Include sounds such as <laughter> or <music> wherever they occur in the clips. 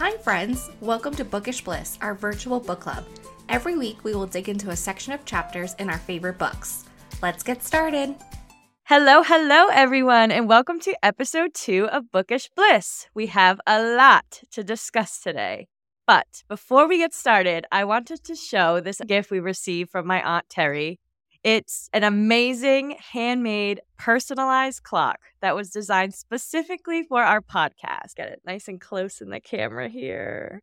Hi, friends! Welcome to Bookish Bliss, our virtual book club. Every week, we will dig into a section of chapters in our favorite books. Let's get started! Hello, hello, everyone, and welcome to episode two of Bookish Bliss. We have a lot to discuss today. But before we get started, I wanted to show this gift we received from my Aunt Terry. It's an amazing handmade personalized clock that was designed specifically for our podcast. Get it nice and close in the camera here.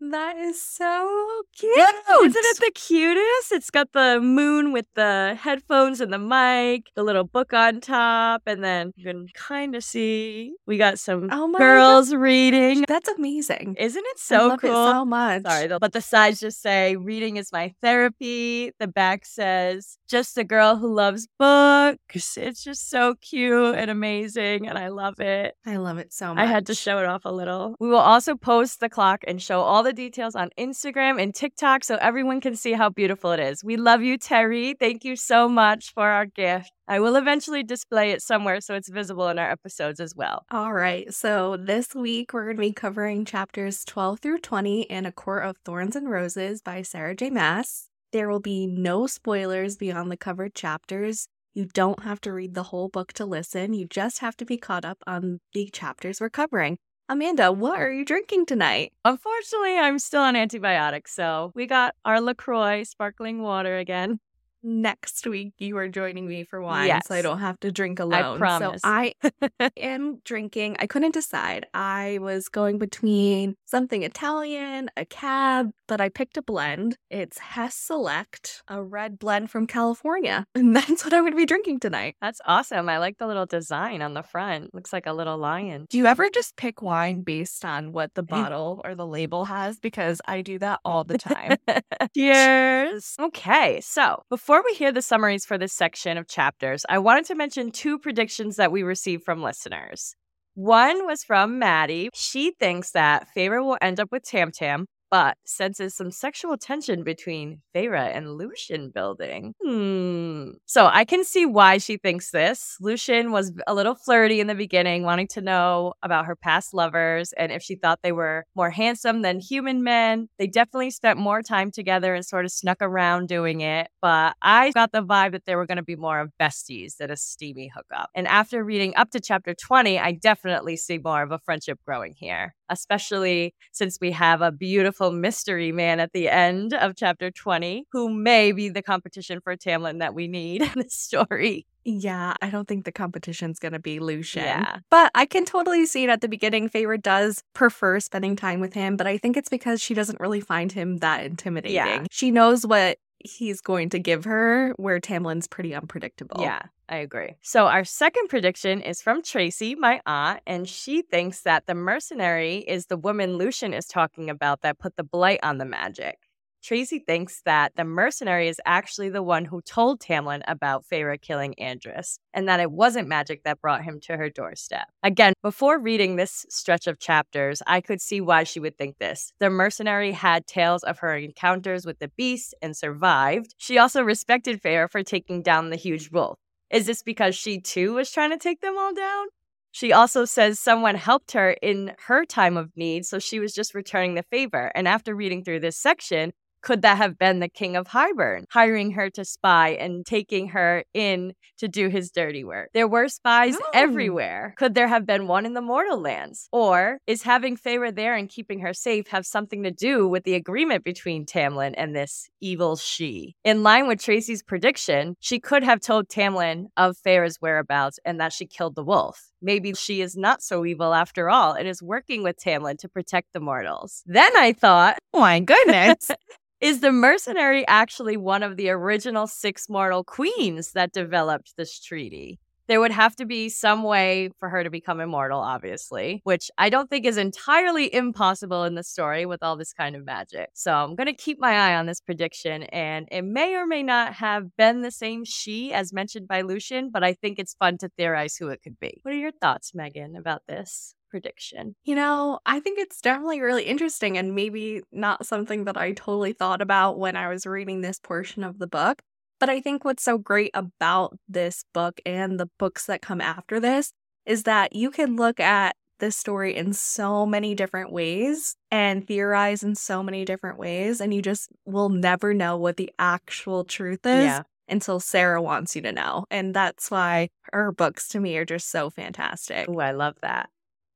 That is so cute. Isn't it the cutest? It's got the moon with the headphones and the mic, the little book on top, and then you can kind of see we got some Oh girls reading. That's amazing. Isn't it I so love cool? it so much. Sorry, though, but the sides just say reading is my therapy. The back says just a girl who loves books. It's just so cute and amazing, and I love it. I love it so much. I had to show it off a little. We will also post the clock and show all the details on Instagram and TikTok so everyone can see how beautiful it is. We love you, Terry. Thank you so much for our gift. I will eventually display it somewhere so it's visible in our episodes as well. All right, so this week we're going to be covering chapters 12 through 20 in A Court of Thorns and Roses by Sarah J. Maas. There will be no spoilers beyond the covered chapters. You don't have to read the whole book to listen, you just have to be caught up on the chapters we're covering. Amanda, what are you drinking tonight? Unfortunately, I'm still on antibiotics, so we got our LaCroix sparkling water again. Next week, you are joining me for wine, Yes. so I don't have to drink alone. I promise. So I am drinking. I couldn't decide. I was going between something Italian, a cab, but I picked a blend. It's Hess Select, a red blend from California. <laughs> And that's what I'm going to be drinking tonight. That's awesome. I like the little design on the front. Looks like a little lion. Do you ever just pick wine based on what the bottle or the label has? Because I do that all the time. <laughs> Cheers. Okay, so before we hear the summaries for this section of chapters, I wanted to mention two predictions that we received from listeners. One was from Maddie. She thinks that Feyre will end up with Tam Tam, but senses some sexual tension between Feyre and Lucien building. Hmm. So I can see why she thinks this. Lucien was a little flirty in the beginning, wanting to know about her past lovers and if she thought they were more handsome than human men. They definitely spent more time together and sort of snuck around doing it. But I got the vibe that they were going to be more of besties than a steamy hookup. And after reading up to chapter 20, I definitely see more of a friendship growing here, especially since we have a beautiful mystery man at the end of chapter 20 who may be the competition for Tamlin that we need <laughs> in this story. Yeah, I don't think the competition's going to be Lucien. Yeah. But I can totally see it at the beginning. Feyre does prefer spending time with him, but I think it's because she doesn't really find him that intimidating. Yeah. She knows what he's going to give her, where Tamlin's pretty unpredictable. Yeah, I agree. So, our second prediction is from Tracy, my aunt, and she thinks that the mercenary is the woman Lucien is talking about that put the blight on the magic. Tracy thinks that the mercenary is actually the one who told Tamlin about Feyre killing Andras, and that it wasn't magic that brought him to her doorstep. Again, before reading this stretch of chapters, I could see why she would think this. The mercenary had tales of her encounters with the beast and survived. She also respected Feyre for taking down the huge wolf. Is this because she too was trying to take them all down? She also says someone helped her in her time of need, so she was just returning the favor. And after reading through this section, could that have been the king of Hybern, hiring her to spy and taking her in to do his dirty work? There were spies Oh. everywhere. Could there have been one in the mortal lands? Or is having Feyre there and keeping her safe have something to do with the agreement between Tamlin and this evil she? In line with Tracy's prediction, she could have told Tamlin of Feyre's whereabouts and that she killed the wolf. Maybe she is not so evil after all and is working with Tamlin to protect the mortals. Then I thought, oh my goodness. <laughs> is the mercenary actually one of the original six mortal queens that developed this treaty? There would have to be some way for her to become immortal, obviously, which I don't think is entirely impossible in the story with all this kind of magic. So I'm going to keep my eye on this prediction, and it may or may not have been the same she as mentioned by Lucien, but I think it's fun to theorize who it could be. What are your thoughts, Megan, about this? Prediction. You know, I think it's definitely really interesting and maybe not something that I totally thought about when I was reading this portion of the book. But I think what's so great about this book and the books that come after this is that you can look at this story in so many different ways and theorize in so many different ways. And you just will never know what the actual truth is Yeah. until Sarah wants you to know. And that's why her books to me are just so fantastic. Ooh, I love that.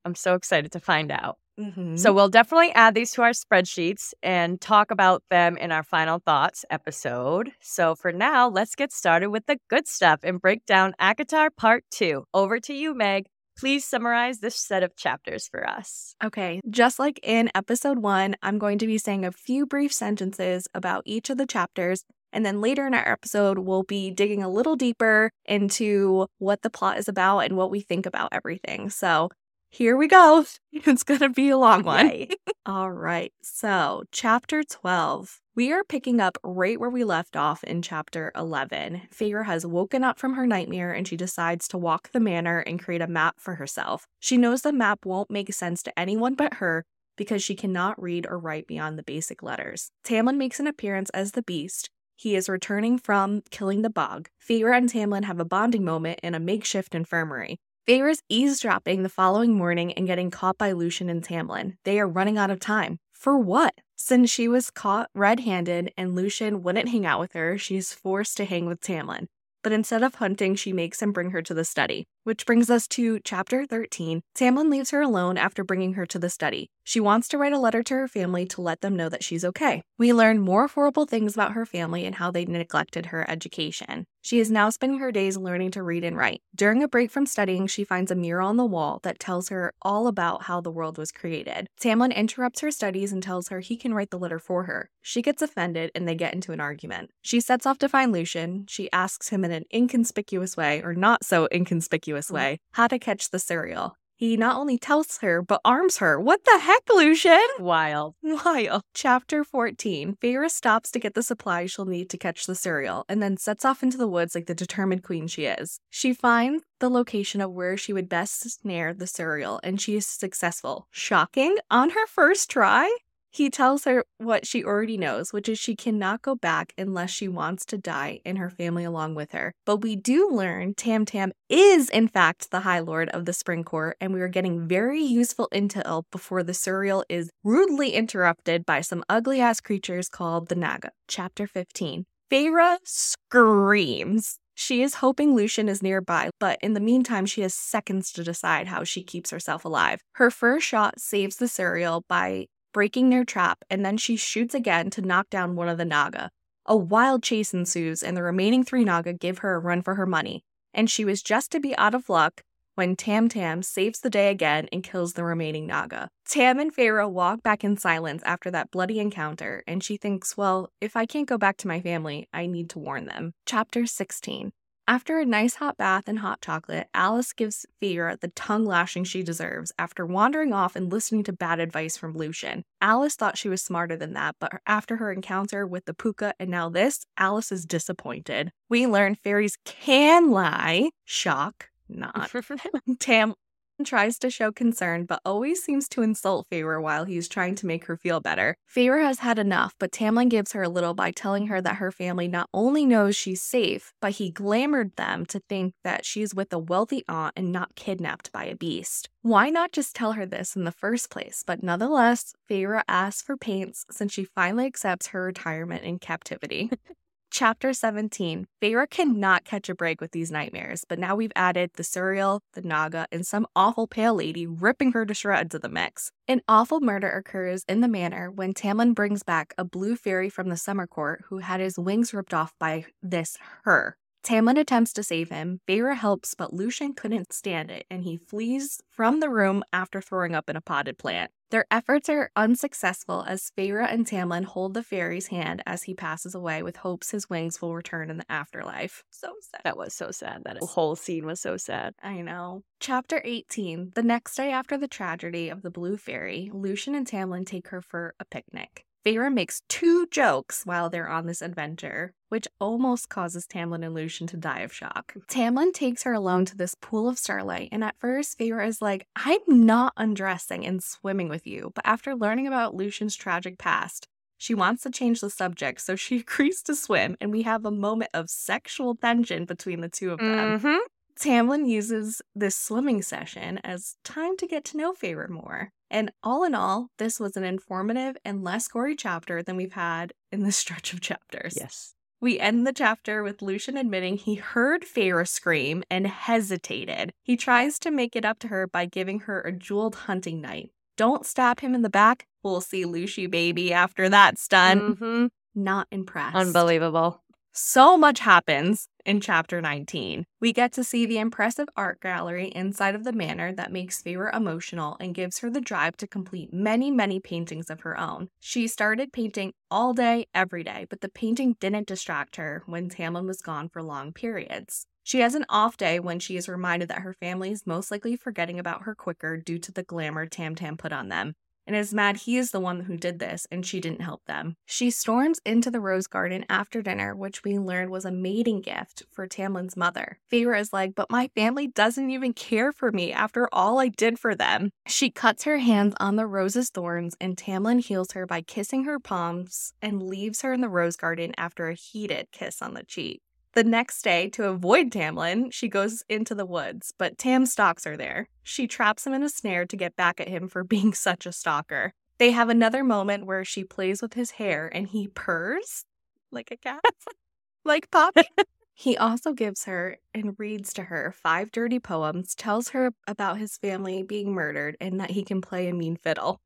I'm so excited to find out. Mhm. So we'll definitely add these to our spreadsheets and talk about them in our final thoughts episode. So for now, let's get started with the good stuff and break down ACOTAR Part 2. Over to you, Meg. Please summarize this set of chapters for us. Okay, just like in episode one, I'm going to be saying a few brief sentences about each of the chapters. And then later in our episode, we'll be digging a little deeper into what the plot is about and what we think about everything. So here we go. <laughs> It's going to be a long one. <laughs> All right. So, chapter 12. We are picking up right where we left off in chapter 11. Feyre has woken up from her nightmare and she decides to walk the manor and create a map for herself. She knows the map won't make sense to anyone but her because she cannot read or write beyond the basic letters. Tamlin makes an appearance as the beast. He is returning from killing the bog. Feyre and Tamlin have a bonding moment in a makeshift infirmary. Feyre's eavesdropping the following morning and getting caught by Lucien and Tamlin. They are running out of time. For what? Since she was caught red handed and Lucien wouldn't hang out with her, she is forced to hang with Tamlin. But instead of hunting, she makes him bring her to the study. Which brings us to chapter 13. Tamlin leaves her alone after bringing her to the study. She wants to write a letter to her family to let them know that she's okay. We learn more horrible things about her family and how they neglected her education. She is now spending her days learning to read and write. During a break from studying, she finds a mural on the wall that tells her all about how the world was created. Tamlin interrupts her studies and tells her he can write the letter for her. She gets offended and they get into an argument. She sets off to find Lucien. She asks him in an inconspicuous way, or not so inconspicuous Mm-hmm. way, how to catch the Suriel. He not only tells her, but arms her. What the heck, Lucien? Wild. <laughs> Wild. Chapter 14. Feyre stops to get the supplies she'll need to catch the Suriel and then sets off into the woods like the determined queen she is. She finds the location of where she would best snare the Suriel and she is successful. Shocking. On her first try? He tells her what she already knows, which is she cannot go back unless she wants to die and her family along with her. But we do learn Tam Tam is, in fact, the High Lord of the Spring Court, and we are getting very useful intel before the Suriel is rudely interrupted by some ugly ass creatures called the Naga. Chapter 15. Feyre screams. She is hoping Lucien is nearby, but in the meantime, she has seconds to decide how she keeps herself alive. Her first shot saves the Suriel by breaking their trap, and then she shoots again to knock down one of the Naga. A wild chase ensues, and the remaining three Naga give her a run for her money. And she was just to be out of luck when Tam Tam saves the day again and kills the remaining Naga. Tam and Feyre walk back in silence after that bloody encounter, and she thinks, well, if I can't go back to my family, I need to warn them. Chapter 16. After a nice hot bath and hot chocolate, Alis gives Feyre the tongue lashing she deserves after wandering off and listening to bad advice from Lucien. Alis thought she was smarter than that, but after her encounter with the puka and now this, Alis is disappointed. We learn fairies can lie. Shock, not. <laughs> <laughs> Tam tries to show concern, but always seems to insult Feyre while he's trying to make her feel better. Feyre has had enough, but Tamlin gives her a little by telling her that her family not only knows she's safe, but he glamored them to think that she's with a wealthy aunt and not kidnapped by a beast. Why not just tell her this in the first place? But nonetheless, Feyre asks for paints since she finally accepts her retirement in captivity. <laughs> Chapter 17. Feyre cannot catch a break with these nightmares, but now we've added the Suriel, the Naga, and some awful pale lady ripping her to shreds of the mix. An awful murder occurs in the manor when Tamlin brings back a blue fairy from the summer court who had his wings ripped off by this her. Tamlin attempts to save him. Feyre helps, but Lucien couldn't stand it, and he flees from the room after throwing up in a potted plant. Their efforts are unsuccessful as Feyre and Tamlin hold the fairy's hand as he passes away with hopes his wings will return in the afterlife. So sad. That was so sad. That whole scene was so sad. I know. Chapter 18. The next day after the tragedy of the Blue Fairy, Lucien and Tamlin take her for a picnic. Feyre makes two jokes while they're on this adventure, which almost causes Tamlin and Lucien to die of shock. Tamlin takes her alone to this pool of starlight, and at first, Feyre is like, I'm not undressing and swimming with you. But after learning about Lucien's tragic past, she wants to change the subject, so she <laughs> agrees to swim, and we have a moment of sexual tension between the two of them. Mhm. Tamlin uses this swimming session as time to get to know Feyre more. And all in all, this was an informative and less gory chapter than we've had in this <laughs> stretch of chapters. Yes. We end the chapter with Lucien admitting he heard Feyre scream and hesitated. He tries to make it up to her by giving her a jeweled hunting knife. Don't stab him in the back. We'll see Lucy baby after that's done. Mm-hmm. Not impressed. Unbelievable. So much happens in chapter 19. We get to see the impressive art gallery inside of the manor that makes Feyre emotional and gives her the drive to complete many, many paintings of her own. She started painting all day, every day, but the painting didn't distract her when Tamlin was gone for long periods. She has an off day when she is reminded that her family is most likely forgetting about her quicker due to the glamour Tam Tam put on them and is mad he is the one who did this and she didn't help them. She storms into the rose garden after dinner, which we learned was a mating gift for Tamlin's mother. Feyre is like, but my family doesn't even care for me after all I did for them. She cuts her hands on the rose's thorns and Tamlin heals her by kissing her palms and leaves her in the rose garden after a heated kiss on the cheek. The next day, to avoid Tamlin, she goes into the woods, but Tam stalks her there. She traps him in a snare to get back at him for <laughs> being such a stalker. They have another moment where she plays with his hair and he purrs like a cat, <laughs> like Poppy. <laughs> he also gives her and reads to her five dirty poems, tells her about his family being murdered, and that he can play a mean fiddle.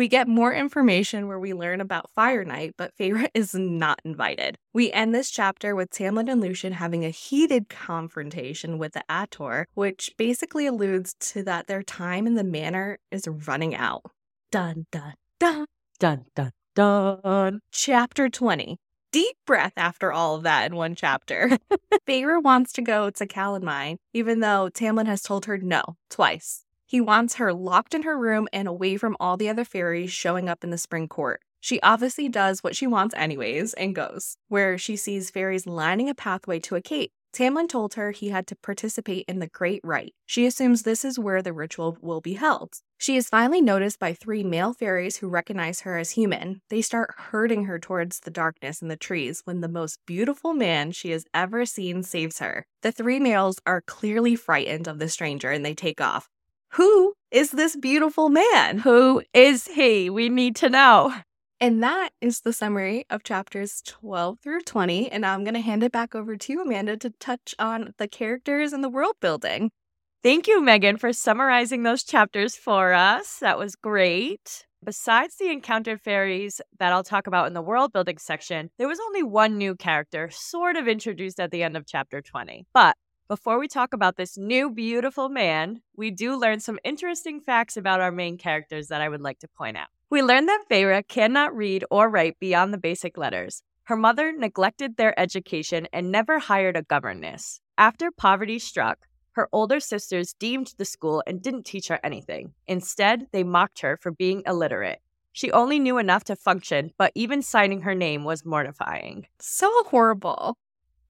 We get more information where we learn about Fire Night, but Feyre <laughs> is not invited. We end this chapter with Tamlin and Lucien having a heated confrontation with the Attor, which basically alludes to that their time in the manor is running out. Dun dun dun. Dun, dun, dun. Chapter 20. Deep breath after all of that in one chapter. <laughs> Feyre wants to go to Calanmai, even though Tamlin has told her no twice. He wants her locked in her room and away from all the other fairies showing up in the spring court. She obviously does what she wants anyways and goes, where she sees fairies lining a pathway to a cape. Tamlin told her he had to participate in the Great Rite. She assumes this is where the ritual will be held. She is finally noticed by three male fairies who recognize her as human. They start herding her towards the darkness in the trees when the most beautiful man she has ever seen saves her. The three males are clearly frightened of the stranger and they take off. Who is this beautiful man? Who is he? We need to know. And that is the summary of chapters 12 through 20. And I'm going to hand it back over to you, Amanda, to touch on the characters and the world building. Thank you, Megan, for summarizing those chapters for us. That was great. Besides the encountered fairies that I'll talk about in the world building section, there was only one new character sort of introduced at the end of chapter 20. But before we talk about this new beautiful man, we do learn some interesting facts about our main characters that I would like to point out. We learn that Feyre cannot read or write beyond the basic letters. Her mother neglected their education and never hired a governess. After poverty struck, her older sisters deemed the school and didn't teach her anything. Instead, they mocked her for being illiterate. She only knew enough to function, but even signing her name was mortifying. So horrible.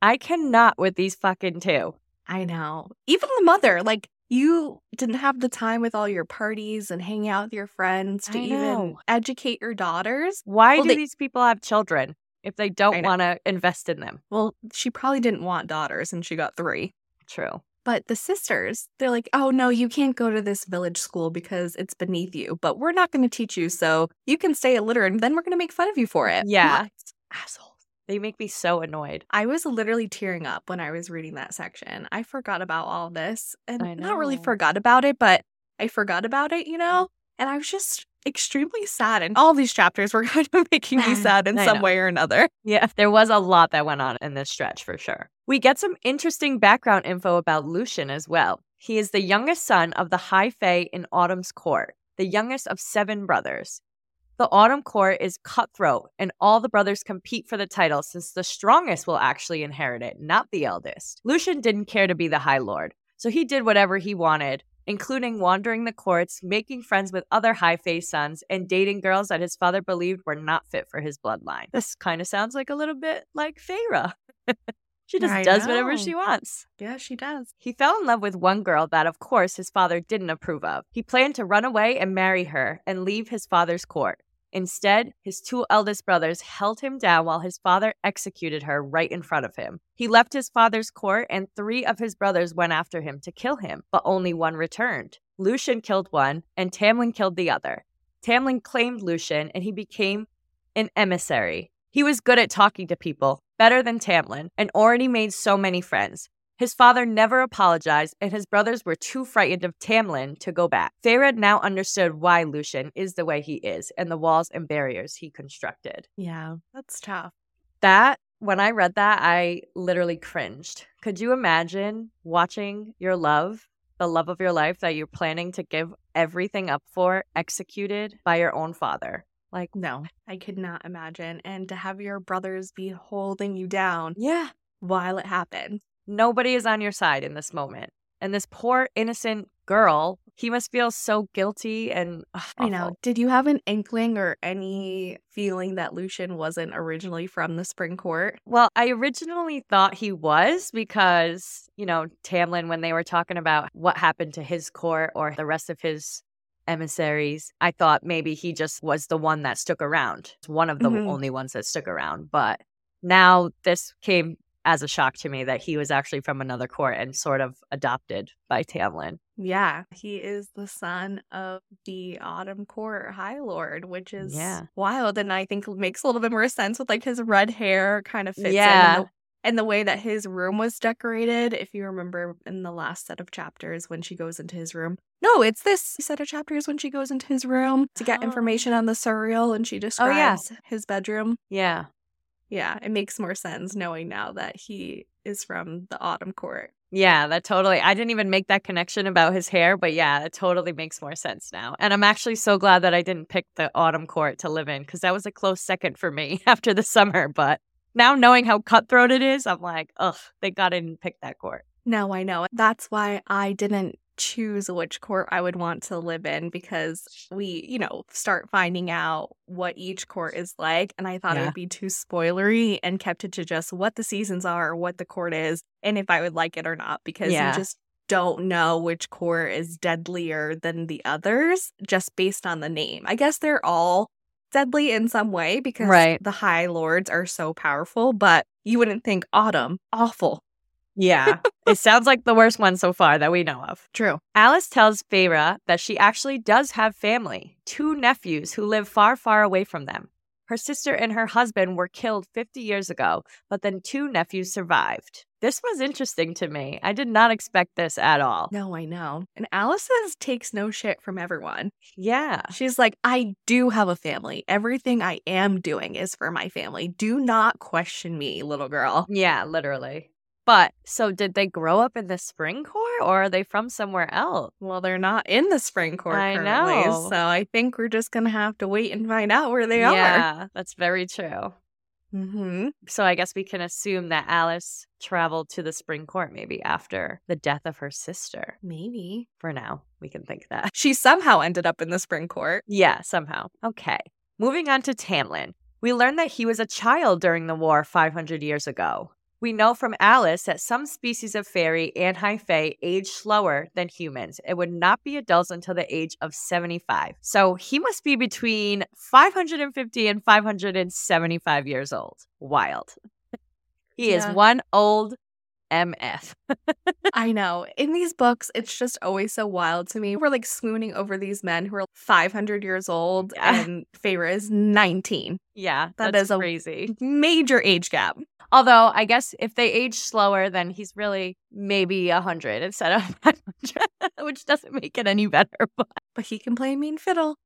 I cannot with these fucking two. I know. Even the mother, like, you didn't have the time with all your parties and hanging out with your friends to even educate your daughters. Why Well, do they- these people have children if they don't want to invest in them? Well, she probably didn't want daughters and she got three. True. But the sisters, they're like, oh no, you can't go to this village school because it's beneath you, but we're not going to teach you. So you can stay illiterate and then we're going to make fun of you for it. Yeah. What? Assholes. They make me so annoyed. I was literally tearing up when I was reading that section. I forgot about all this and not really forgot about it, but I forgot about it, you know? <laughs> And I was just extremely sad. And all these chapters were <laughs> kind of making me <laughs> sad in some know. way or another. Yeah, there was a lot that went on in this stretch for sure. We get some interesting background info about Lucien as well. He is the youngest son of the High Fae in Autumn's court, the youngest of seven brothers. The Autumn court is cutthroat, and all the brothers compete for the title since the strongest will actually inherit it, not the eldest. Lucien didn't care to be the High Lord, so he did whatever he wanted, including wandering the courts, making friends with other High Fae sons, and dating girls that his father believed were not fit for his bloodline. This kind of sounds like a little bit like Feyre. <laughs> she just I does whatever she wants. Yeah, she does. He fell in love with one girl that, of course, his father didn't approve of. He planned to run away and marry her and leave his father's court. Instead, his two eldest brothers held him down while his father executed her right in front of him. He left his father's court, and three of his brothers went after him to kill him, but only one returned. Lucien killed one, and Tamlin killed the other. Tamlin claimed Lucien, and he became an emissary. He was good at talking to people, better than Tamlin, and already made so many friends. His father never apologized, and his brothers were too frightened of Tamlin to go back. Feyre now understood why Lucien is the way he is and the walls and barriers he constructed. Yeah, that's tough. That, when I read that, I literally cringed. Could you imagine watching your love, the love of your life that you're planning to give everything up for, executed by your own father? Like, No, I could not imagine. And to have your brothers be holding you down yeah, while it happened. Nobody is on your side in this moment. And this poor innocent girl, he must feel so guilty and ugh, I know. awful. Did you have an inkling or any feeling that Lucien wasn't originally from the Spring Court? Well, I originally thought he was because, you know, Tamlin, when they were talking about what happened to his court or the rest of his emissaries, I thought maybe he just was the one that stuck around, one of the Mhm. only ones that stuck around. But now this came as a shock to me that he was actually from another court and sort of adopted by Tamlin. Yeah, he is the son of the Autumn Court High Lord, which is Yeah. wild, and I think makes a little bit more sense with like his red hair kind of fits in, Yeah. and the, and the way that his room was decorated. If you remember in the last set of chapters when she goes into his room, no, it's this set of chapters when she goes into his room to get Oh. information on the Suriel, and she Oh, yeah. describes his bedroom. Yeah. Yeah, it makes more sense knowing now that he is from the Autumn Court. Yeah, that totally. I didn't even make that connection about his hair, but yeah, it totally makes more sense now. And I'm actually so glad that I didn't pick the autumn court to live in because that was a close second for me <laughs> after the summer. But now knowing how cutthroat it is, I'm like, ugh, they got to pick that court. No, I know. That's why I didn't choose which court I would want to live in because we, you know, start finding out what each court is like. And I thought it would be too spoilery and kept it to just what the seasons are, what the court is, and if I would like it or not because Yeah. you just don't know which court is deadlier than the others just based on the name. I guess they're all deadly in some way because Right. the High Lords are so powerful, but you wouldn't think Autumn awful. Yeah. it sounds like the worst one so far that we know of. True. Alis tells Feyre that she actually does have family, two nephews who live far, far away from them. Her sister and her husband were killed 50 years ago, but then two nephews survived. This was interesting to me. I did not expect this at all. No, I know. And Alis's takes no shit from everyone. Yeah. She's like, I do have a family. Everything I am doing is for my family. Do not question me, little girl. Yeah, literally. But so did they grow up in the spring court or are they from somewhere else? Well, they're not in the spring court I currently, know. so I think we're just gonna have to wait and find out where they are. yeah, that's very true. Mm-hmm. So I guess we can assume that Alis traveled to the spring court maybe after the death of her sister. Maybe For now, we can think that. she somehow ended up in the spring court. Yeah, somehow. Okay. Moving on to Tamlin. We learned that he was a child during the war 500 years ago. We know from Alis that some species of fairy and high fae age slower than humans and would not be adults until the age of 75. So he must be between 550 and 575 years old. Wild. he is one old MF. I know. In these books, it's just always so wild to me. We're like swooning over these men who are 500 years old, Yeah. and Feyre is 19. Yeah, That that's is a- crazy. Major age gap. Although I guess if they age slower, then he's really maybe 100 instead of <laughs> 500, which doesn't make it any better, <laughs> but But he can play mean fiddle.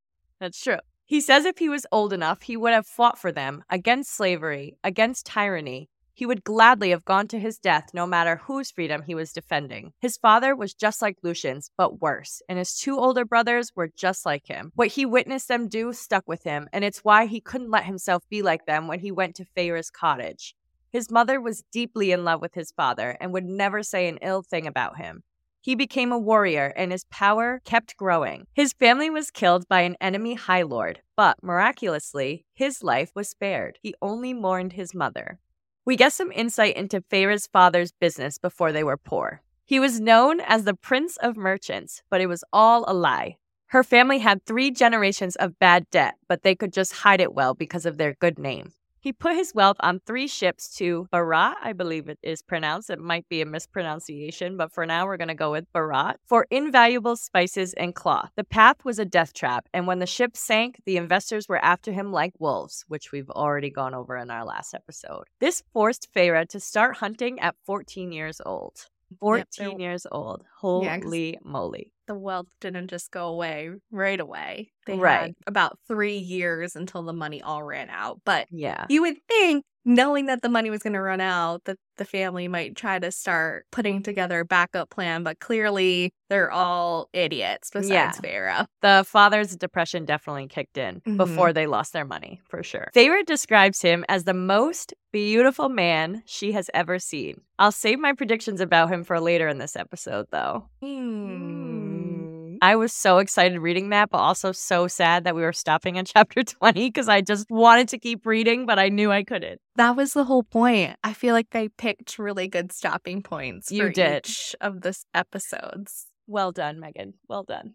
that's true. He says if he was old enough, he would have fought for them against slavery, against tyranny. He would gladly have gone to his death no matter whose freedom he was defending. His father was just like Lucien's, but worse, and his two older brothers were just like him. What he witnessed them do stuck with him, and it's why he couldn't let himself be like them when he went to Feyre's cottage. His mother was deeply in love with his father and would never say an ill thing about him. He became a warrior and his power kept growing. His family was killed by an enemy High Lord, but miraculously, his life was spared. He only mourned his mother. We get some insight into Feyre's father's business before they were poor. He was known as the Prince of Merchants, but it was all a lie. Her family had three generations of bad debt, but they could just hide it well because of their good name. He put his wealth on three ships to Bharat, I believe it is pronounced. It might be a mispronunciation, but for now we're going to go with Bharat for invaluable spices and cloth. The path was a death trap, and when the ship sank, the investors were after him like wolves, which we've already gone over in our last episode. This forced Feyre to start hunting at 14 years old. 14 Yep, years old. Yeah, Holy moly. The wealth didn't just go away right away. They Right. had about three years until the money all ran out. But Yeah. you would think, knowing that the money was going to run out, that the family might try to start putting together a backup plan. But clearly, they're all idiots besides Yeah. Feyre. The father's depression definitely kicked in Mhm. before they lost their money, for sure. Feyre describes him as the most beautiful man she has ever seen. I'll save my predictions about him for later in this episode, though. Hmm. I was so excited reading that, but also so sad that we were stopping at <laughs> chapter 20 because I just wanted to keep reading, but I knew I couldn't. That was the whole point. I feel like I picked really good stopping points You did. each of the s- episodes. Well done, Megan. Well done.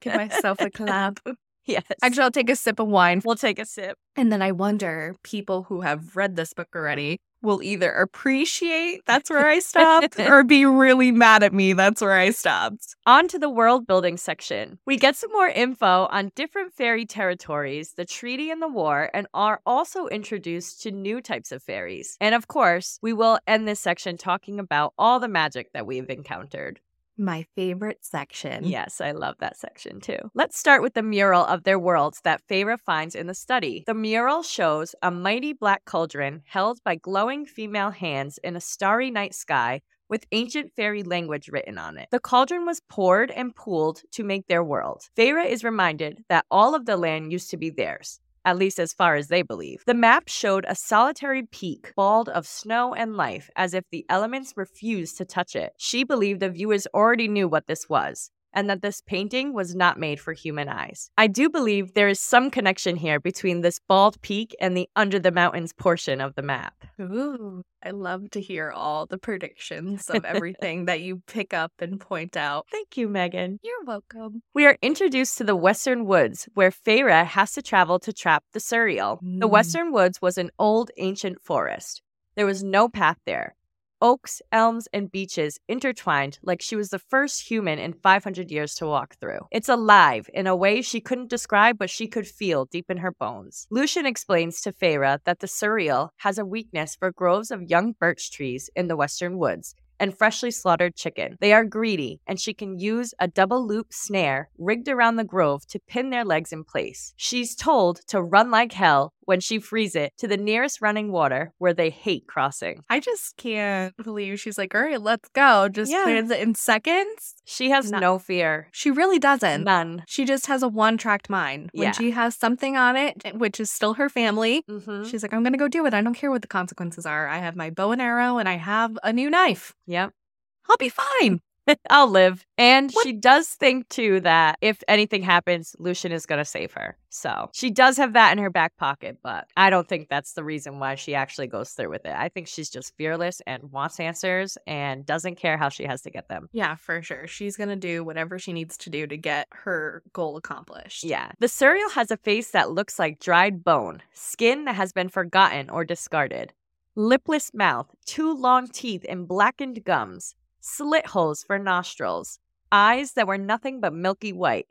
Give myself a clap. <laughs> Yes. Actually, I'll take a sip of wine. we'll take a sip. And then I wonder, people who have read this book already will either appreciate that's where I stopped <laughs> or be really mad at me that's where I stopped. On to the world building section. We get some more info on different fairy territories, the treaty and the war, and are also introduced to new types of fairies. And of course, we will end this section talking about all the magic that we've encountered. My favorite section. Yes, I love that section too. Let's start with the mural of their worlds that Feyre finds in the study. The mural shows a mighty black cauldron held by glowing female hands in a starry night sky with ancient fairy language written on it. The cauldron was poured and pooled to make their world. Feyre is reminded that all of the land used to be theirs. At least as far as they believe. The map showed a solitary peak, bald of snow and life, as if the elements refused to touch it. She believed the viewers already knew what this was, and that this painting was not made for human eyes. I do believe there is some connection here between this bald peak and the under the mountains portion of the map. Ooh, I love to hear all the predictions of <laughs> everything that you pick up and point out. Thank you, Megan. You're welcome. We are introduced to the Western Woods, where Feyre has to travel to trap the. The Mm. Western Woods was an old, ancient forest. There was no path there. Oaks, elms, and beeches intertwined like she was the first human in 500 years to walk through. It's alive in a way she couldn't describe, but she could feel deep in her bones. Lucien explains to Feyre that the Suriel has a weakness for groves of young birch trees in the Western Woods and freshly slaughtered chicken. They are greedy, and she can use a double loop snare rigged around the grove to pin their legs in place. She's told to run like hell when she frees it to the nearest running water where they hate crossing. I just can't believe she's like, all right, let's go. Just Yeah. plans it in seconds. She has No- no fear. She really doesn't. None. She just has a one tracked mind. When Yeah. she has something on it, which is still her family, Mm-hmm. she's like, I'm going to go do it. I don't care what the consequences are. I have my bow and arrow and I have a new knife. Yep. I'll be fine. <laughs> I'll live. And What- she does think too that if anything happens, Lucien is going to save her. So she does have that in her back pocket, but I don't think that's the reason why she actually goes through with it. I think she's just fearless and wants answers and doesn't care how she has to get them. Yeah, for sure. She's going to do whatever she needs to do to get her goal accomplished. Yeah. The Suriel has a face that looks like dried bone, skin that has been forgotten or discarded, lipless mouth, two long teeth and blackened gums, slit holes for nostrils, eyes that were nothing but milky white.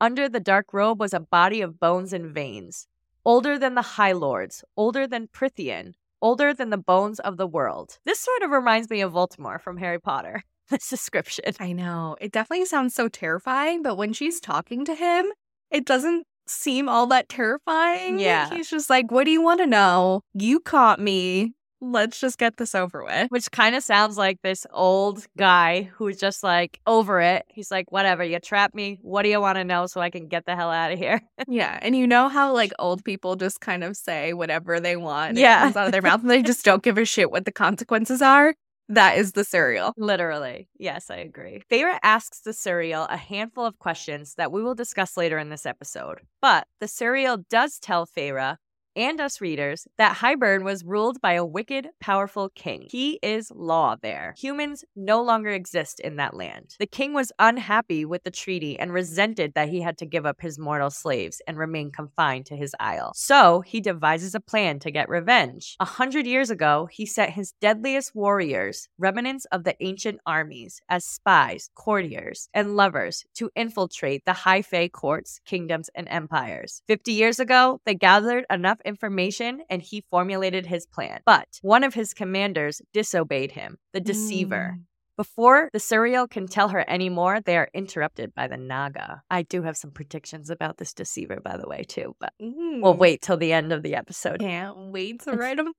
Under the dark robe was a body of bones and veins, older than the High Lords, older than Prythian, older than the bones of the world. This sort of reminds me of Voldemort from Harry Potter. <laughs> This description. I know. It definitely sounds so terrifying, but when she's talking to him, it doesn't seem all that terrifying. Yeah. He's just like, What do you want to know? You caught me. Let's just get this over with. which kind of sounds like this old guy who's just like over it. He's like, whatever, you trapped me. What do you want to know so I can get the hell out of here? <laughs> Yeah. And you know how like old people just kind of say whatever they want. and it Yeah. comes out of their mouth and they just don't give a shit what the consequences are. That is the Suriel. Literally. Yes, I agree. Feyre asks the Suriel a handful of questions that we will discuss later in this episode. But the Suriel does tell Feyre and us readers that Hybern was ruled by a wicked, powerful king. He is law there. Humans no longer exist in that land. The king was unhappy with the treaty and resented that he had to give up his mortal slaves and remain confined to his isle. So he devises a plan to get revenge. A hundred years ago, he sent his deadliest warriors, remnants of the ancient armies, as spies, courtiers, and lovers to infiltrate the High Fae courts, kingdoms, and empires. Fifty years ago, they gathered enough information and he formulated his plan. But one of his commanders disobeyed him, the deceiver. Mm. Before the Suriel can tell her any more, they are interrupted by the Naga. I do have some predictions about this deceiver, by the way, too, but we'll Mm. wait till the end of the episode. Can't wait to write them.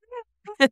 <laughs>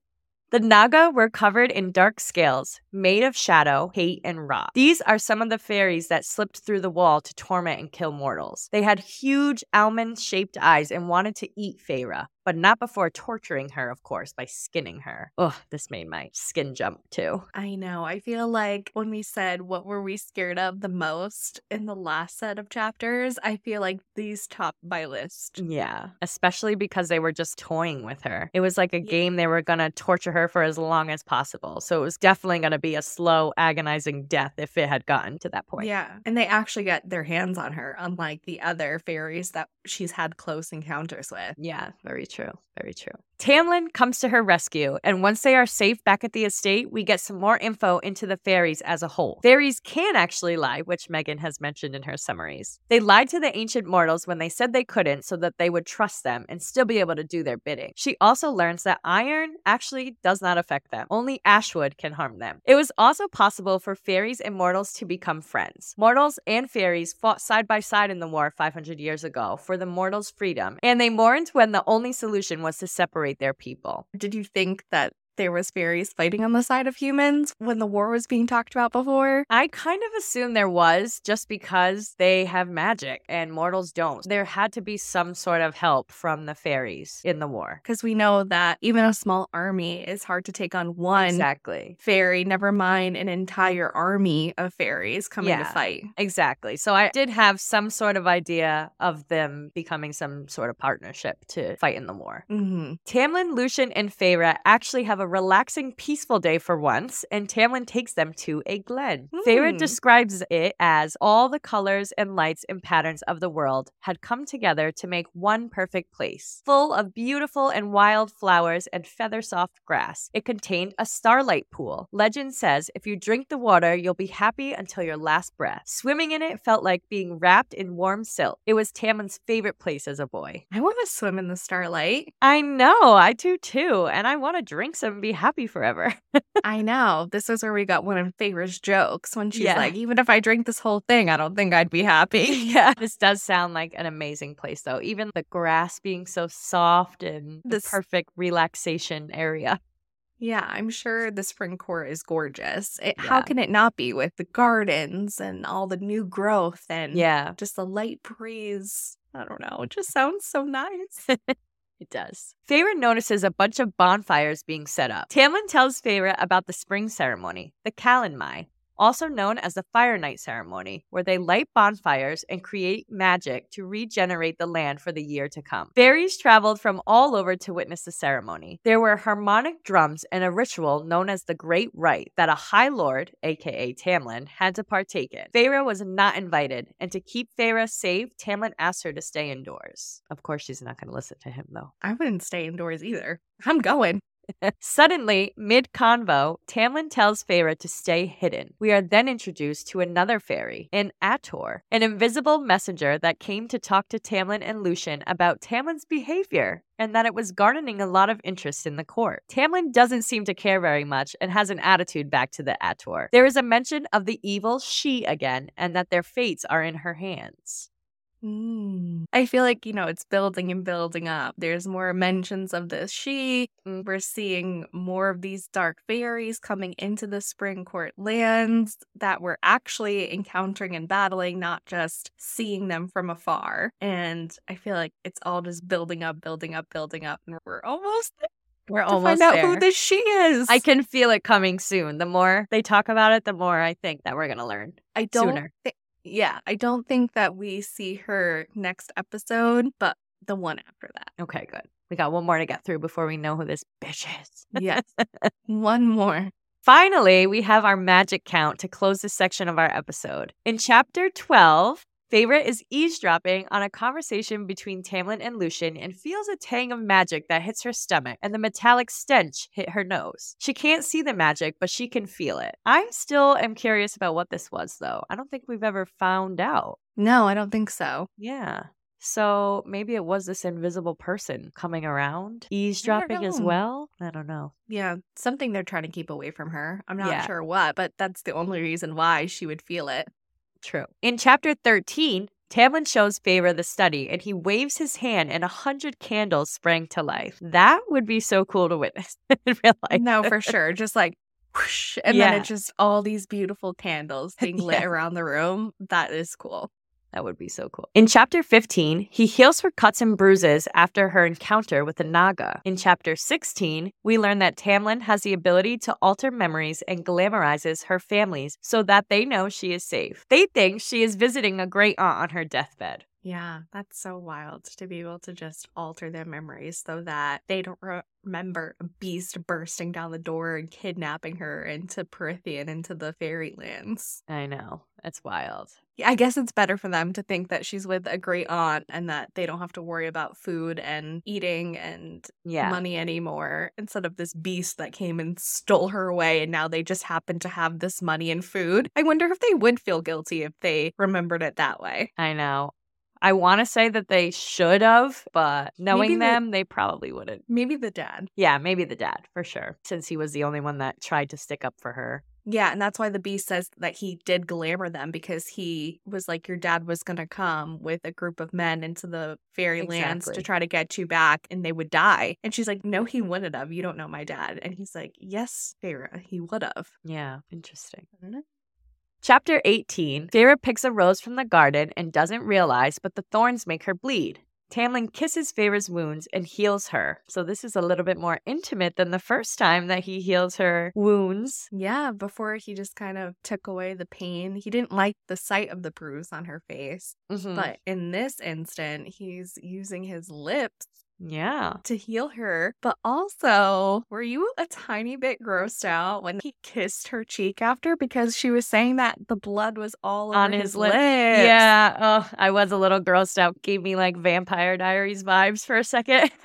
The Naga were covered in dark scales, made of shadow, hate, and rot. These are some of the fairies that slipped through the wall to torment and kill mortals. They had huge almond shaped eyes and wanted to eat Feyre, but not before torturing her, of course, by skinning her. Ugh, this made my skin jump too. I know. I feel like when we said what were we scared of the most in the last set of chapters, I feel like these top my list. Yeah, especially because they were just toying with her. It was like a Yeah. game they were going to torture her for as long as possible. So it was definitely going to be a slow, agonizing death if it had gotten to that point. Yeah. And they actually get their hands on her, unlike the other fairies that she's had close encounters with. Yeah, very true. Very true. Tamlin comes to her rescue, and once they are safe back at the estate, we get some more info into the fairies as a whole. Fairies can actually lie, which Megan has mentioned in her summaries. They lied to the ancient mortals when they said they couldn't so that they would trust them and still be able to do their bidding. She also learns that iron actually does not affect them, only ashwood can harm them. It was also possible for fairies and mortals to become friends. Mortals and fairies fought side by side in the war 500 years ago for the mortals' freedom, and they mourned when the only solution was to separate their people. Did you think that there was fairies fighting on the side of humans when the war was being talked about before? I kind of assume there was just because they have magic and mortals don't. There had to be some sort of help from the fairies in the war. Because we know that even a small army is hard to take on one Exactly. fairy, never mind an entire army of fairies coming to fight. Exactly. So I did have some sort of idea of them becoming some sort of partnership to fight in the war. hmm Tamlin, Lucien, and Feyre actually have a relaxing, peaceful day for once, and Tamlin takes them to a glen. Hmm. describes it as all the colors and lights and patterns of the world had come together to make one perfect place, full of beautiful and wild flowers and feather soft grass. It contained a starlight pool. Legend says if you drink the water, you'll be happy until your last breath. Swimming in it felt like being wrapped in warm silk. It was Tamlin's favorite place as a boy. I want to swim in the starlight. I know, I do too. And I want to drink some and be happy forever. <laughs> I know. This is where we got one of Feyre's jokes when she's Yeah. like, even if I drink this whole thing, I don't think I'd be happy. <laughs> yeah. This does sound like an amazing place, though. Even the grass being so soft and the This- perfect relaxation area. Yeah, I'm sure the spring court is gorgeous. It, How can it not be with the gardens and all the new growth and Yeah, just the light breeze? I don't know. It just sounds so nice. <laughs> it does. Feyre notices a bunch of bonfires being set up. Tamlin tells Feyre about the spring ceremony, the Calanmai, also known as the Fire Night ceremony, where they light bonfires and create magic to regenerate the land for the year to come. Fairies traveled from all over to witness the ceremony. There were harmonic drums and a ritual known as the Great Rite that a High Lord, aka Tamlin, had to partake in. Feyre was not invited, and to keep Feyre safe, Tamlin asked her to stay indoors. Of course, she's not going to listen to him, though. I wouldn't stay indoors either. I'm going. Suddenly, mid convo, Tamlin tells Feyre to stay hidden. We are then introduced to another fairy, an Attor, an invisible messenger that came to talk to Tamlin and Lucien about Tamlin's behavior and that it was garnering a lot of interest in the court. Tamlin doesn't seem to care very much and has an attitude back to the Attor. There is a mention of the evil she again and that their fates are in her hands. Mm. I feel like, you know, it's building and building up. There's more mentions of this she. Mm. We're seeing more of these dark fairies coming into the Spring Court lands that we're actually encountering and battling, not just seeing them from afar. And I feel like it's all just building up, building up, building up. And we're almost there We're to almost find out there. who this she is. I can feel it coming soon. The more they talk about it, the more I think that we're going to learn. I don't sooner. thi- yeah, I don't think that we see her next episode, but the one after that. Okay, good. We got one more to get through before we know who this bitch is. Yes. <laughs> One more. Finally, we have our magic count to close this section of our episode. In chapter 12, Feyre is eavesdropping on a conversation between Tamlin and Lucien and feels a tang of magic that hits her stomach and the metallic stench hit her nose. She can't see the magic, but she can feel it. I still am curious about what this was, though. I don't think we've ever found out. No, I don't think so. Yeah. So maybe it was this invisible person coming around, eavesdropping as well. I don't know. Yeah, something they're trying to keep away from her. I'm not Yeah. sure what, but that's the only reason why she would feel it. True. In chapter 13, Tamlin shows Feyre the study and he waves his hand and a hundred candles sprang to life. That would be so cool to witness <laughs> in real life. no, for <laughs> sure. Just like whoosh, and then Yeah. it's just all these beautiful candles being lit <laughs> Yeah. around the room. That is cool. That would be so cool. In chapter 15, he heals her cuts and bruises after her encounter with the Naga. In chapter 16, we learn that Tamlin has the ability to alter memories and glamorizes her families so that they know she is safe. They think she is visiting a great aunt on her deathbed. Yeah, that's so wild to be able to just alter their memories so that they don't re- remember a beast bursting down the door and kidnapping her into Prythian, into the fairylands. I know. It's wild. Yeah, I guess it's better for them to think that she's with a great aunt and that they don't have to worry about food and eating and Yeah. money anymore instead of this beast that came and stole her away and now they just happen to have this money and food. I wonder if they would feel guilty if they remembered it that way. I know. I want to say that they should have, but knowing the- them, they probably wouldn't. Maybe the dad. Yeah, maybe the dad for sure, since he was the only one that tried to stick up for her. Yeah, and that's why the beast says that he did glamour them because he was like, Your dad was going to come with a group of men into the fairylands Exactly. to try to get you back and they would die. And she's like, No, he wouldn't have. You don't know my dad. And he's like, Yes, Feyre, he would have. Yeah, interesting. Mm-hmm. Chapter 18 Feyre picks a rose from the garden and doesn't realize, but the thorns make her bleed. Tamlin kisses Feyre's wounds and heals her. So, this is a little bit more intimate than the first time that he heals her wounds. Yeah, before he just kind of took away the pain. He didn't like the sight of the bruise on her face. Mhm. But in this instant, he's using his lips yeah. to heal her. But also, were you a tiny bit grossed out when he kissed her cheek after? Because she was saying that the blood was all over On his, his lips. lip. Yeah. Oh, I was a little grossed out. Gave me like Vampire Diaries vibes for a second. <laughs>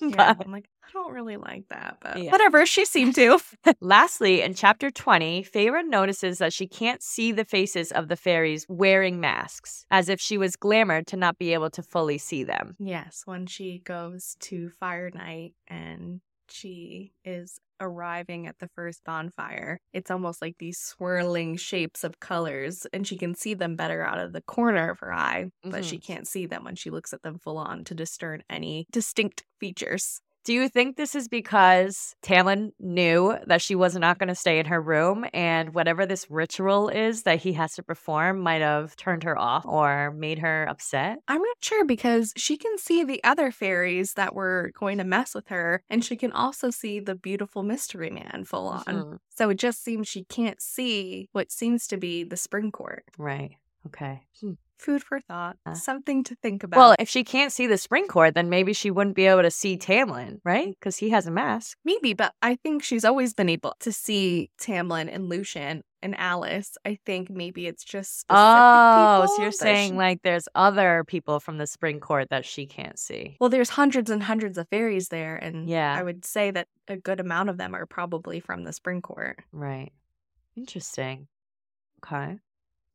Yeah, but I'm like, I don't really like that, but Yeah. whatever. She seemed to. <laughs> lastly, in chapter 20, Feyre notices that she can't see the faces of the fairies wearing masks, as if she was glamored to not be able to fully see them. yes, when she goes to Fire Night and she is arriving at the first bonfire, it's almost like these swirling shapes of colors, and she can see them better out of the corner of her eye, but she mm-hmm. can't see them when she looks at them full on to discern any distinct features. Do you think this is because Tamlin knew that she was not going to stay in her room and whatever this ritual is that he has to perform might have turned her off or made her upset? I'm not sure because she can see the other fairies that were going to mess with her, and she can also see the beautiful mystery man full on. Mhm. So it just seems she can't see what seems to be the spring court. Right. Okay. Food for thought, Uh, something to think about. Well, if she can't see the spring court, then maybe she wouldn't be able to see Tamlin, right? Because he has a mask. maybe, but I think she's always been able to see Tamlin and Lucien and Alis. I think maybe it's just specific Oh, people so you're saying she- like there's other people from the spring court that she can't see. Well, there's hundreds and hundreds of fairies there, and Yeah. I would say that a good amount of them are probably from the spring court. Right. Interesting. Okay.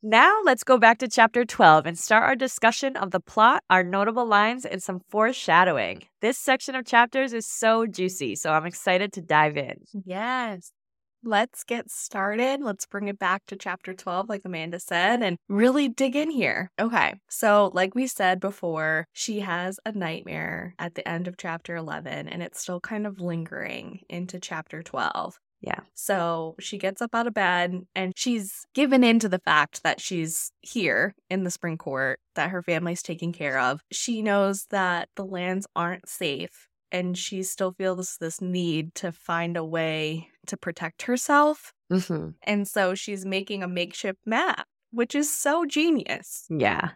Now let's go back to chapter 12 and start our discussion of the plot, our notable lines, and some foreshadowing. This section of chapters is so juicy, so I'm excited to dive in. Yes. Let's get started. Let's bring it back to chapter 12, like Amanda said, and really dig in here. Okay. So, like we said before, she has a nightmare at the end of chapter 11, and it's still kind of lingering into chapter 12. Yeah. So she gets up out of bed and she's given in to the fact that she's here in the spring court, that her family's taken care of. She knows that the lands aren't safe and she still feels this need to find a way to protect herself. Mm-hmm. And so she's making a makeshift map, which is so genius. Yeah.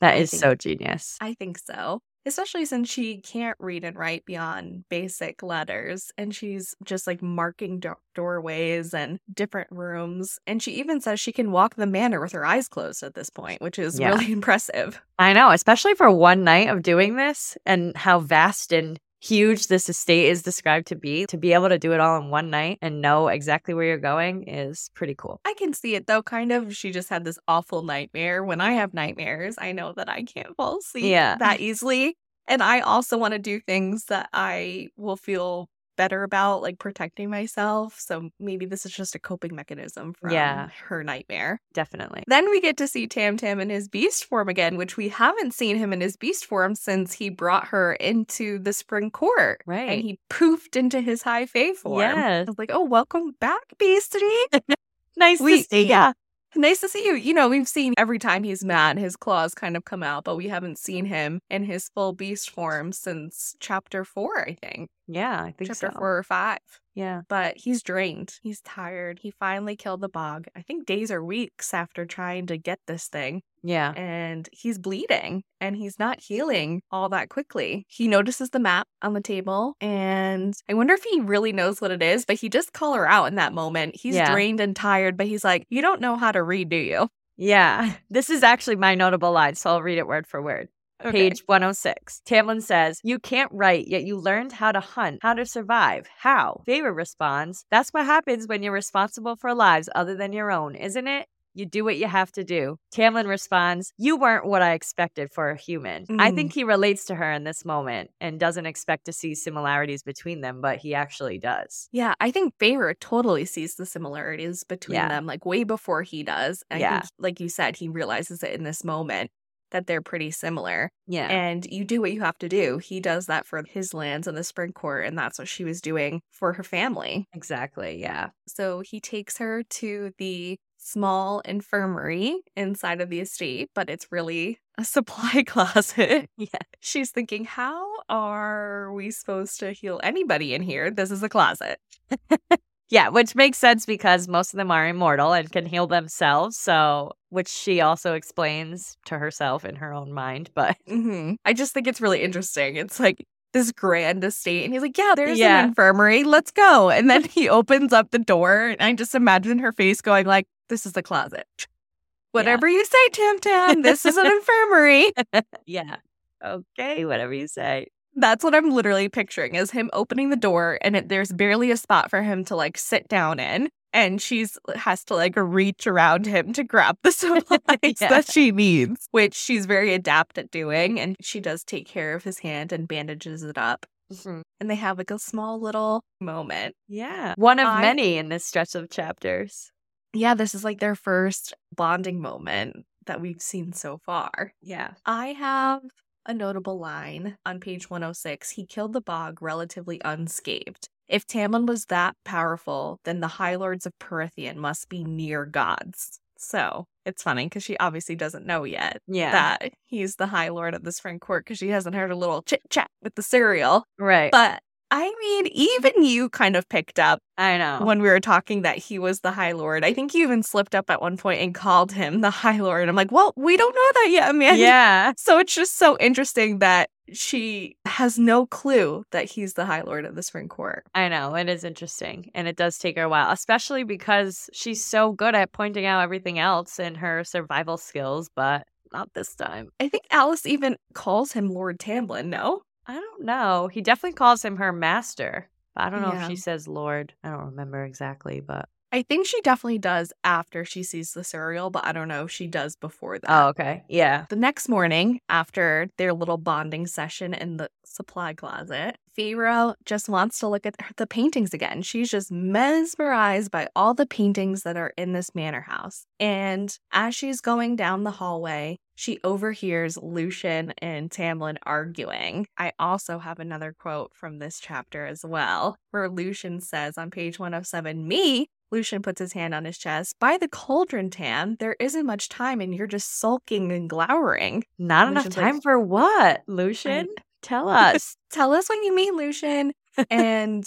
That is so genius. I think so. Especially since she can't read and write beyond basic letters and she's just like marking do- doorways and different rooms and she even says she can walk the manor with her eyes closed at this point which is Yeah. really <laughs> impressive I know, especially for one night of doing this and how vast and huge this estate is described to be. To be able to do it all in one night and know exactly where you're going is pretty cool. i can see it though kind of she just had this awful nightmare when i have nightmares i know that i can't fall asleep Yeah. that easily and i also want to do things that i will feel better about like protecting myself so maybe this is just a coping mechanism from Yeah. her nightmare Definitely. Then we get to see Tam Tam in his beast form again, which we haven't seen him in his beast form since he brought her into the spring court. Right. And he poofed into his high fae form. Yes. I was like, oh, welcome back, Beastie. <laughs> Nice We- to see ya. Nice to see you. You know, we've seen every time he's mad, his claws kind of come out, but we haven't seen him in his full beast form since chapter four, I think. Yeah, I think chapter so. four or five. Yeah. But he's drained. He's tired. He finally killed the bog. I think days or weeks after trying to get this thing. Yeah. and he's bleeding and he's not healing all that quickly. He notices the map on the table and I wonder if he really knows what it is, but he just call her out in that moment. He's Yeah. drained and tired, but he's like, You don't know how to read, do you? Yeah. <laughs> This is actually my notable line, so I'll read it word for word. Page 106. Tamlin says, You can't write, yet you learned how to hunt, how to survive. How? Feyre responds, That's what happens when you're responsible for lives other than your own, isn't it? You do what you have to do. Tamlin responds, You weren't what I expected for a human. I Mm. think he relates to her in this moment and doesn't expect to see similarities between them, but he actually does. Yeah, I think Feyre totally sees the similarities between Yeah. them, like way before he does. And I Yeah. think, like you said, he realizes it in this moment that they're pretty similar. Yeah. And you do what you have to do. He does that for his lands in the spring court, and that's what she was doing for her family. exactly. Yeah. So he takes her to the small infirmary inside of the estate, but it's really a supply <laughs> closet. Yeah. She's thinking, how are we supposed to heal anybody in here? This is a closet. <laughs> Yeah, which makes sense because most of them are immortal and can heal themselves. So, which she also explains to herself in her own mind. But hmm I just think it's really interesting. It's like this grand estate, and he's like, "Yeah, there's Yeah. an infirmary. Let's go." And then he opens up the door, and I just imagine her face going like, "This is the closet." Whatever you say, Tam Tam. This is an <laughs> infirmary. <laughs> yeah, okay, whatever you say. That's what I'm literally picturing is him opening the door and it, there's barely a spot for him to like sit down in. And she's has to like reach around him to grab the <laughs> <laughs> supplies Yeah. that she needs, which she's very adept at doing. And she does take care of his hand and bandages it up. Mm-hmm. And they have like a small little moment. Yeah, one of I- many in this stretch of chapters. Yeah, this is like their first bonding moment that we've seen so far. Yeah, I have a notable line on page 106. He killed the bog relatively unscathed. If Tamlin was that powerful, then the High Lords of Prythian must be near gods. So it's funny because she obviously doesn't know yet yeah, that he's the High Lord of the Spring Court because she hasn't heard a little chit chat with the Suriel. right. But I mean, even you kind of picked up I know. when we were talking that he was the High Lord. I think you even slipped up at one point and called him the High Lord. I'm like, well, we don't know that yet, man. <laughs> yeah, So it's just so interesting that she has no clue that he's the High Lord of the Spring Court. I know. It is interesting. And it does take her a while, especially because she's so good at pointing out everything else in her survival skills, but not this time. I think Alis even calls him Lord Tamlin, no? I don't know. He definitely calls him her master. I don't know Yeah. if she says Lord. I don't remember exactly, but I think she definitely does after she sees the Suriel, but I don't know if she does before that. oh, okay. Yeah. The next morning, after their little bonding session in the supply closet, Feyre just wants to look at the paintings again. She's just mesmerized by all the paintings that are in this manor house. And as she's going down the hallway, she overhears Lucien and Tamlin arguing. I also have another quote from this chapter as well, where Lucien says on page 107, Me, Lucien puts his hand on his chest. By the cauldron, Tam, there isn't much time and you're just sulking and glowering. Not enough like- time for what? Lucien? <laughs> Tell us. Tell us what you mean, Lucien. and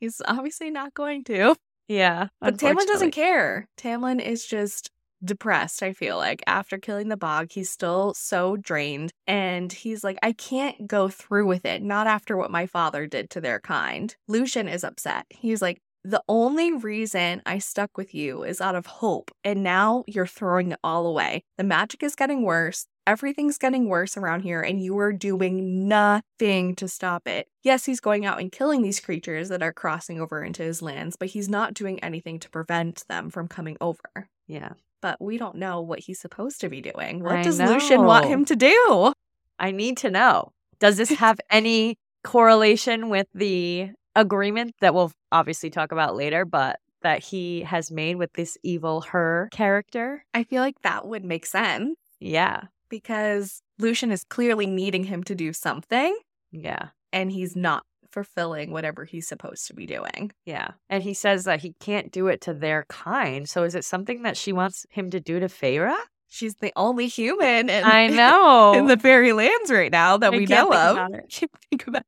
he's obviously not going to. yeah. But Tamlin doesn't care. Tamlin is just depressed, I feel like. After killing the bog, he's still so drained. And he's like, I can't go through with it, not after what my father did to their kind. Lucien is upset. He's like, the only reason I stuck with you is out of hope, and now you're throwing it all away. The magic is getting worse. Everything's getting worse around here, and you are doing nothing to stop it. Yes, he's going out and killing these creatures that are crossing over into his lands, but he's not doing anything to prevent them from coming over. Yeah. But we don't know what he's supposed to be doing. What I does Lucien want him to do? I need to know. Does this have any correlation with the agreement that we'll obviously talk about later, but that he has made with this evil her character? I feel like that would make sense Yeah. because Lucien is clearly needing him to do something, Yeah. and he's not fulfilling whatever he's supposed to be doing. Yeah. And he says that he can't do it to their kind. So is it something that she wants him to do to Feyre? She's the only human in, I <laughs> know. in the fairy lands right now that I we can't know think of. about it. <laughs> Can't think about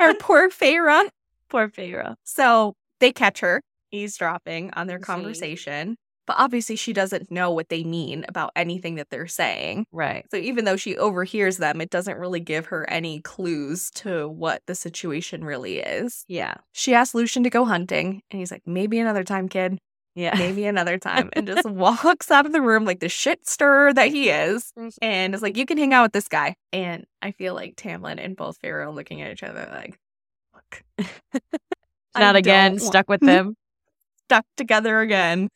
our <laughs> poor Feyre. Poor Feyre. So they catch her eavesdropping on their conversation, but obviously she doesn't know what they mean about anything that they're saying. Right. So even though she overhears them, it doesn't really give her any clues to what the situation really is. Yeah. She asks Lucien to go hunting, and he's like, maybe another time, kid. Yeah. Maybe another time. And just <laughs> walks out of the room like the shit stirrer that he is. And is like, you can hang out with this guy. And I feel like Tamlin and both Feyre looking at each other like, look. <laughs> Not again. Stuck with <laughs> them. stuck together again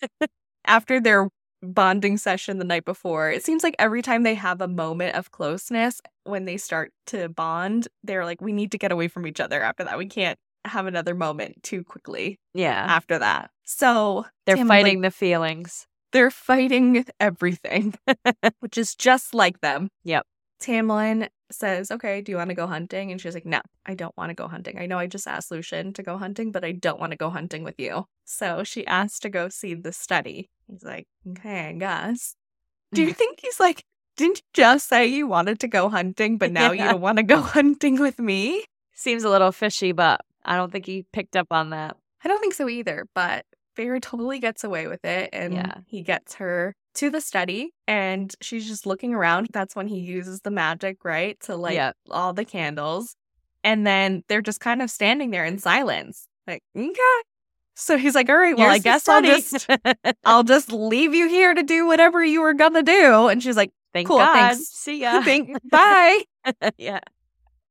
after their bonding session the night before. It seems like every time they have a moment of closeness, when they start to bond, they're like, we need to get away from each other after that. We can't have another moment too quickly Yeah. after that. So They're Tamlin's like, fighting the feelings. they're fighting everything, <laughs> <laughs> which is just like them. Yep. Tamlin says, Okay, do you want to go hunting? And she's like, No, I don't want to go hunting. I know I just asked Lucien to go hunting, but I don't want to go hunting with you. So she asked to go see the study. He's like, Okay, I guess. Do you <laughs> think he's like, Didn't you just say you wanted to go hunting, but now you don't want to go hunting with me? Seems a little fishy, but I don't think he picked up on that. I don't think so either, but Feyre totally gets away with it and Yeah. he gets her to the study and she's just looking around. That's when he uses the magic, right? To light all the candles. And then they're just kind of standing there in silence. Like, okay. So he's like, all right, well, I Here's the guess I'll just I'll just leave you here to do whatever you were gonna do. And she's like, Thank Cool, God. thanks. See ya. <laughs> Thank <laughs> bye. yeah.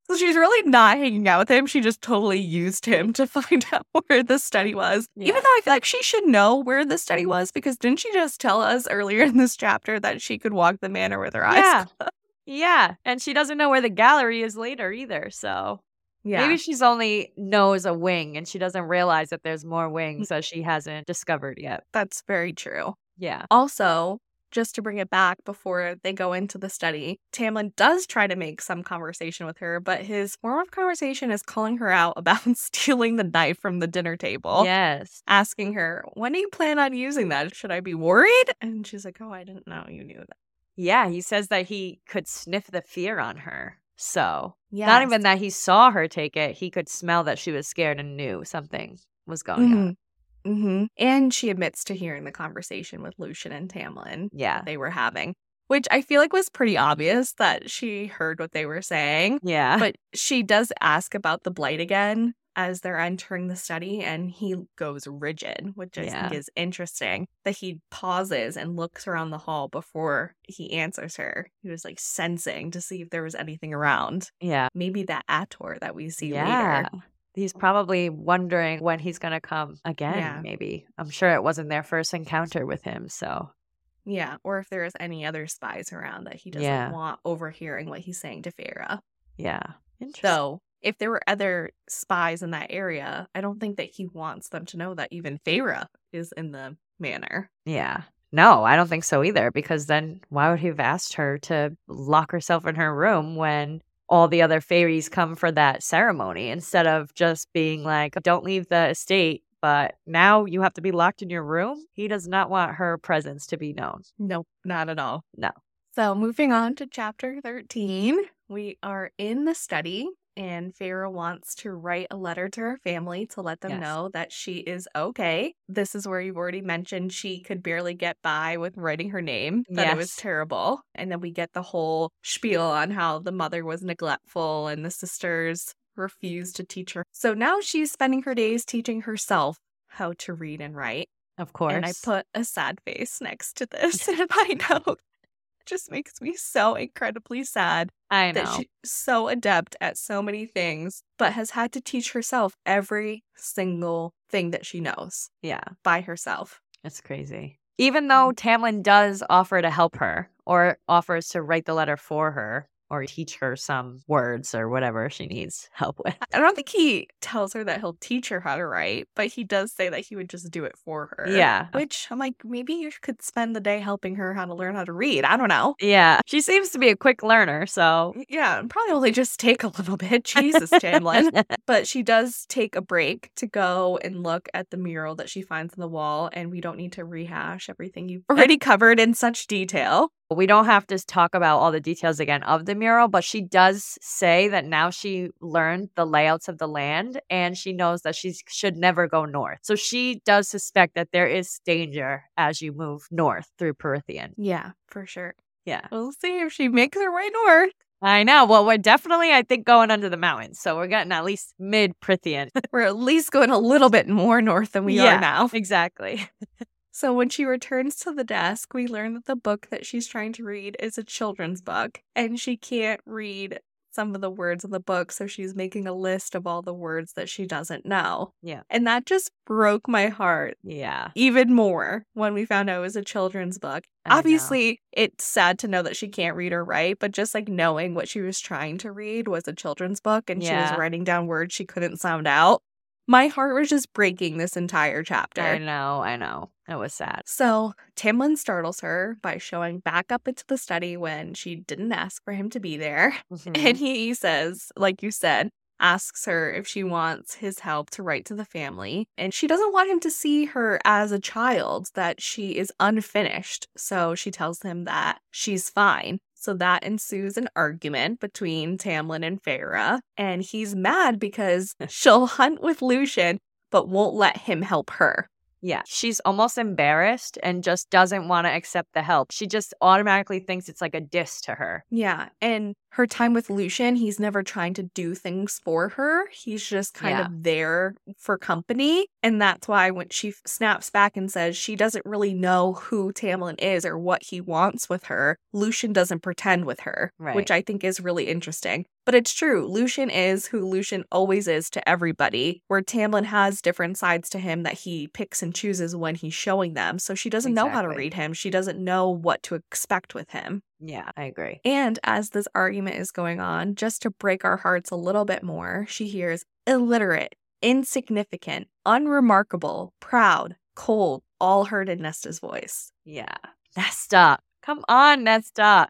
So she's really not hanging out with him. She just totally used him to <laughs> find out where the study was. Yeah. Even though I feel like she should know where the study was because didn't she just tell us earlier in this chapter that she could walk the manor with her eyes Yeah. Yeah. And she doesn't know where the gallery is later either. So Yeah. maybe she's only knows a wing and she doesn't realize that there's more wings mm. that she hasn't discovered yet. that's very true. Yeah. Also, just to bring it back before they go into the study, Tamlin does try to make some conversation with her, but his form of conversation is calling her out <laughs> about stealing the knife from the dinner table. Yes. asking her, when do you plan on using that? Should I be worried? And she's like, oh, I didn't know you knew that. Yeah. He says that he could sniff the fear on her. So Yeah. not even that he saw her take it, he could smell that she was scared and knew something was going mm-hmm. on. Hmm And she admits to hearing the conversation with Lucien and Tamlin Yeah. they were having, which I feel like was pretty obvious that she heard what they were saying. Yeah. But she does ask about the blight again as they're entering the study, and he goes rigid, which I Yeah. think is interesting. That he pauses and looks around the hall before he answers her. He was like sensing to see if there was anything around. yeah. Maybe that Attor that we see Yeah. later. He's mm. probably wondering when he's going to come again, Yeah. maybe. I'm sure it wasn't their first encounter with him. So, Yeah, or if there is any other spies around that he doesn't Yeah. want overhearing what he's saying to Feyre. yeah. Interesting. So, if there were other spies in that area, I don't think that he wants them to know that even Feyre is in the manor. Yeah. No, I don't think so either, because then why would he have asked her to lock herself in her room when all the other fairies come for that ceremony instead of just being like, don't leave the estate, but now you have to be locked in your room? He does not want her presence to be known. Nope, not at all. No. So, moving on to chapter 13, we are in the study and Feyre wants to write a letter to her family to let them Yes. know that she is okay. This is where you've already mentioned she could barely get by with writing her name, that it was terrible. And then we get the whole spiel on how the mother was neglectful and the sisters refused to teach her. So now she's spending her days teaching herself how to read and write. Of course. And I put a sad face next to <laughs> this in my note. Just makes me so incredibly sad I know. that she's so adept at so many things, but has had to teach herself every single thing that she knows yeah. by herself. It's crazy. Even though mm. Tamlin does offer to help her or offers to write the letter for her or teach her some words or whatever she needs help with. I don't think he tells her that he'll teach her how to write, but he does say that he would just do it for her. Yeah. Which I'm like, maybe you could spend the day helping her how to learn how to read. I don't know. Yeah. She seems to be a quick learner, so Yeah, probably only just take a <laughs> little bit. Jesus, Tamlin. <laughs> But she does take a break to go and look at the mural that she finds on the wall, and we don't need to rehash everything you've already covered in such detail. We don't have to talk about all the details again of the mural, but she does say that now she learned the layouts of the land and she knows that she should never go north. So she does suspect that there is danger as you move north through Prythian. Yeah, for sure. Yeah. We'll see if she makes her way north. I know. Well, we're definitely, I think, going under the mountains. So we're getting at least mid Prythian. <laughs> We're at least going a little bit more north than we Yeah. are now. exactly. <laughs> So when she returns to the desk, we learn that the book that she's trying to read is a children's book, and she can't read some of the words in the book, so she's making a list of all the words that she doesn't know. Yeah. And that just broke my heart Yeah. even more when we found out it was a children's book. I know. Obviously, it's sad to know that she can't read or write, but just like knowing what she was trying to read was a children's book and she was writing down words she couldn't sound out. My heart was just breaking this entire chapter. I know. I know. It was sad. So Tamlin startles her by showing back up into the study when she didn't ask for him to be there. Mhm. <laughs> And he says, like you said, asks her if she wants his help to write to the family. And she doesn't want him to see her as a child, that she is unfinished. So she tells him that she's fine. So that ensues an argument between Tamlin and Feyre. And he's mad because <laughs> she'll hunt with Lucien, but won't let him help her. Yeah. She's almost embarrassed and just doesn't want to accept the help. She just automatically thinks it's like a diss to her. Yeah. And her time with Lucien, he's never trying to do things for her. He's just kind Yeah. of there for company. And that's why when she snaps back and says she doesn't really know who Tamlin is or what he wants with her, Lucien doesn't pretend with her, Right. which I think is really interesting. But it's true. Lucien is who Lucien always is to everybody, where Tamlin has different sides to him that he picks and chooses when he's showing them. So she doesn't know how to read him. She doesn't know what to expect with him. Yeah, I agree. And as this argument is going on, just to break our hearts a little bit more, she hears illiterate, insignificant, unremarkable, proud, cold, all heard in Nesta's voice. Yeah. Nesta. Come on, Nesta.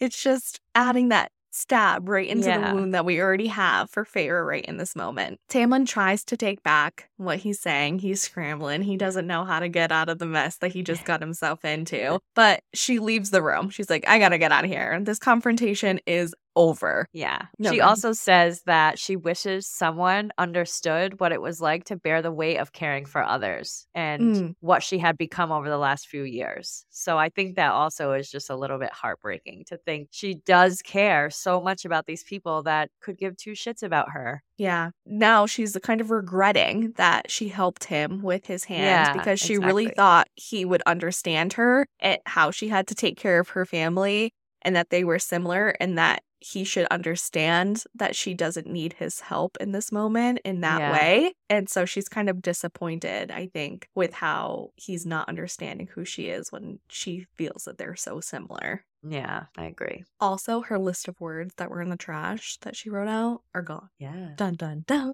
It's just adding that stab right into Yeah. the wound that we already have for Feyre right in this moment. Tamlin tries to take back what he's saying. He's scrambling. He doesn't know how to get out of the mess that he just got himself into. But she leaves the room. She's like, I gotta get out of here. This confrontation is over. Yeah. No, she also says that she wishes someone understood what it was like to bear the weight of caring for others and Mm. what she had become over the last few years. So I think that also is just a little bit heartbreaking to think she does care so much about these people that could give two shits about her. Yeah. Now she's kind of regretting that she helped him with his hand Yeah, because she really thought he would understand her and how she had to take care of her family and that they were similar and that he should understand that she doesn't need his help in this moment in that Yeah. way. And so she's kind of disappointed, I think, with how he's not understanding who she is when she feels that they're so similar. Yeah, I agree. Also, her list of words that were in the trash that she wrote out are gone. Yeah. Dun dun dun.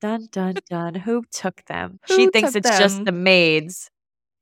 Dun dun dun. Who took them? Who she thinks it's just the maids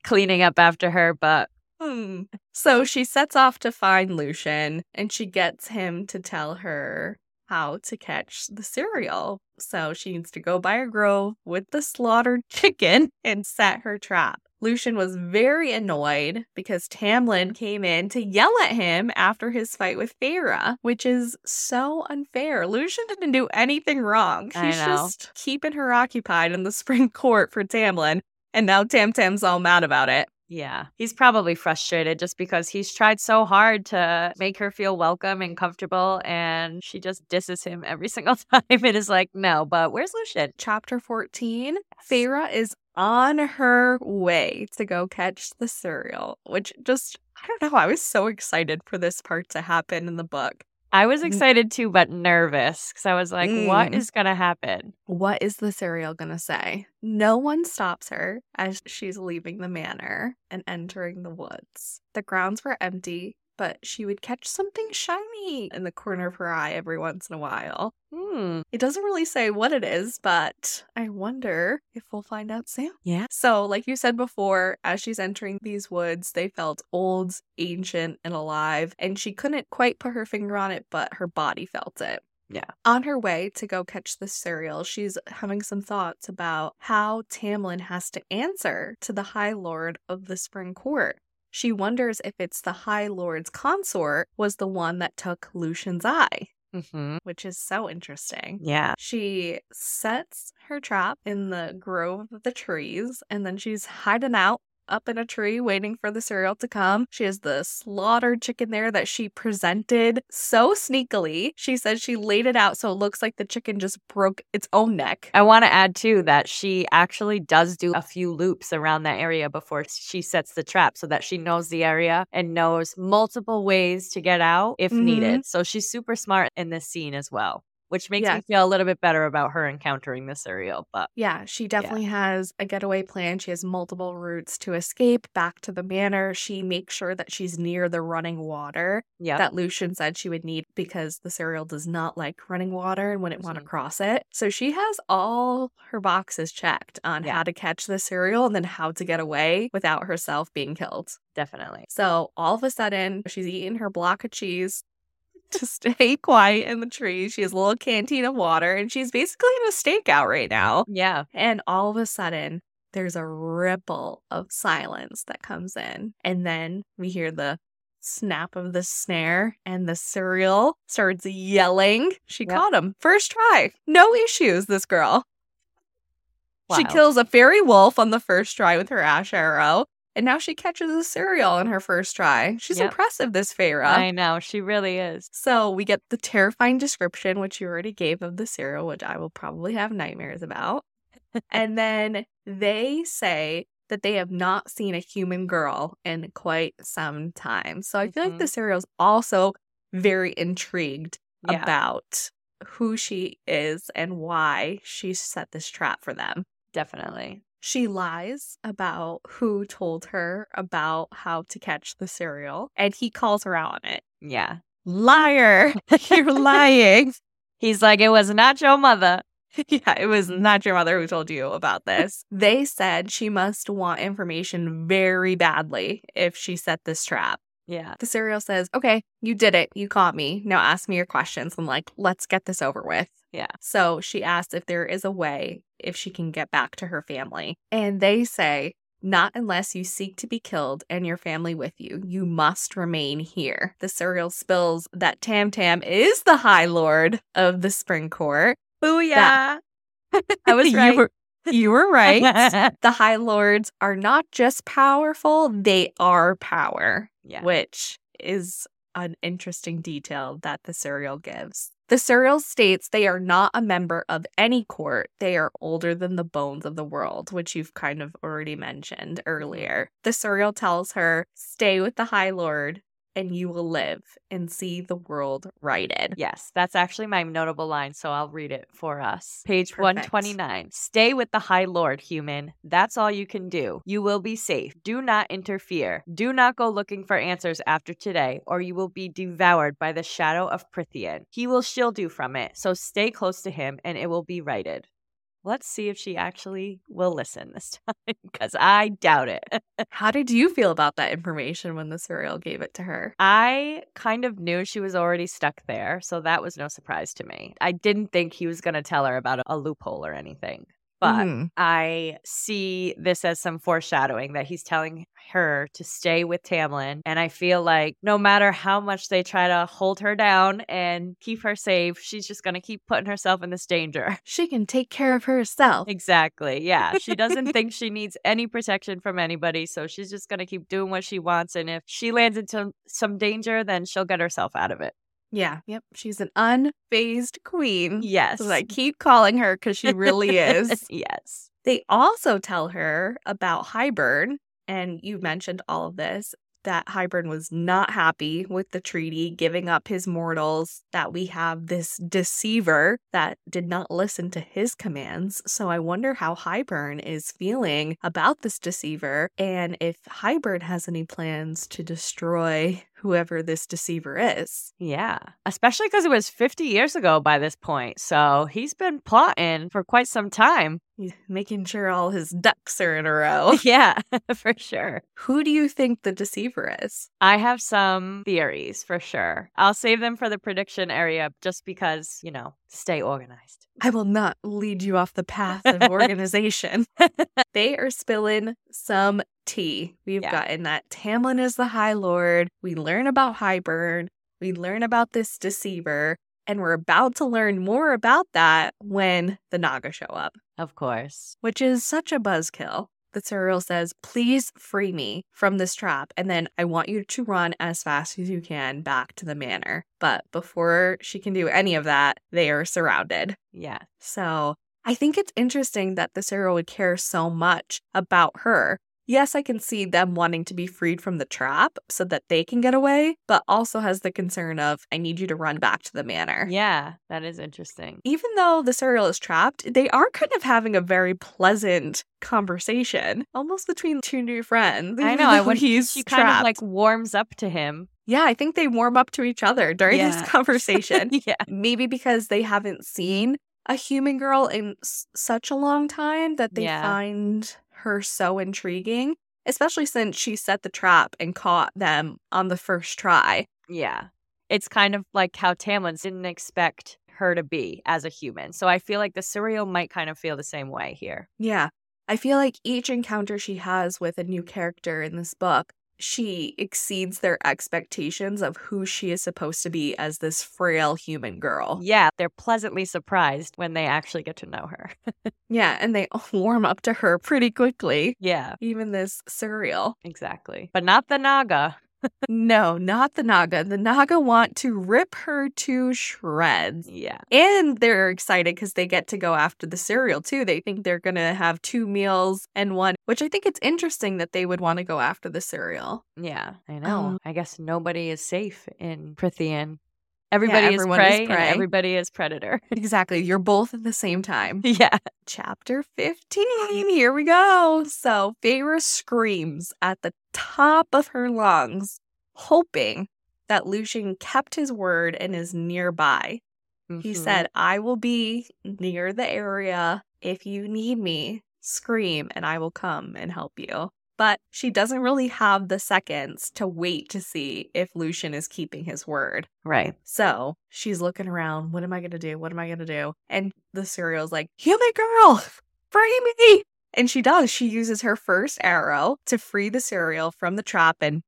cleaning up after her, but Hmm. So she sets off to find Lucien and she gets him to tell her how to catch the Suriel. So she needs to go by a grove with the slaughtered chicken <laughs> and set her trap. Lucien was very annoyed because Tamlin came in to yell at him after his fight with Feyre, which is so unfair. Lucien didn't do anything wrong. He's just keeping her occupied in the spring court for Tamlin. And now Tam Tam's all mad about it. Yeah. He's probably frustrated just because he's tried so hard to make her feel welcome and comfortable. And she just disses him every <laughs> single time and is like, no, but where's Lucien? Chapter 14 Feyre is on her way to go catch the Suriel, which just, I don't know. I was so excited for this part to happen in the book. I was excited too, but nervous because I was like, what Mm. is going to happen? What is the Suriel going to say? No one stops her as she's leaving the manor and entering the woods. The grounds were empty, but she would catch something shiny in the corner of her eye every once in a while. Hmm. It doesn't really say what it is, but I wonder if we'll find out soon. Yeah. So, like you said before, as she's entering these woods, they felt old, ancient, and alive, and she couldn't quite put her finger on it, but her body felt it. Yeah. On her way to go catch the Suriel, she's having some thoughts about how Tamlin has to answer to the High Lord of the Spring Court. She wonders if it's the High Lord's consort was the one that took Lucien's eye, hmm which is so interesting. Yeah. She sets her trap in the grove of the trees and then she's hiding out up in a tree waiting for the Suriel to come. She has the slaughtered chicken there that she presented so sneakily. She says she laid it out so it looks like the chicken just broke its own neck. I want to add too that she actually does do a few loops around that area before she sets the trap so that she knows the area and knows multiple ways to get out if Mhm. needed. So she's super smart in this scene as well, which makes me feel a little bit better about her encountering the Suriel. But Yeah, she definitely has a getaway plan. She has multiple routes to escape back to the manor. She makes sure that she's near the running water. yeah, that Lucien said she would need because the Suriel does not like running water and wouldn't want to Mhm. cross it. So she has all her boxes checked on Yeah. how to catch the Suriel and then how to get away without herself being killed. definitely. So all of a sudden, she's eating her block of cheese to stay quiet in the tree. She has a little canteen of water and she's basically in a stakeout right now. Yeah. And all of a sudden, there's a ripple of silence that comes in. And then we hear the snap of the snare, and the Suriel starts yelling. She Yep. caught him. First try. No issues, this girl. She kills a fairy wolf on the first try with her ash arrow. And now she catches a Suriel in her first try. She's Yep. impressive, this Feyre. I know. She really is. So we get the terrifying description, which you already gave of the Suriel, which I will probably have nightmares about. and then they say that they have not seen a human girl in quite some time. So I feel like the mm-hmm. Suriel's also very intrigued Yeah. about who she is and why she set this trap for them. Definitely. She lies about who told her about how to catch the Suriel, and he calls her out on it. Yeah. Liar! <laughs> You're lying. He's like, it was not your mother. <laughs> yeah, it was not your mother who told you about this. they said she must want information very badly if she set this trap. Yeah. The Suriel says, Okay, you did it. You caught me. Now ask me your questions. I'm like, Let's get this over with. Yeah. So she asks if there is a way if she can get back to her family. And they say, not unless you seek to be killed and your family with you. You must remain here. The Suriel spills that Tam Tam is the High Lord of the Spring Court. Booyah. <laughs> I was <laughs> You right. were- You were <laughs> right. the High Lords are not just powerful, they are power yeah. which is an interesting detail that the Suriel gives. The Suriel states they are not a member of any court. They are older than the bones of the world, which you've kind of already mentioned earlier. The Suriel tells her, Stay with the High Lord and you will live and see the world righted. Yes, that's actually my notable line, so I'll read it for us. Page Perfect. 129. Stay with the High Lord, human. That's all you can do. You will be safe. Do not interfere. Do not go looking for answers after today, or you will be devoured by the shadow of Prythian. He will shield you from it, so stay close to him and it will be righted. Let's see if she actually will listen this <laughs> time because I doubt it. <laughs> How did you feel about that information when the Suriel gave it to her? I kind of knew she was already stuck there, so that was no surprise to me. I didn't think he was going to tell her about a loophole or anything. But Mhm. I see this as some foreshadowing that he's telling her to stay with Tamlin. And I feel like no matter how much they try to hold her down and keep her safe, she's just going to keep putting herself in this danger. <laughs> she can take care of herself. Exactly. Yeah. She doesn't <laughs> think she needs any protection from anybody. So she's just going to keep doing what she wants. And if she lands into some danger, then she'll get herself out of it. Yeah. Yep. She's an unfazed queen. Yes. I keep calling her because she really is. <laughs> yes. They also tell her about Hybern, and you mentioned all of this that Hybern was not happy with the treaty, giving up his mortals, that we have this deceiver that did not listen to his commands. So I wonder how Hybern is feeling about this deceiver and if Hybern has any plans to destroy whoever this deceiver is. Yeah. Especially because it was 50 years ago by this point. So he's been plotting for quite some time. He's making sure all his ducks are in a <laughs> row. yeah, for sure. Who do you think the deceiver is? I have some theories for sure. I'll save them for the prediction area just because, you know, stay organized. I will not lead you off the path of <laughs> organization. <laughs> they are spilling some tea. We've Yeah. gotten that Tamlin is the High Lord. We learn about Hybern. We learn about this deceiver. And we're about to learn more about that when the Naga show up, Of course. which is such a buzzkill. The Suriel says, Please free me from this trap. And then I want you to run as fast as you can back to the manor. But before she can do any of that, they are surrounded. Yeah. So I think it's interesting that the Suriel would care so much about her. Yes, I can see them wanting to be freed from the trap so that they can get away, but also has the concern of, I need you to run back to the manor. Yeah. That is interesting. Even though the Suriel is trapped, they are kind of having a very pleasant conversation, almost between two new friends. I know. I went, he's she kind trapped. of like warms up to him. yeah, I think they warm up to each other during Yeah. this <laughs> conversation. yeah. maybe because they haven't seen a human girl in s- such a long time that they Yeah. find her so intriguing, especially since she set the trap and caught them on the first try. Yeah. It's kind of like how Tamlin didn't expect her to be as a human. So I feel like the Suriel might kind of feel the same way here. Yeah. I feel like each encounter she has with a new character in this book, she exceeds their expectations of who she is supposed to be as this frail human girl. Yeah, they're pleasantly surprised when they actually get to know her. <laughs> Yeah, and they <laughs> warm up to her pretty quickly. yeah, Even this Suriel. exactly. But not the Naga. No, not the Naga. The Naga want to rip her to shreds. Yeah. And they're excited because they get to go after the Suriel too. They think they're going to have two meals and one, which I think it's interesting that they would want to go after the Suriel. Yeah, I know. Um, I guess nobody is safe in Prythian. Everybody is everyone is prey, prey. and everybody is predator. <laughs> Exactly. You're both at the same time. yeah. Chapter 15. Here we go. So Feyre screams at the top of her lungs, hoping that Lucien kept his word and is nearby. He Mhm. said, I will be near the area. If you need me, scream and I will come and help you. But she doesn't really have the seconds to wait to see if Lucien is keeping his word. Right. So she's looking around. What am I going to do? What am I going to do? And the Suriel's like, Human girl, free me. And she does. She uses her first arrow to free the Suriel from the trap, and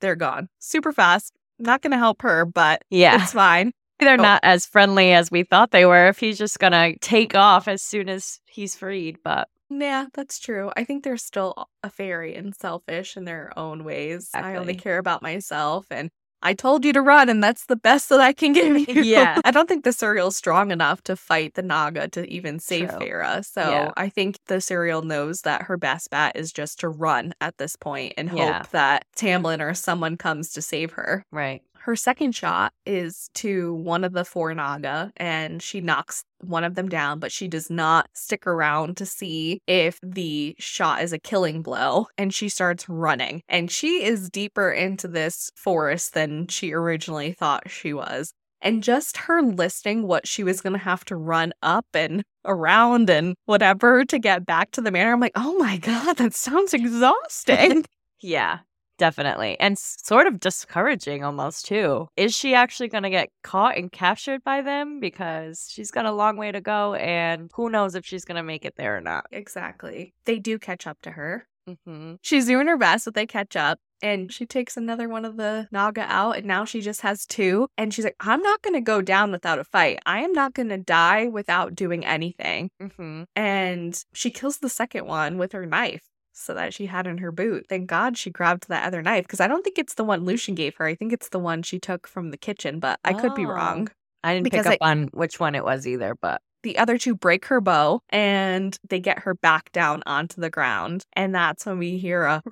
they're gone super fast. Not going to help her, but Yeah. it's fine. <laughs> They're Oh. not as friendly as we thought they were if he's just going to take off as soon as he's freed. But Yeah, that's true. I think they're still a fairy and selfish in their own ways. I only care about myself and I told you to run and that's the best that I can give <laughs> you. Yeah. I don't think the Suriel's strong enough to fight the Naga to even save True. Feyre. So Yeah. I think the Suriel knows that her best bet is just to run at this point and Yeah. hope that Tamlin or someone comes to save her. right. Her second shot is to one of the four Naga, and she knocks one of them down, but she does not stick around to see if the shot is a killing blow. And she starts running. And she is deeper into this forest than she originally thought she was. And just her listing what she was going to have to run up and around and whatever to get back to the manor, I'm like, oh my God, that sounds <laughs> exhausting. <laughs> Yeah, definitely. And sort of discouraging almost too. Is she actually going to get caught and captured by them? Because she's got a long way to go and who knows if she's going to make it there or not. exactly. They do catch up to her. hmm She's doing her best, but they catch up. And she takes another one of the Naga out, and now she just has two. And she's like, I'm not going to go down without a fight. I am not going to die without doing anything. hmm And she kills the second one with her knife so that she had in her boot. Thank God she grabbed that other knife because I don't think it's the one Lucien gave her. I think it's the one she took from the kitchen, but I could be Oh. wrong. I didn't Because pick up I- on which one it was either, but The other two break her bow and they get her back down onto the ground. And that's when we hear a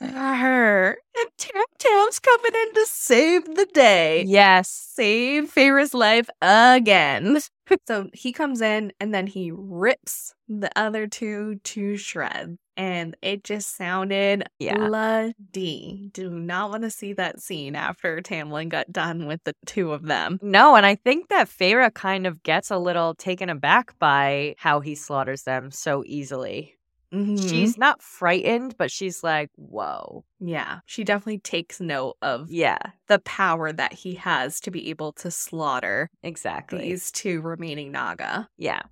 her. And Tam Tam's coming in to save the day. yes. Save Feyre's life again. <laughs> so he comes in and then he rips the other two to shreds. And it just sounded Yeah. bloody. Do not want to see that scene after Tamlin got done with the two of them. No, and I think that Feyre kind of gets a little taken aback by how he slaughters them so easily. Mhm. She's not frightened, but she's like, whoa. Yeah, she definitely takes note of Yeah, the power that he has to be able to slaughter exactly. these two remaining Naga. Yeah.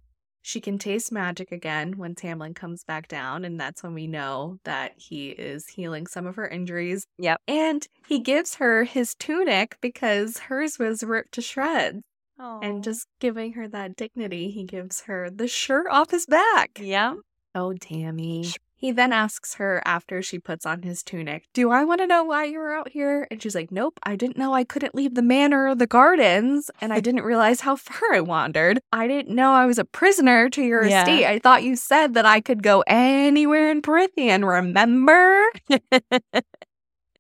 She can taste magic again when Tamlin comes back down, and that's when we know that he is healing some of her injuries. Yep. And he gives her his tunic because hers was ripped to shreds. And just giving her that dignity, he gives her the shirt off his back. yeah. Oh, Tammy. He then asks her after she puts on his tunic, Do I want to know why you were out here? And she's like, Nope, I didn't know I couldn't leave the manor or the gardens. And I didn't realize how <laughs> far I wandered. I didn't know I was a prisoner to your Yeah. estate. I thought you said that I could go anywhere in Prythian, remember? <laughs>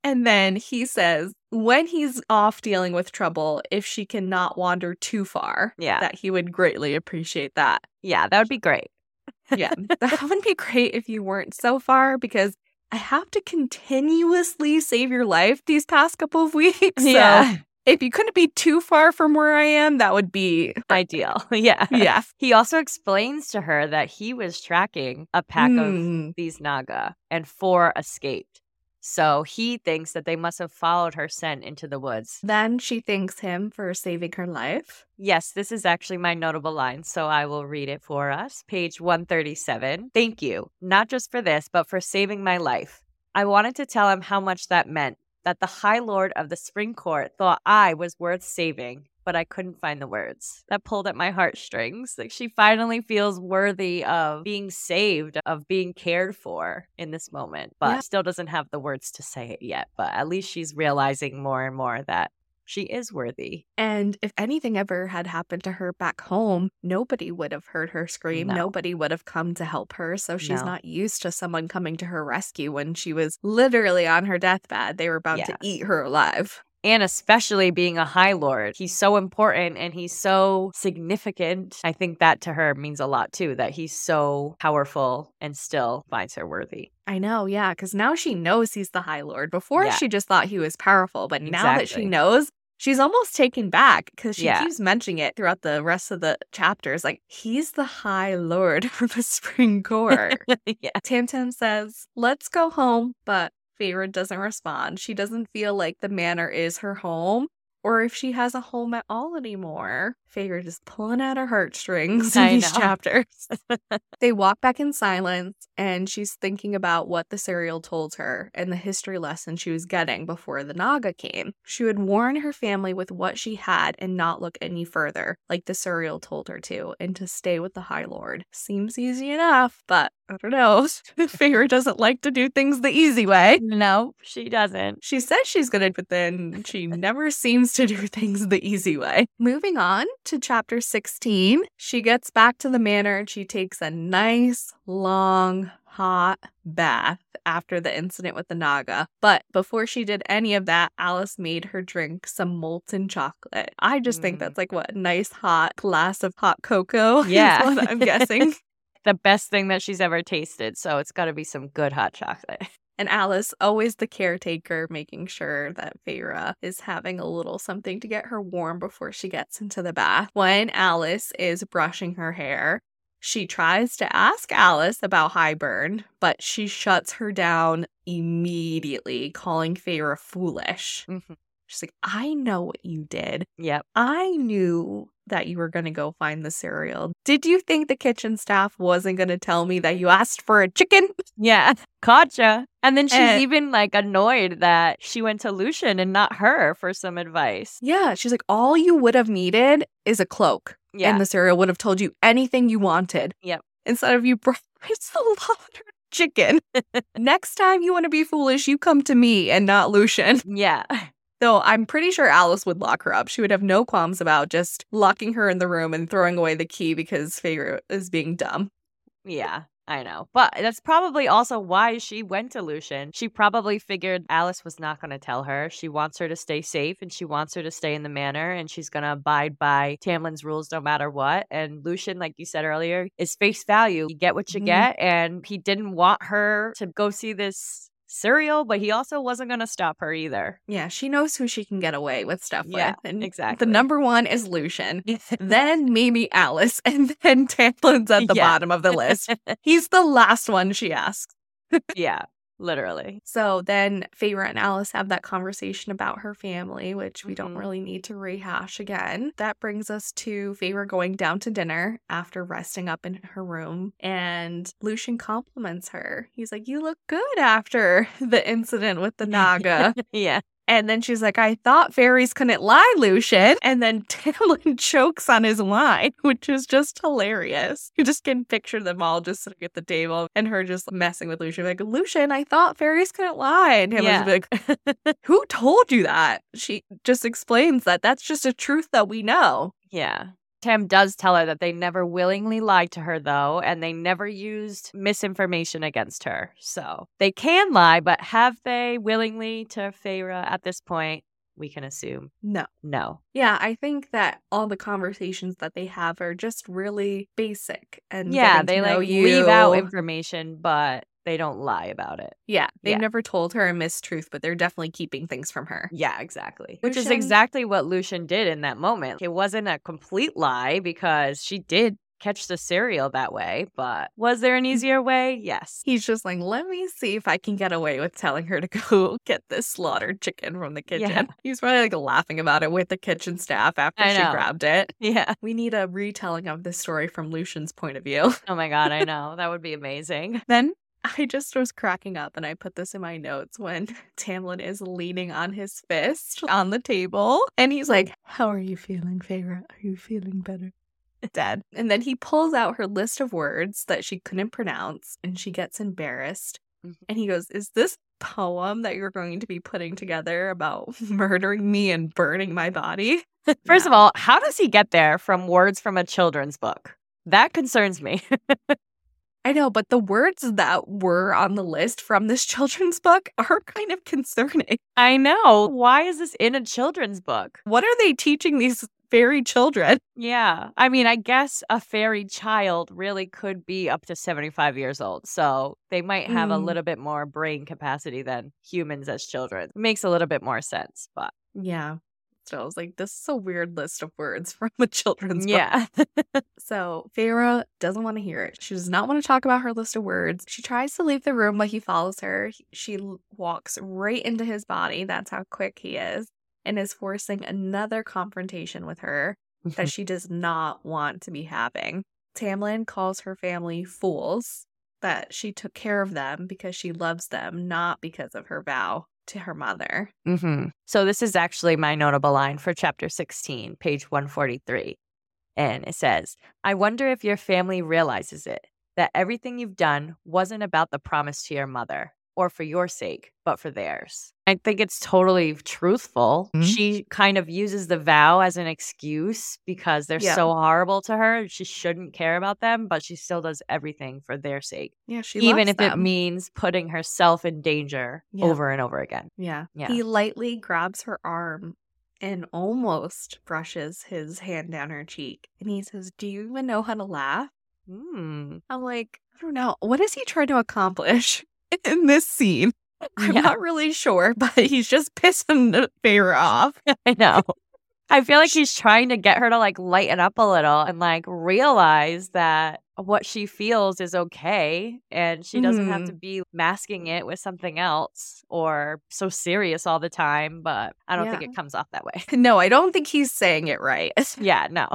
And then he says, when he's off dealing with trouble, if she cannot wander too far, Yeah. that he would greatly appreciate that. Yeah, that would be great. Yeah, <laughs> that wouldn't be great if you weren't so far because I have to continuously save your life these past couple of <laughs> weeks. So if you couldn't be too far from where I am, that would be <laughs> Ideal. Yeah. yeah. He also explains to her that he was tracking a pack of Mm. these Naga and four escaped. So he thinks that they must have followed her scent into the woods. Then she thanks him for saving her life. Yes, this is actually my notable line, so I will read it for us. Page 137. Thank you, not just for this, but for saving my life. I wanted to tell him how much that meant, that the High Lord of the Spring Court thought I was worth saving, but I couldn't find the words. That pulled at my heartstrings. Like she finally feels worthy of being saved, of being cared for in this moment, but Yeah. still doesn't have the words to say it yet. But at least she's realizing more and more that she is worthy. And if anything ever had happened to her back home, nobody would have heard her scream. No. Nobody would have come to help her. So she's No. not used to someone coming to her rescue when she was literally on her deathbed. They were about to eat her alive. And especially being a high lord he's so important and he's so significant i think that to her means a lot too that he's so powerful and still finds her worthy I know, yeah, because now she knows he's the High Lord. Before Yeah. she just thought he was powerful, but now that she knows, she's almost taken back because she Yeah. keeps mentioning it throughout the rest of the chapters. Like, he's the High Lord <laughs> of the Spring Court. <laughs> yeah Tam Tam says, Let's go home, but Feyre doesn't respond. She doesn't feel like the manor is her home or if she has a home at all anymore. Feyre just pulling at her heartstrings in I these know. chapters. <laughs> they walk back in silence and she's thinking about what the Suriel told her and the history lesson she was getting before the Naga came. She would warn her family with what she had and not look any further, like the Suriel told her to, and to stay with the High Lord. Seems easy enough, but I don't know. <laughs> Feyre doesn't like to do things the easy way. no she doesn't She says she's gonna, but then she never seems to do things the easy way. Moving on to chapter 16, she gets back to the manor and she takes a nice, long, hot bath after the incident with the Naga. But before she did any of that, Alis made her drink some molten chocolate. I just think Mm. that's like what a nice hot glass of hot cocoa. <laughs> Yeah. I'm guessing. <laughs> the best thing that she's ever tasted so it's got to be some good hot chocolate And Alis, always the caretaker, making sure that Feyre is having a little something to get her warm before she gets into the bath. When Alis is brushing her hair, she tries to ask Alis about Hybern, but she shuts her down immediately, calling Feyre foolish. Mhm. She's like, I know what you did. Yep. I knew that you were going to go find the Suriel. Did you think the kitchen staff wasn't going to tell me that you asked for a chicken? <laughs> Yeah. Gotcha. And then she's And- even like annoyed that she went to Lucien and not her for some advice. Yeah. She's like, all you would have needed is a cloak. Yeah. And the Suriel would have told you anything you wanted. Yep. Instead of you brought <laughs> me slaughtered chicken. <laughs> Next time you want to be foolish, you come to me and not Lucien. yeah. Though I'm pretty sure Alis would lock her up. She would have no qualms about just locking her in the room and throwing away the key because Feyre is being dumb. Yeah. I know. But that's probably also why she went to Lucien. She probably figured Alis was not going to tell her. She wants her to stay safe and she wants her to stay in the manor and she's going to abide by Tamlin's rules no matter what. And Lucien, like you said earlier, is face value. You get what you Mhm. get. And he didn't want her to go see this Suriel, but he also wasn't going to stop her either. Yeah, she knows who she can get away with stuff Yeah, with. And exactly. the number one is Lucien. <laughs> then Mimi Alis, <laughs> and then Tamlin's at the Yeah. bottom of the list. <laughs> He's the last one she asks. yeah, literally. So then Feyre and Alis have that conversation about her family, which we don't Mhm. really need to rehash again. That brings us to Feyre going down to dinner after resting up in her room. And Lucien compliments her. He's like, You look good after <laughs> the incident with the <laughs> Naga. yeah. And then she's like, I thought fairies couldn't lie, Lucien. And then <laughs> Tamlin chokes on his wine, which is just hilarious. You just can picture them all just sitting at the table and her just messing with Lucien. Like, Lucien, I thought fairies couldn't lie. And Tamlin's Yeah. like, <laughs> Who told you that? She just explains that that's just a truth that we know. Yeah. Tam does tell her that they never willingly lied to her, though, and they never used misinformation against her. So they can lie, but have they willingly to Feyre at this point? We can assume No. no. Yeah, I think that all the conversations that they have are just really basic and yeah, they like you. leave out information, but they don't lie about it. Yeah, they've Yeah. never told her a mistruth, but they're definitely keeping things from her. Yeah, exactly. Which is exactly what Lucien did in that moment. It wasn't a complete lie because she did catch the Suriel that way, but was there an mm. easier way? Yes. He's just like, let me see if I can get away with telling her to go <laughs> get this slaughtered chicken from the kitchen. Yeah. <laughs> He's probably like laughing about it with the kitchen staff after I she know. grabbed it. <laughs> Yeah. We need a retelling of this story from Lucien's point of view. Oh my God, I know. That would be amazing. Then I just was cracking up and I put this in my notes when <laughs> Tamlin is leaning on his fist <laughs> on the table and he's like, How are you feeling, Feyre? Are you feeling better? <laughs> Dead. And then he pulls out her list of words that she couldn't pronounce and she gets embarrassed. Mhm. And he goes, Is this poem that you're going to be putting together about murdering me and burning my body? First of all, how does he get there from words from a children's book? That concerns me. I know, but the words that were on the list from this <laughs> children's book are kind of concerning. I know. Why is this in a children's book? What are they teaching these fairy children? Yeah. I mean, I guess a fairy child really could be up to 75 years old. So they might have a Mm. little bit more brain capacity than humans as children. makes a little bit more sense, but Yeah. So I was like, this is a weird list of words <laughs> from a children's book. yeah. <laughs> So Feyre doesn't want to hear it. She does not want to talk about her list of words. She tries to leave the room, but he follows her. She walks right into his body. That's how quick he is. And is forcing another confrontation with her that <laughs> she does not want to be having. Tamlin calls her family fools, that she took care of them because she loves them, not because of her vow to her mother. hmm So this is actually my notable line for chapter 16, page 143. And it says, I wonder if your family realizes it, that everything you've done wasn't about the promise to your mother or for your sake, but for theirs. I think it's totally truthful. Mhm. She kind of uses the vow as an excuse because they're Yeah. so horrible to her. She shouldn't care about them, but she still does everything for their sake, Yeah, she even if it means putting herself in danger Yeah. over and over again. Yeah. Yeah. He lightly grabs her arm and almost brushes his hand down her cheek. And he says, Do you even know how to laugh? Hmm. I'm like, I don't know. What is he trying to accomplish <laughs> in this scene? I'm Yeah. not really sure, <laughs> but he's just pissing Feyre off. <laughs> I know. I feel like he's trying to get her to like lighten up a little and like realize that what she feels is okay and she doesn't have mm-hmm. to be masking it with something else or so serious all the time, but I don't think it comes off that way. No, I don't think he's saying it right. yeah, no.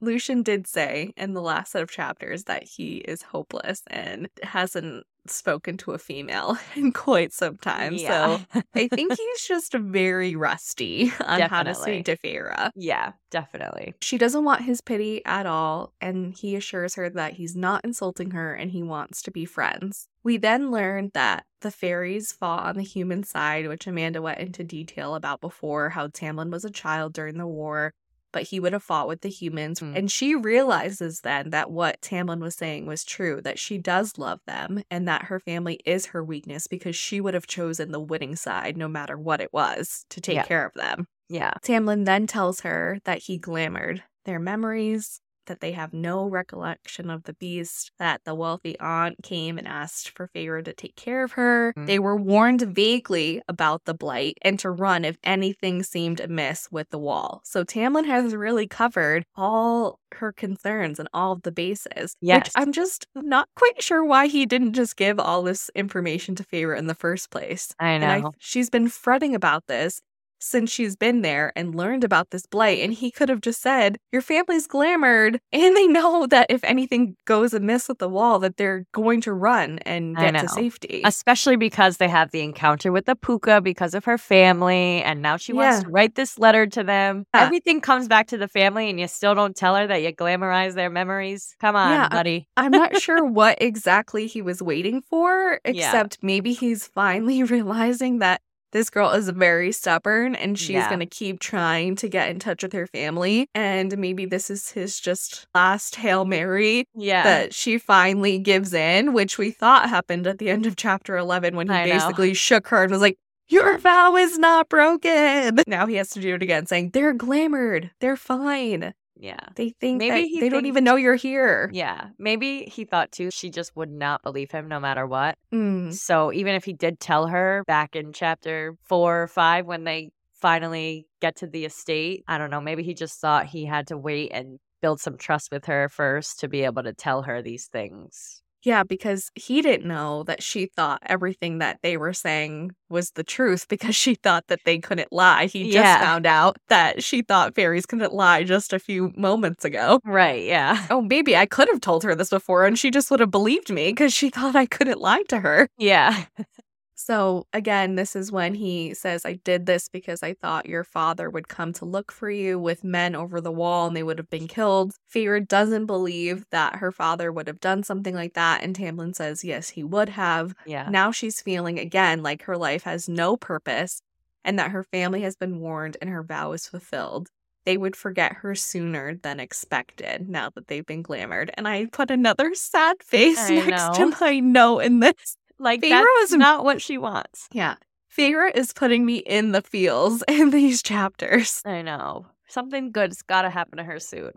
Lucien did say in the last set of chapters that he is hopeless and hasn't spoken to a female <laughs> in quite some time. Yeah. So I think <laughs> he's just very rusty <laughs> on how to speak to Feyre. yeah, definitely. She doesn't want his pity at all, and he assures her that he's not insulting her and he wants to be friends. We then learn that the fairies fought on the human side, which Amanda went into detail about before how Tamlin was a child during the war, but he would have fought with the humans. Mm. And she realizes then that what Tamlin was saying was true, that she does love them and that her family is her weakness because she would have chosen the winning side no matter what it was to take Yeah. care of them. Yeah. Tamlin then tells her that he glamored their memories, that they have no recollection of the beast, that the wealthy aunt came and asked for favor to take care of her. Mm. They were warned vaguely about the blight and to run if anything seemed amiss with the wall. So Tamlin has really covered all her concerns and all of the bases. Yes. Which I'm just not quite sure why he didn't just give all this information to Feyre in the first place. I know. And I, she's been fretting about this since she's been there and learned about this blight. And he could have just said, Your family's glamored. <laughs> And they know that if anything goes amiss with the wall, that they're going to run and get to safety. Especially because they have the encounter with the puka because of her family, and now she wants Yeah. to write this letter to them. Yeah. Everything comes back to the family, and you still don't tell her that you glamorize their memories. Come on, Yeah, buddy. I'm not sure <laughs> what exactly he was waiting for, except maybe he's finally <laughs> realizing that this girl is very stubborn and she's Yeah. going to keep trying to get in touch with her family. And maybe this is his just last Hail Mary Yeah. that she finally gives in, which we thought happened at the end of chapter 11 when he I know. basically shook her and was like, Your vow is not broken. Now he has to do it again, saying, They're glamored. They're fine. Yeah. They think Maybe they don't even know you're here. Yeah. Maybe he thought too she just would not believe him no matter what. Mm. So even if he did tell her back in chapter four or five when they finally get to the estate, I don't know, maybe he just thought he had to wait and build some trust with her first to be able to tell her these things. Yeah, because he didn't know that she thought everything that they were saying was the truth <laughs> because she thought that they couldn't lie. He just Yeah. found out that she thought fairies couldn't lie just a few moments ago. Right, yeah. Oh, maybe I could have told her this before and she just would have believed me because she <laughs> thought I couldn't lie to her. Yeah. <laughs> So, again, this is when he says, I did this because I thought your father would come to look for you with men over the wall and they would have been killed. Feyre doesn't believe that her father would have done something like that. And Tamlin says, yes, he would have. Yeah. Now she's feeling again like her life has no purpose and that her family has been warned and her vow is fulfilled. They would forget her sooner than expected now that they've been glamored. And I put another sad face I <laughs> next know. to my note in this. Like Feyre that's was- not what she wants. Yeah. Feyre is putting me in the feels <laughs> in these chapters. I know. Something good's gotta happen to her soon.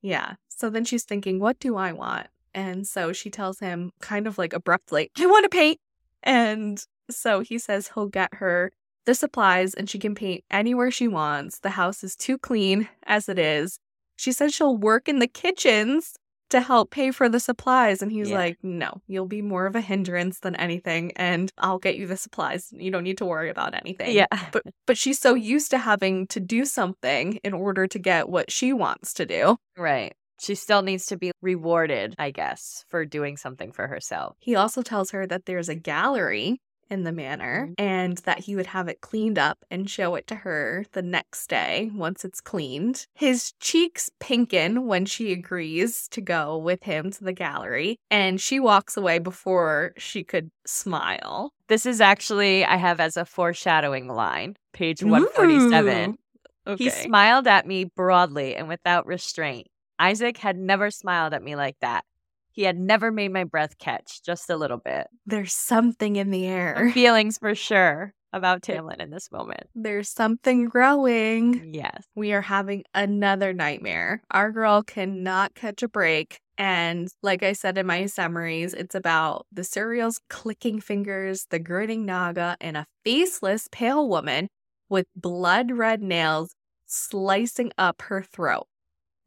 Yeah. So then she's thinking, what do I want? And so she tells him, kind of like abruptly, I want to paint. And so he says he'll get her the supplies and she can paint anywhere she wants. The house is too clean as it is. She says she'll work in the kitchens to help pay for the supplies. And he's Yeah. like, no, you'll be more of a hindrance than anything. And I'll get you the supplies. You don't need to worry about anything. Yeah. But but she's so used to having to do something in order to get what she wants to do. Right. She still needs to be rewarded, I guess, for doing something for herself. He also tells her that there's a gallery in the manor Mhm. and that he would have it cleaned up and show it to her the next day once it's cleaned. His cheeks pinken when she agrees to go with him to the gallery, and she walks away before she could smile. This is actually, I have as a foreshadowing line, page 147. Okay. He smiled at me broadly and without restraint. Isaac had never smiled at me like that. He had never made my breath catch, just a little bit. There's something in the air. Feelings for sure. about Tamlin in this moment. There's something growing. Yes. We are having another nightmare. Our girl cannot catch a break. And like I said in my summaries, it's about the Suriel's clicking fingers, the grinning Naga, and a faceless pale woman with blood red nails slicing up her throat.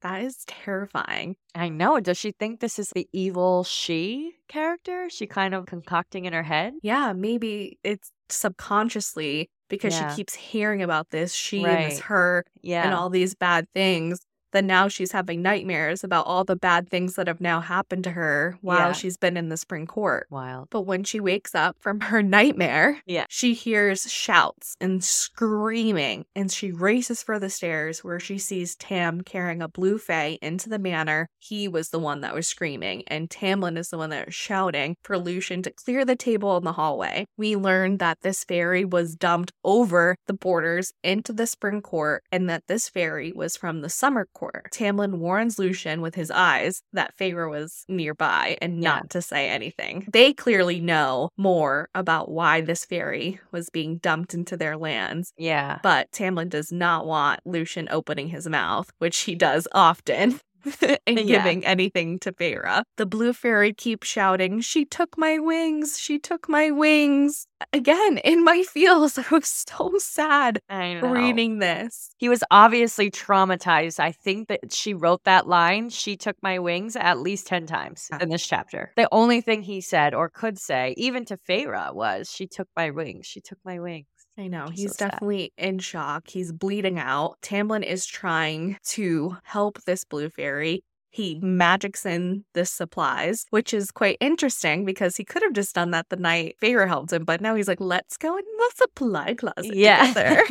That is terrifying. I know. Does she think this is the evil she character? She kind of concocting in her head? Yeah, maybe it's subconsciously because Yeah. she keeps hearing about this she and this her Yeah. and all these bad things. Then now she's having nightmares about all the bad things that have now happened to her while Yeah. she's been in the spring court. Wild. But when she wakes up from her <laughs> nightmare, Yeah. she hears shouts and screaming, and she races for the stairs where she sees Tam carrying a blue fay into the manor. He was the one that was screaming, and Tamlin is the one that was shouting for Lucien to clear the table in the hallway. We learned that this fairy was dumped over the borders into the spring court, and that this fairy was from the summer court. Tamlin warns Lucien with his eyes that Feyre was nearby and Yeah. not to say anything. They clearly know more about why this fairy was being dumped into their lands, Yeah. but Tamlin does not want Lucien opening his mouth, which he does often. <laughs> <laughs> and Yeah. giving anything to Feyre. The blue fairy keeps shouting, She took my wings, she took my wings. Again, in my feels, <laughs> I was so sad reading this. He was obviously traumatized. I think that she wrote that line, she took my wings, at least 10 times in this chapter. The only thing he said or could say, even to Feyre, was, She took my wings. She took my wings. I know. He's so sad. definitely in shock. He's bleeding out. Tamlin is trying to help this blue fairy. He magics in the supplies, which is quite interesting because he could have just done that the night Feyre helped him, but now he's like, let's go in the supply closet together.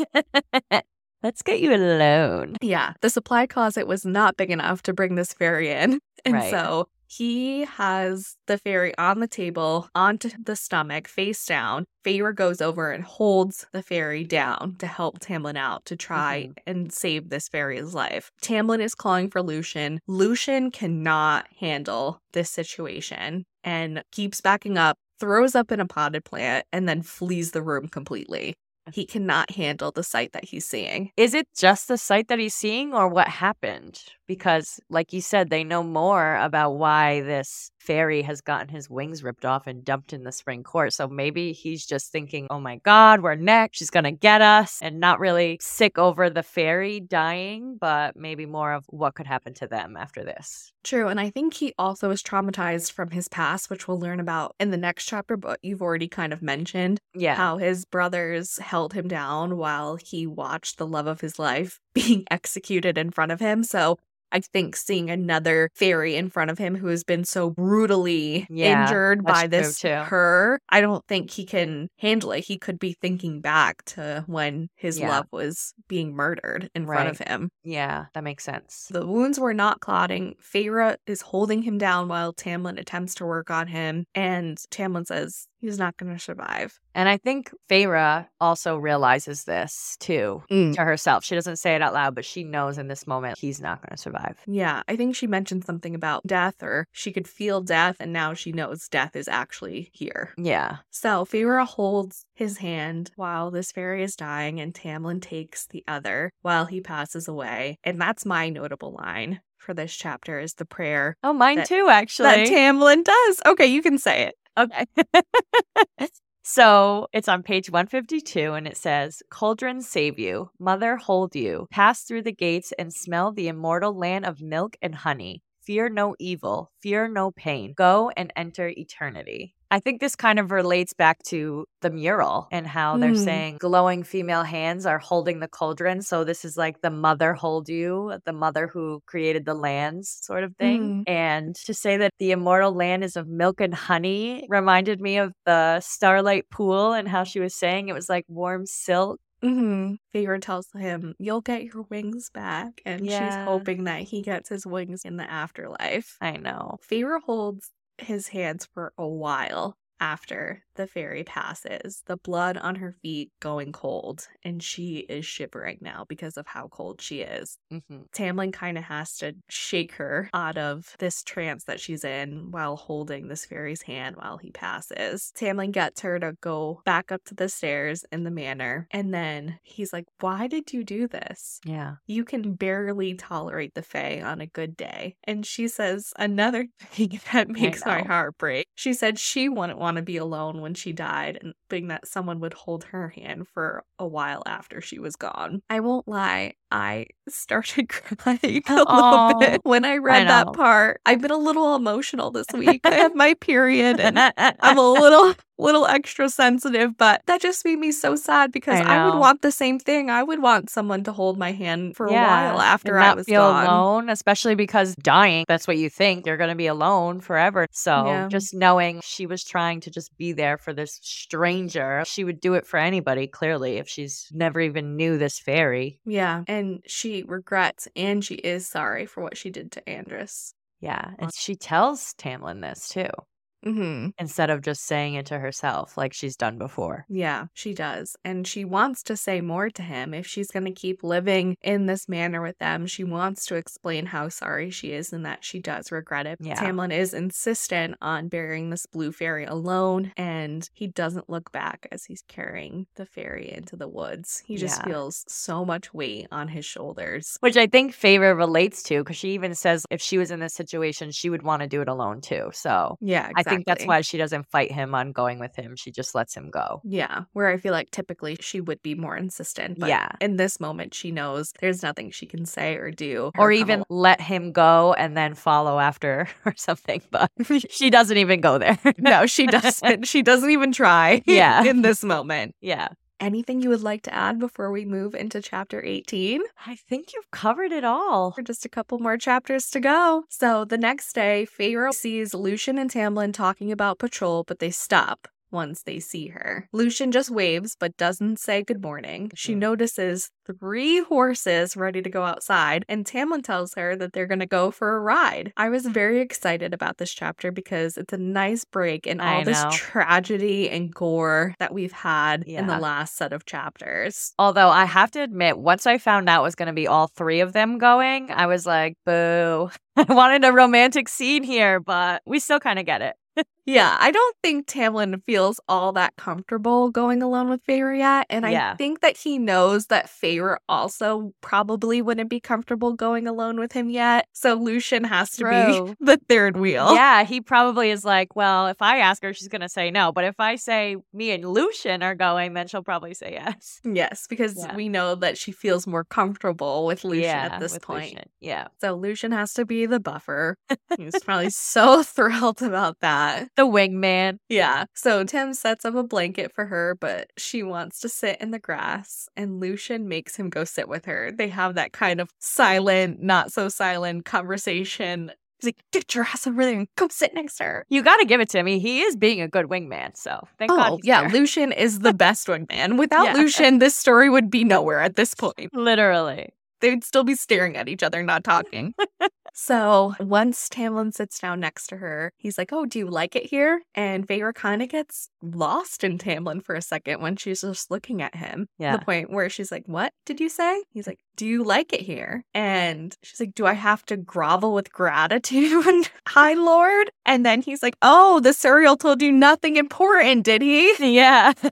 <laughs> Let's get you alone. Yeah, the supply closet was not big enough to bring this fairy in. And Right. so he has the fairy on the table, onto the stomach, face down. Feyre goes over and holds the fairy down to help Tamlin out to try mm-hmm. and save this fairy's life. Tamlin is calling for Lucien. Lucien cannot handle this situation and keeps backing up, throws up in a potted plant, and then flees the room completely. He cannot handle the sight that he's seeing. Is it just the sight that he's seeing or what happened? Because, like you said, they know more about why this fairy has gotten his wings ripped off and dumped in the spring court. So maybe he's just thinking, oh my God, we're next. She's going to get us. And not really sick over the fairy dying, but maybe more of what could happen to them after this. True. And I think he also is traumatized from his past, which we'll learn about in the next chapter, but you've already kind of mentioned Yeah. how his brothers held him down while he watched the love of his life <laughs> being executed in front of him. So I think seeing another fairy in front of him who has been so brutally Yeah, injured by this her, I don't think he can handle it. He could be thinking back to when his Yeah. love was being murdered in front of him. Yeah, that makes sense. The wounds were not clotting. Feyre is holding him down while Tamlin attempts to work on him, and Tamlin says he's not going to survive. And I think Feyre also realizes this too Mm. to herself. She doesn't say it out loud, but she knows in this moment he's not going to survive. Yeah, I think she mentioned something about death, or she could feel death, and now she knows death is actually here. Yeah. So Feyre holds his hand while this fairy is dying, and Tamlin takes the other while he passes away. And that's my notable line for this chapter is the prayer Oh, mine That- too, actually. that Tamlin does. Okay, you can say it. Okay. <laughs> so it's on page 152 and it says, Cauldron save you, mother hold you, pass through the gates and smell the immortal land of milk and honey. Fear no evil, fear no pain. Go and enter eternity. I think this kind of relates back to the mural and how they're Mm. saying glowing female hands are holding the cauldron. So this is like the mother hold you, the mother who created the lands sort of thing. And to say that the immortal land is of milk and honey reminded me of the starlight pool and how she was saying it was like warm silk. Mm-hmm. Tells him, You'll get your wings back. And she's hoping that he gets his wings in the afterlife. I know. Feyre holds his hands for a while after the fairy passes, the blood on her feet going cold, and she is shivering now because of how cold she is. Mm-hmm. Tamlin kind of has to shake her out of this trance that she's in while holding this fairy's hand while he passes. Tamlin gets her to go back up to the stairs in the manor, and then he's like, Why did you do this? Yeah. You can barely tolerate the Fae on a good day. And she says another <laughs> thing that makes my heart break. She said she wouldn't want to be alone when she died, and being that someone would hold her hand for a while after she was gone. I won't lie, I started <laughs> crying a oh, little Aw, bit when I read know. that part. I've been a little emotional this week. I have my period and I'm a <laughs> little little extra sensitive, but that just made me so sad because I I, would want the same thing. I would want someone to hold my hand for Yeah, a while after I was feel gone. alone, especially because dying, that's what you think. You're going to be alone forever. So Yeah. just knowing she was trying to just be there for this stranger, she would do it for anybody, clearly, if she's never even knew this fairy. Yeah, and she regrets and she is sorry for what she did to Andras. Yeah. And she tells Tamlin this too, Mm-hmm. instead of just saying it to herself like she's done before. Yeah, she does. And she wants to say more to him. If she's going to keep living in this manner with them, she wants to explain how sorry she is and that she does regret it. Yeah. Tamlin is insistent on burying this blue fairy alone, and he doesn't look back as he's carrying the fairy into the woods. He just Yeah. feels so much weight on his shoulders. Which I think Feyre relates to because she even says if she was in this situation, she would want to do it alone too. So Yeah, I think that's why she doesn't fight him on going with him. She just lets him go. Yeah, where I feel like typically she would be more insistent. But Yeah. in this moment, she knows there's nothing she can say or do. Or come even al- let him go and then follow after <laughs> or something. But <laughs> she doesn't even go there. no, she <laughs> doesn't. she doesn't even try. Yeah. in this moment. yeah. Anything you would like to add before we move into chapter 18? I think you've covered it all. Just a couple more chapters to go. So the next day, Feyre sees Lucien and Tamlin talking about patrol, but they stop once they see her. Lucien just waves but doesn't say good morning. She Mhm. notices three horses ready to go outside, and Tamlin tells her that they're going to go for a ride. I was very excited about this chapter because it's a nice break in all this tragedy and gore that we've had in the last set of chapters. Although I have to admit, once I found out it was going to be all three of them going, I was like, boo. <laughs> I wanted a romantic scene here, but we still kind of get it. <laughs> Yeah, I don't think Tamlin feels all that comfortable going alone with Feyre yet. And I think that he knows that Feyre also probably wouldn't be comfortable going alone with him yet. So Lucien has to True. be <laughs> the third wheel. Yeah, he probably is like, well, if I ask her, she's going to say no. But if I say me and Lucien are going, then she'll probably say yes. Yes, because Yeah. we know that she feels more comfortable with Lucien yeah, at this point. Lucien. Yeah. So Lucien has to be the buffer. He's <laughs> probably so <laughs> thrilled about that. The wingman. Yeah. So Tim sets up a blanket for her, but she wants to sit in the grass, and Lucien makes him go sit with her. They have that kind of silent, not so silent conversation. He's like, Get your ass over there and go sit next to her. You got to give it to me. He is being a good wingman. So thank God. Oh, he's yeah. there. Lucien is the <laughs> best wingman. Without Yeah. Lucien, this story would be nowhere at this point. Literally. They'd still be staring at each other, not talking. <laughs> so once Tamlin sits down next to her, he's like, Oh, do you like it here? And Feyre kind of gets lost in Tamlin for a second when she's just looking at him. Yeah. The point where she's like, What did you say? He's like, Do you like it here? And she's like, Do I have to grovel with gratitude, <laughs> High Lord? And then he's like, Oh, the Suriel told you nothing important, did he? <laughs> Yeah. <laughs>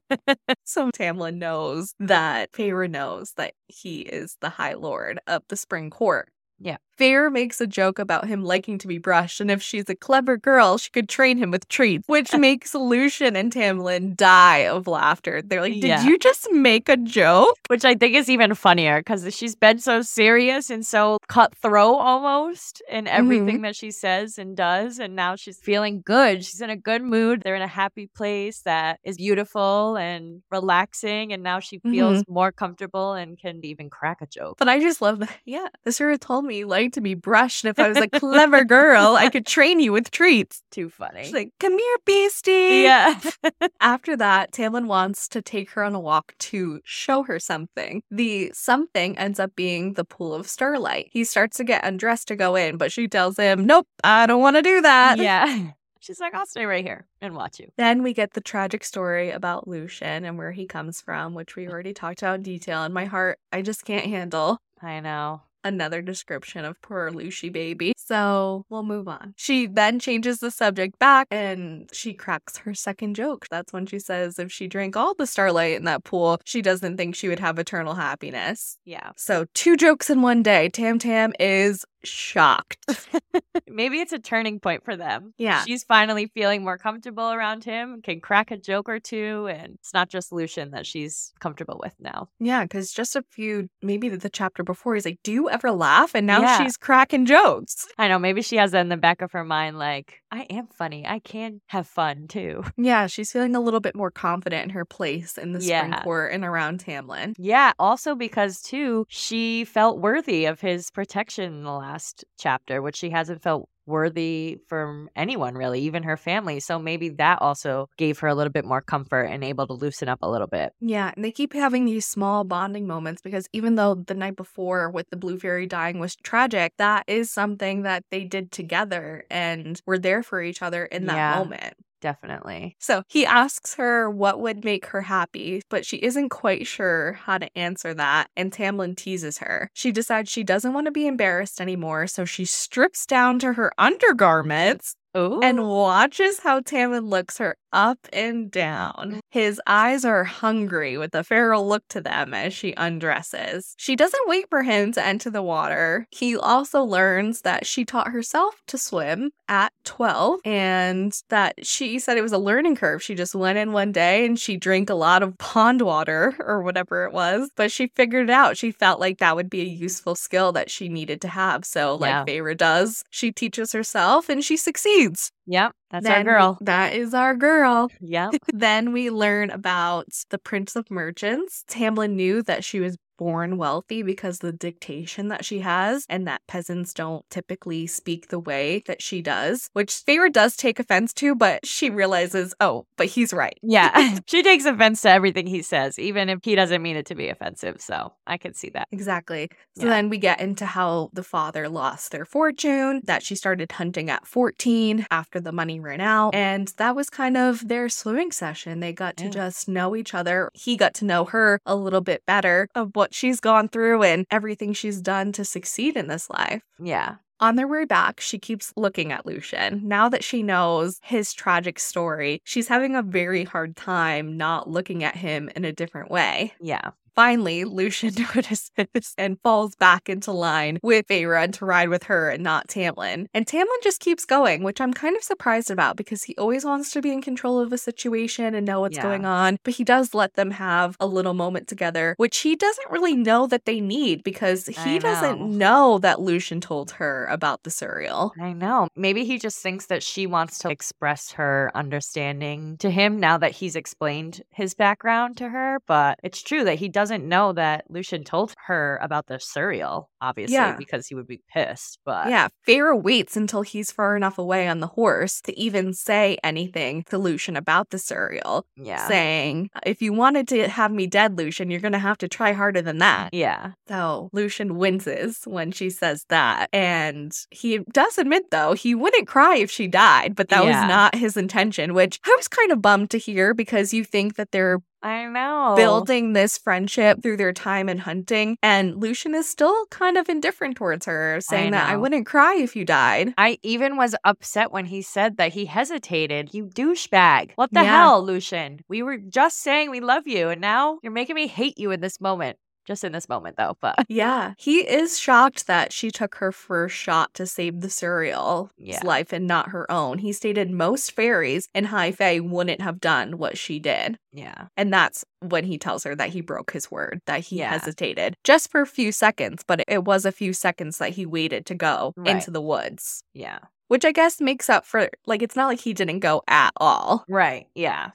So Tamlin knows that Feyre knows that he is the High Lord of the Spring Court. Yeah. Feyre makes a joke about him liking to be brushed, and if she's a clever girl, she could train him with treats, which <laughs> makes Lucien and Tamlin die of laughter. They're like, Did Yeah. you just make a joke? Which I think is even funnier because she's been so serious and so cutthroat almost in everything mm-hmm. that she says and does. And now she's feeling good. She's in a good mood. They're in a happy place that is beautiful and relaxing. And now she feels mm-hmm. more comfortable and can even crack a joke. But I just love that. Yeah, the Sarah told me you to be brushed, and if I was a clever girl, I could train you with treats. Too funny. She's like, Come here, beastie. yeah. <laughs> After that, Tamlin wants to take her on a walk to show her something. The something ends up being the pool of starlight. He starts to get undressed to go in, but she tells him, Nope, I don't want to do that. yeah. <laughs> She's like, I'll stay right here and watch you. Then we get the tragic story about Lucien and where he comes from, which we already talked about in detail. And my heart, I just can't handle I know. Another description of poor Lucy baby. So we'll move on. She then changes the subject back and she cracks her second joke. That's when she says if she drank all the starlight in that pool, she doesn't think she would have eternal happiness. Yeah. So two jokes in one day. Tam Tam is shocked. <laughs> Maybe it's a turning point for them. Yeah. She's finally feeling more comfortable around him, can crack a joke or two, and it's not just Lucien that she's comfortable with now. Yeah, because just a few, maybe the chapter before, he's like, Do you ever laugh? And now Yeah. she's cracking jokes. I know, maybe she has that in the back of her mind, like, I am funny. I can have fun too. <laughs> Yeah, she's feeling a little bit more confident in her place in the spring Yeah. court and around Tamlin. Yeah, also because too, she felt worthy of his protection in the last chapter, which she hasn't felt worthy from anyone really, even her family. So maybe that also gave her a little bit more comfort and able to loosen up a little bit. Yeah, and they keep having these small bonding moments because even though the night before with the Blue Fairy dying was tragic, that is something that they did together and were there for each other in that Yeah. moment. Definitely. So he asks her what would make her happy, but she isn't quite sure how to answer that, and Tamlin teases her. She decides she doesn't want to be embarrassed anymore, so she strips down to her undergarments Ooh. and watches how Tamlin looks her up and down. His eyes are hungry with a feral look to them as she undresses. She doesn't wait for him to enter the water. He also learns that she taught herself to swim at 12 and that she said it was a learning curve. She just went in one day and she drank a lot of pond water or whatever it was, but she figured it out. She felt like that would be a useful skill that she needed to have. So, like Yeah. Feyre does, she teaches herself and she succeeds. Yep, that's Then our girl. That is our girl. Yep. <laughs> then we learn about the Prince of Merchants. Tamlin knew that she was born wealthy because the dictation that she has, and that peasants don't typically speak the way that she does, which Feyre does take offense to, but she realizes, oh, but he's right. Yeah. <laughs> <laughs> she takes offense to everything he says, even if he doesn't mean it to be offensive. So I can see that. Exactly. So Yeah. then we get into how the father lost their fortune, that she started hunting at 14 after the money ran out. And that was kind of their swimming session. They got to Yeah. just know each other. He got to know her a little bit better of what she's gone through and everything she's done to succeed in this life. Yeah. On their way back, she keeps looking at Lucien. Now that she knows his tragic story, she's having a very hard time not looking at him in a different way. Yeah. Finally, Lucien <laughs> notices and falls back into line with Feyre to ride with her and not Tamlin. And Tamlin just keeps going, which I'm kind of surprised about because he always wants to be in control of a situation and know what's Yeah. going on. But he does let them have a little moment together, which he doesn't really know that they need because he I doesn't know. know that Lucien told her about the Suriel. I know. Maybe he just thinks that she wants to express her understanding to him now that he's explained his background to her. But it's true that he doesn't know that Lucien told her about the Suriel, obviously, Yeah. because he would be pissed. But Yeah, Feyre waits until he's far enough away on the horse to even say anything to Lucien about the Suriel. yeah. saying, if you wanted to have me dead, Lucien, you're going to have to try harder than that. Yeah. So Lucien winces when she says that. And he does admit, though, he wouldn't cry if she died, but that Yeah. was not his intention, which I was kind of bummed to hear because you think that they're I know. building this friendship through their time in hunting. And Lucien is still kind of indifferent towards her, saying that I wouldn't cry if you died. I even was upset when he said that he hesitated. You douchebag. What the Yeah. hell, Lucien? We were just saying we love you, and now you're making me hate you in this moment. Just in this moment, though. But <laughs> Yeah, he is shocked that she took her first shot to save the Suriel's Yeah. life and not her own. He stated most fairies in High Fae wouldn't have done what she did. yeah. And that's when he tells her that he broke his word, that he Yeah. hesitated just for a few seconds, but it was a few seconds that he waited to go Right. into the woods, Yeah. which I guess makes up for, like, it's not like he didn't go at all, Right. Yeah.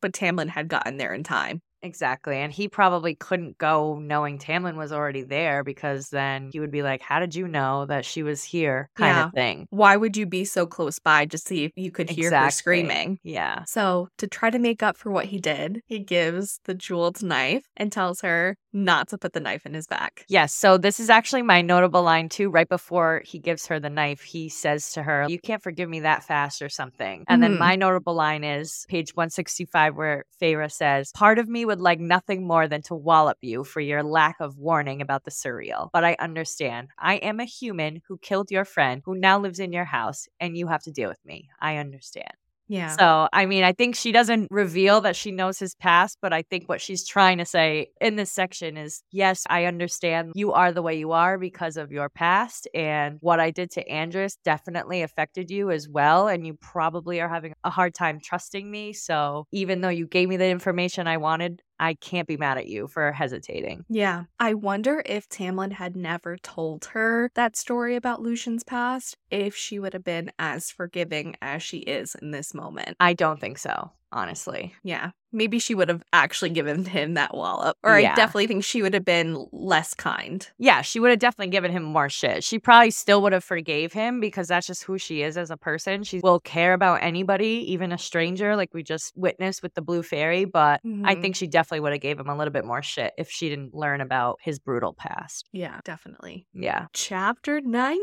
but Tamlin had gotten there in time. Exactly. And he probably couldn't go knowing Tamlin was already there because then he would be like, How did you know that she was here? kind Yeah. of thing. Why would you be so close by to see if you could hear her screaming? Yeah. So, to try to make up for what he did, he gives the jeweled knife and tells her, not to put the knife in his back. Yes. So this is actually my notable line too. Right before he gives her the knife, he says to her, You can't forgive me that fast or something. And then Mhm. my notable line is page 165, where Feyre says, Part of me would like nothing more than to wallop you for your lack of warning about the Suriel. But I understand. I am a human who killed your friend, who now lives in your house, and you have to deal with me. I understand. Yeah. So, I mean, I think she doesn't reveal that she knows his past, but I think what she's trying to say in this section is yes, I understand you are the way you are because of your past. And what I did to Andras definitely affected you as well. And you probably are having a hard time trusting me. So, even though you gave me the information I wanted, I can't be mad at you for hesitating. Yeah. I wonder if Tamlin had never told her that story about Lucien's past, if she would have been as forgiving as she is in this moment. I don't think so, honestly. Yeah. Maybe she would have actually given him that wallop. Or Yeah. I definitely think she would have been less kind. Yeah, she would have definitely given him more shit. She probably still would have forgave him because that's just who she is as a person. She will care about anybody, even a stranger, like we just witnessed with the blue fairy. But I Mhm. think she definitely would have gave him a little bit more shit if she didn't learn about his brutal past. Yeah, definitely. Yeah. Chapter 19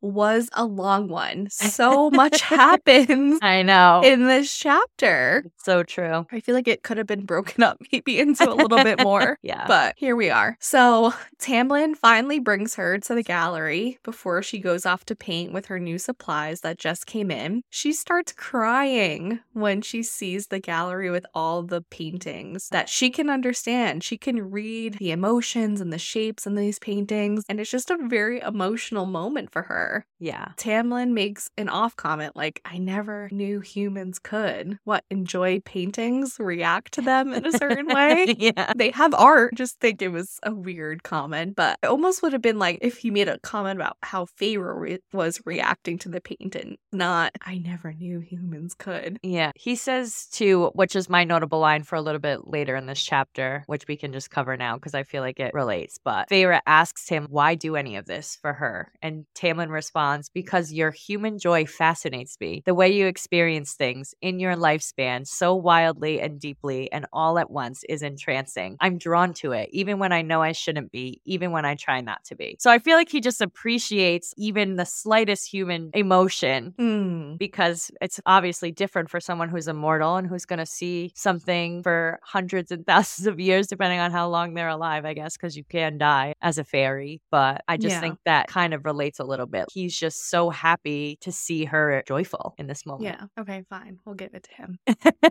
was a long one. <laughs> So much happens I know. in this chapter. It's so true. I feel like it could have been broken up <laughs> maybe into a little bit <laughs> more. Yeah. But here we are. So Tamlin finally brings her to the gallery before she goes off to paint with her new supplies that just came in. She starts crying when she sees the gallery with all the paintings that she can understand. She can read the emotions and the shapes in these paintings, and it's just a very emotional moment for her. yeah. Tamlin makes an off comment like, I never knew humans could. What, enjoy paintings, react to them in a certain <laughs> way? yeah. They have art. Just think it was a weird comment, but it almost would have been like if he made a comment about how Feyre re- was reacting to the painting, not I never knew humans could. Yeah. He says too, which is my notable line for a little bit later in this chapter, which we can just cover now because I feel like it relates. But Feyre asks him, Why do any of this for her? And Tamlin responds, Because your human joy fascinates me. The way you experience things in your lifespan so wildly and deeply and all at once is entrancing. I'm drawn to it, even when I know I shouldn't be, even when I try not to be. So I feel like he just appreciates even the slightest human emotion Hmm. because it's obviously different for someone who's immortal and who's going to see something for hundreds and <laughs> thousands of years, depending on how long they're alive, I guess, because you can die as a fairy. But I just Yeah. think that kind of relates a little bit. He's just so happy to see her joyful in this moment. Yeah. Okay, fine. We'll give it to him.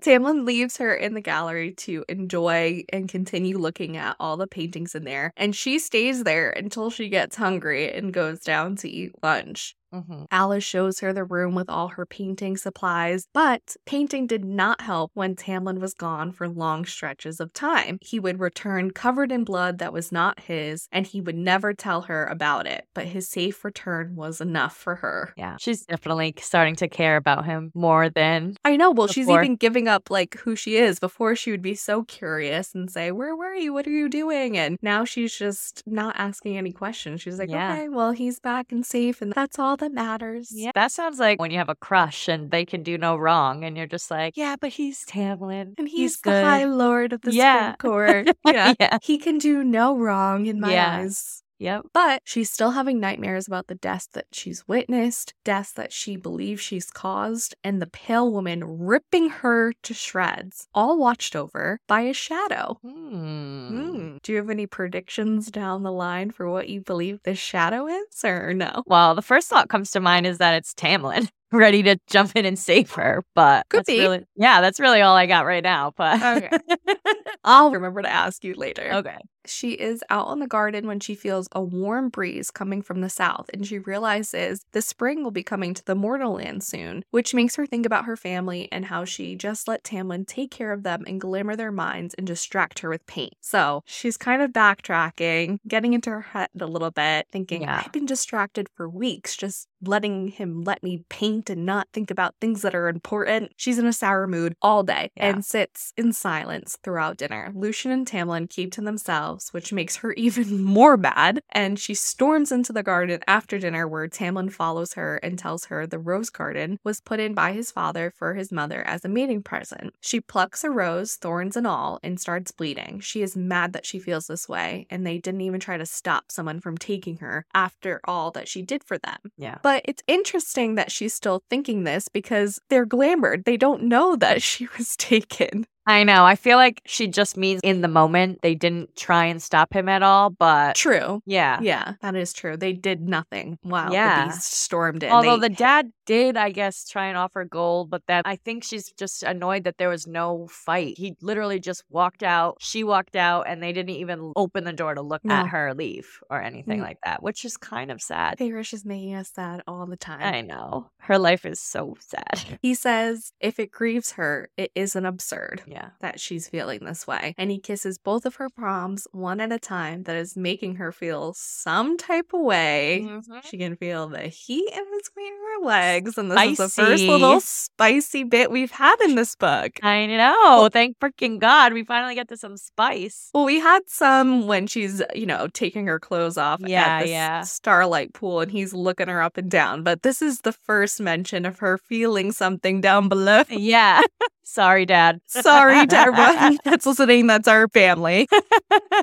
Tamlin leaves her in the gallery to enjoy and continue looking at all the paintings in there. And she stays there until she gets hungry and goes down to eat lunch. Mhm. Alis shows her the room with all her painting supplies, but painting did not help when Tamlin was gone for long stretches of time. He would return covered in blood that was not his, and he would never tell her about it, but his safe return was enough for her. Yeah. She's definitely starting to care about him more than. I know, well, she's even giving up like who she is. Before she would be so curious and say, Where were you? What are you doing? And now she's just not asking any questions. She's like, Yeah. Okay, well, he's back and safe, and that's all that matters. Yeah. That sounds like when you have a crush and they can do no wrong, and you're just like, yeah, but he's Tamlin. And he's, the good. High Lord of the Yeah. Court. <laughs> Yeah. yeah. He can do no wrong in my Yeah. eyes. Yep. But she's still having nightmares about the deaths that she's witnessed, deaths that she believes she's caused, and the pale woman ripping her to shreds, all watched over by a shadow. Hmm. Hmm. Do you have any predictions down the line for what you believe this shadow is, or no? Well, the first thought comes to mind is that it's Tamlin ready to jump in and save her. But Could that's be. really yeah, that's really all I got right now. But Okay. <laughs> I'll remember to ask you later. okay. She is out in the garden when she feels a warm breeze coming from the south, and she realizes the spring will be coming to the mortal land soon, which makes her think about her family and how she just let Tamlin take care of them and glimmer their minds and distract her with paint. So she's kind of backtracking, getting into her head a little bit, thinking, Yeah. I've been distracted for weeks, just letting him let me paint and not think about things that are important. She's in a sour mood all day Yeah. and sits in silence throughout dinner. Lucien and Tamlin keep to themselves, which makes her <laughs> even more bad. And she storms into the garden after dinner, where Tamlin follows her and tells her the rose garden was put in by his father for his mother as a mating present. She plucks a rose, thorns and all, and starts bleeding. She is mad that she feels this way, and they didn't even try to stop someone from taking her after all that she did for them. Yeah. But it's interesting that she's still thinking this because they're glamored. They don't know that <laughs> she was taken. I know. I feel like she just means in the moment they didn't try and stop him at all, but True. yeah. Yeah, that is true. They did nothing while Yeah. the beast stormed in. Although They- the dad did, I guess, try and offer gold, but then I think she's just annoyed that there was no fight. He literally just walked out, she walked out, and they didn't even open the door to look No. at her leave or anything Mm. like that, which is kind of sad. Feyre's is making us sad all the time. I know. Her life is so sad. He says if it grieves her, it isn't absurd. Yeah. that she's feeling this way. And he kisses both of her proms one at a time that is making her feel some type of way. Mhm. She can feel the heat in between her legs. And this is the first little spicy bit we've had in this book. I know. Thank freaking God. We finally get to some spice. Well, we had some when she's, you know, taking her clothes off Yeah, at the yeah. starlight pool and he's looking her up and down. But this is the first mention of her feeling something down below. Yeah. <laughs> <laughs> Sorry, Dad. <laughs> Sorry to everyone <laughs> that's listening. That's our family. <laughs>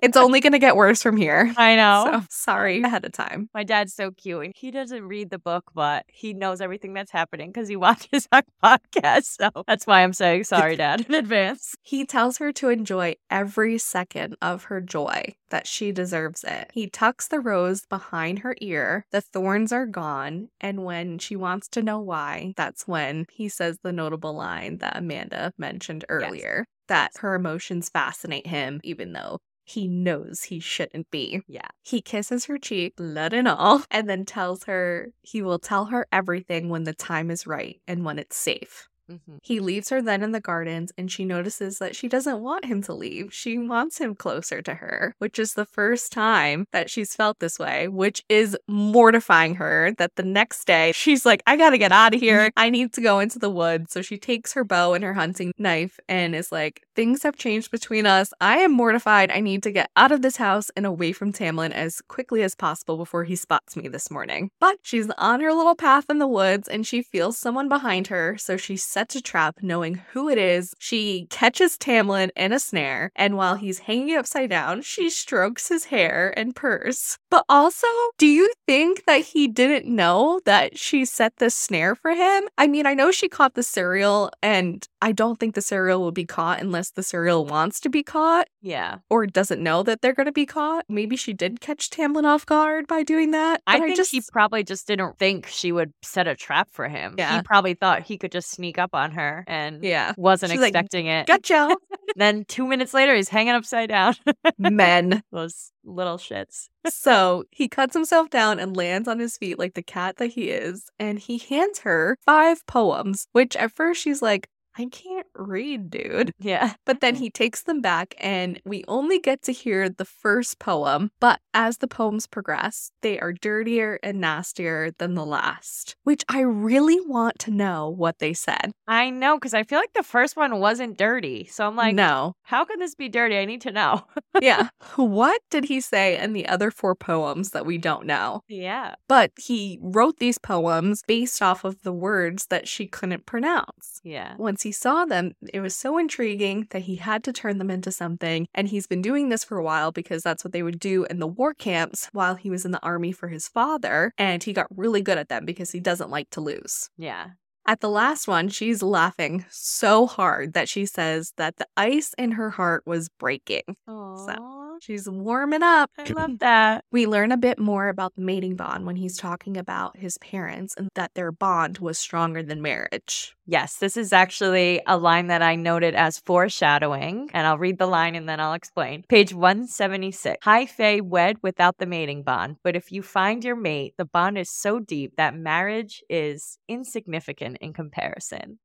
It's only going to get worse from here. I know. So sorry ahead of time. My dad's so cute, and he doesn't read the book, but he knows everything that's happening because he watches our podcast. So that's why I'm saying sorry, Dad, in advance. He tells her to enjoy every second of her joy, that she deserves it. He tucks the rose behind her ear. The thorns are gone. And when she wants to know why, that's when he says the notable line that Amanda mentioned earlier that her emotions fascinate him, even though he knows he shouldn't be. Yeah. He kisses her cheek, blood and all, and then tells her he will tell her everything when the time is right and when it's safe. Mhm. He leaves her then in the gardens, and she notices that she doesn't want him to leave. She wants him closer to her, which is the first time that she's felt this way, which is mortifying her. That the next day she's like, I gotta get out of here. <laughs> I need to go into the woods. So she takes her bow and her hunting knife and is like, Things have changed between us. I am mortified. I need to get out of this house and away from Tamlin as quickly as possible before he spots me this morning. But she's on her little path in the woods and she feels someone behind her. So she sets a trap knowing who it is. She catches Tamlin in a snare. And while he's hanging upside down, she strokes his hair and purse. But also, do you think that he didn't know that she set this snare for him? I mean, I know she caught the Suriel, and I don't think the Suriel will be caught unless the Suriel wants to be caught Yeah. or doesn't know that they're going to be caught. Maybe she did catch Tamlin off guard by doing that. I think just he probably just didn't think she would set a trap for him. Yeah. He probably thought he could just sneak up on her and yeah. wasn't She's like, expecting it. Gotcha, <laughs> then two minutes later, he's hanging upside down. men. <laughs> Those little shits. So he cuts himself down and lands on his feet like the cat that he is, and he hands her five poems, which at first she's like, I can't read, dude. Yeah. But then he takes them back, and we only get to hear the first poem. But as the poems progress, they are dirtier and nastier than the last, which I really want to know what they said. I know, because I feel like the first one wasn't dirty. So I'm like, no. how can this be dirty? I need to know. <laughs> Yeah. what did he say in the other four poems that we don't know? yeah. But he wrote these poems based off of the words that she couldn't pronounce. Yeah. Once he saw them, it was so intriguing that he had to turn them into something. And he's been doing this for a while because that's what they would do in the war camps while he was in the army for his father. And he got really good at them because he doesn't like to lose. Yeah. At the last one, she's laughing so hard that she says that the ice in her heart was breaking. Aww. She's warming up. I love that. We learn a bit more about the mating bond when he's talking about his parents and that their bond was stronger than marriage. Yes, this is actually a line that I noted as foreshadowing, and I'll read the line and then I'll explain. Page 176. High Fae wed without the mating bond, but if you find your mate, the bond is so deep that marriage is insignificant in comparison.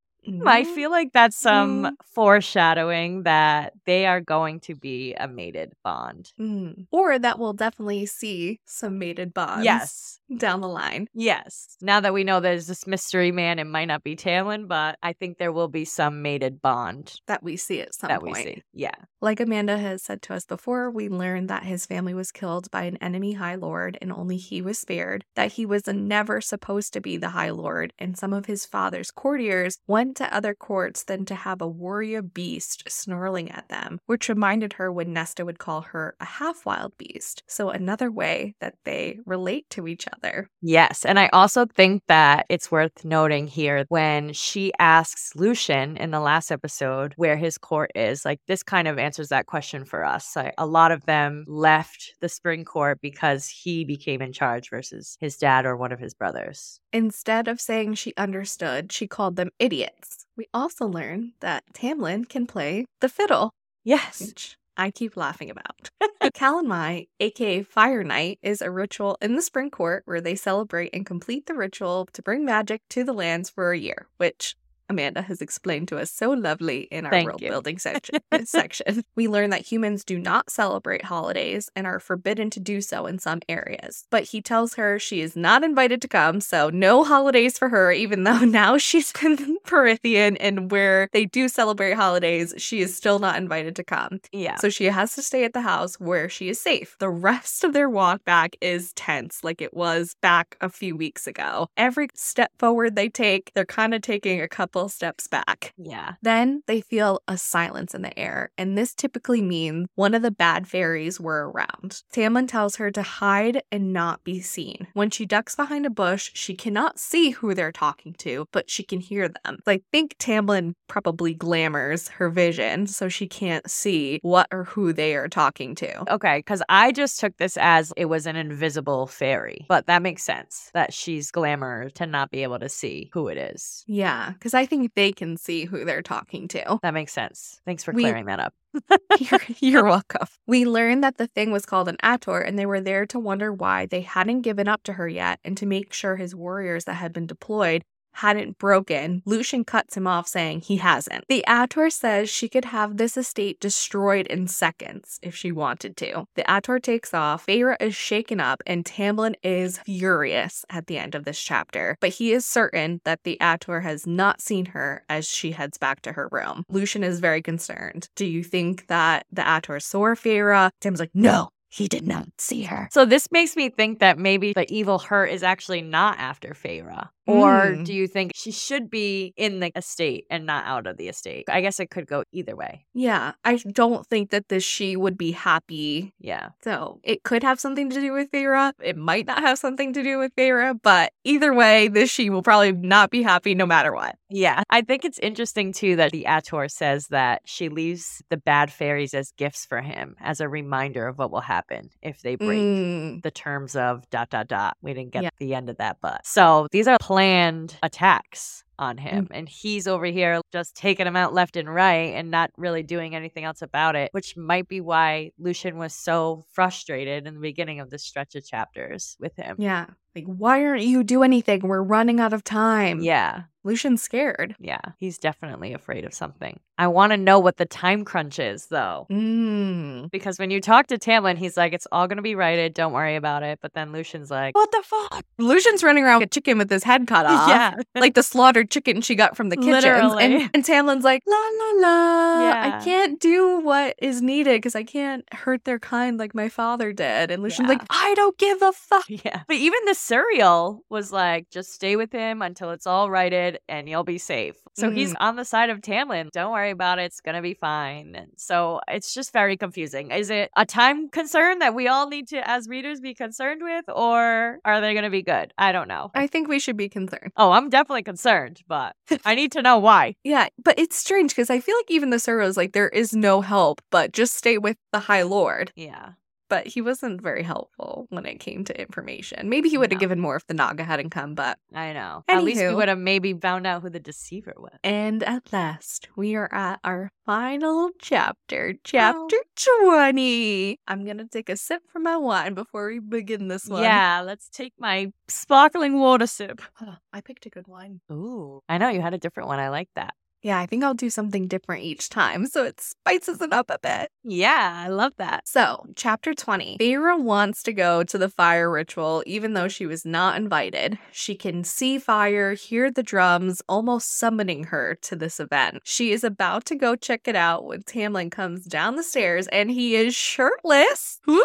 I Mm, feel like that's some Mm. foreshadowing that they are going to be a mated bond. mm. Or that we'll definitely see some mated bonds Yes. down the line. Yes. Now that we know there's this mystery man, it might not be Tamlin, but I think there will be some mated bond that we see at some that point. we see. Yeah. Like Amanda has said to us before, we learned that his family was killed by an enemy High Lord and only he was spared, that he was never supposed to be the High Lord, and some of his father's courtiers went to other courts than to have a warrior beast snarling at them, which reminded her when Nesta would call her a half wild beast. So, another way that they relate to each other. Yes. And I also think that it's worth noting here when she asks Lucien in the last episode where his court is, like this kind of answers that question for us. Like, a lot of them left the spring court because he became in charge versus his dad or one of his brothers. Instead of saying she understood, she called them idiots. We also learn that Tamlin can play the fiddle. Yes. which I keep laughing about. <laughs> Calanmai, aka Fire Night, is a ritual in the Spring Court where they celebrate and complete the ritual to bring magic to the lands for a year, which Amanda has explained to us so lovely in our Thank world you. building section. <laughs> section. We learn that humans do not celebrate holidays and are forbidden to do so in some areas. But he tells her she is not invited to come, so no holidays for her, even though <laughs> now she's in <laughs> Prythian and where they do celebrate holidays, she is still not invited to come. Yeah. So she has to stay at the house where she is safe. The rest of their walk back is tense, like it was back a few weeks ago. Every step forward they take, they're kind of taking a couple steps back. yeah. Then they feel a silence in the air, and this typically means one of the bad fairies were around. Tamlin tells her to hide and not be seen. When she ducks behind a bush, she cannot see who they're talking to, but she can hear them. So I think Tamlin probably glamours her vision so she can't see what or who they are talking to. Okay, because I just took this as it was an invisible fairy, but that makes sense that she's glamour to not be able to see who it is. Yeah, because I think they can see who they're talking to. That makes sense. Thanks for We- clearing that up. <laughs> you're, <laughs> you're welcome. We learned that the thing was called an Attor, and they were there to wonder why they hadn't given up to her yet and to make sure his warriors that had been deployed hadn't broken. Lucien cuts him off, saying he hasn't. The Attor says she could have this estate destroyed in seconds if she wanted to. The Attor takes off, Feyre is shaken up, and Tamlin is furious at the end of this chapter. But he is certain that the Attor has not seen her as she heads back to her room. Lucien is very concerned. Do you think that the Attor saw Feyre? Tim's like, no, he did not see her. So this makes me think that maybe the evil her is actually not after Feyre. Or Mm. do you think she should be in the estate and not out of the estate? I guess it could go either way. Yeah, I don't think that this she would be happy. Yeah. So it could have something to do with Feyre. It might not have something to do with Feyre, but either way, this she will probably not be happy no matter what. Yeah. I think it's interesting too that the Attor says that she leaves the bad fairies as gifts for him as a reminder of what will happen if they break. Mm, the terms of dot dot dot. We didn't get Yeah. the end of that, but so these are planned attacks on Mm. him, and he's over here just taking them out left and right and not really doing anything else about it, which might be why Lucien was so frustrated in the beginning of this stretch of chapters with him. yeah. Like, why aren't you do anything? We're running out of time. Yeah, Lucien's scared. yeah, he's definitely afraid of something. I want to know what the time crunch is, though. Mm. Because when you talk to Tamlin, he's like, it's all going to be righted. Don't worry about it. But then Lucien's like, what the fuck? Lucien's running around like a chicken with his head cut <laughs> off. Yeah. like the slaughtered chicken she got from the kitchen. Literally. And, and Tamlin's like, la la la. Yeah. I can't do what is needed because I can't hurt their kind like my father did. And Lucien's Yeah. like, I don't give a fuck. <laughs> Yeah. But even the Suriel was like, just stay with him until it's all righted and you'll be safe. So he's mm. on the side of Tamlin. Don't worry about it. It's going to be fine. And so it's just very confusing. Is it a time concern that we all need to, as readers, be concerned with, or are they going to be good? I don't know. I think we should be concerned. oh, I'm definitely concerned, but <laughs> I need to know why. Yeah, but it's strange because I feel like even the Suriel's like, there is no help, but just stay with the High Lord. Yeah. But he wasn't very helpful when it came to information. Maybe he would have No. given more if the Naga hadn't come, but. I know. At least we would have maybe found out who the deceiver was. And at last, we are at our final chapter, chapter 20. I'm going to take a sip from my wine before we begin this one. Yeah, let's take my sparkling water sip. Oh, I picked a good wine. Ooh. I know you had a different one. I like that. Yeah, I think I'll do something different each time so it spices it up a bit. Yeah, I love that. So, chapter 20. Feyre wants to go to the fire ritual even though she was not invited. She can see fire, hear the drums, almost summoning her to this event. She is about to go check it out when Tamlin comes down the stairs and he is shirtless Woo!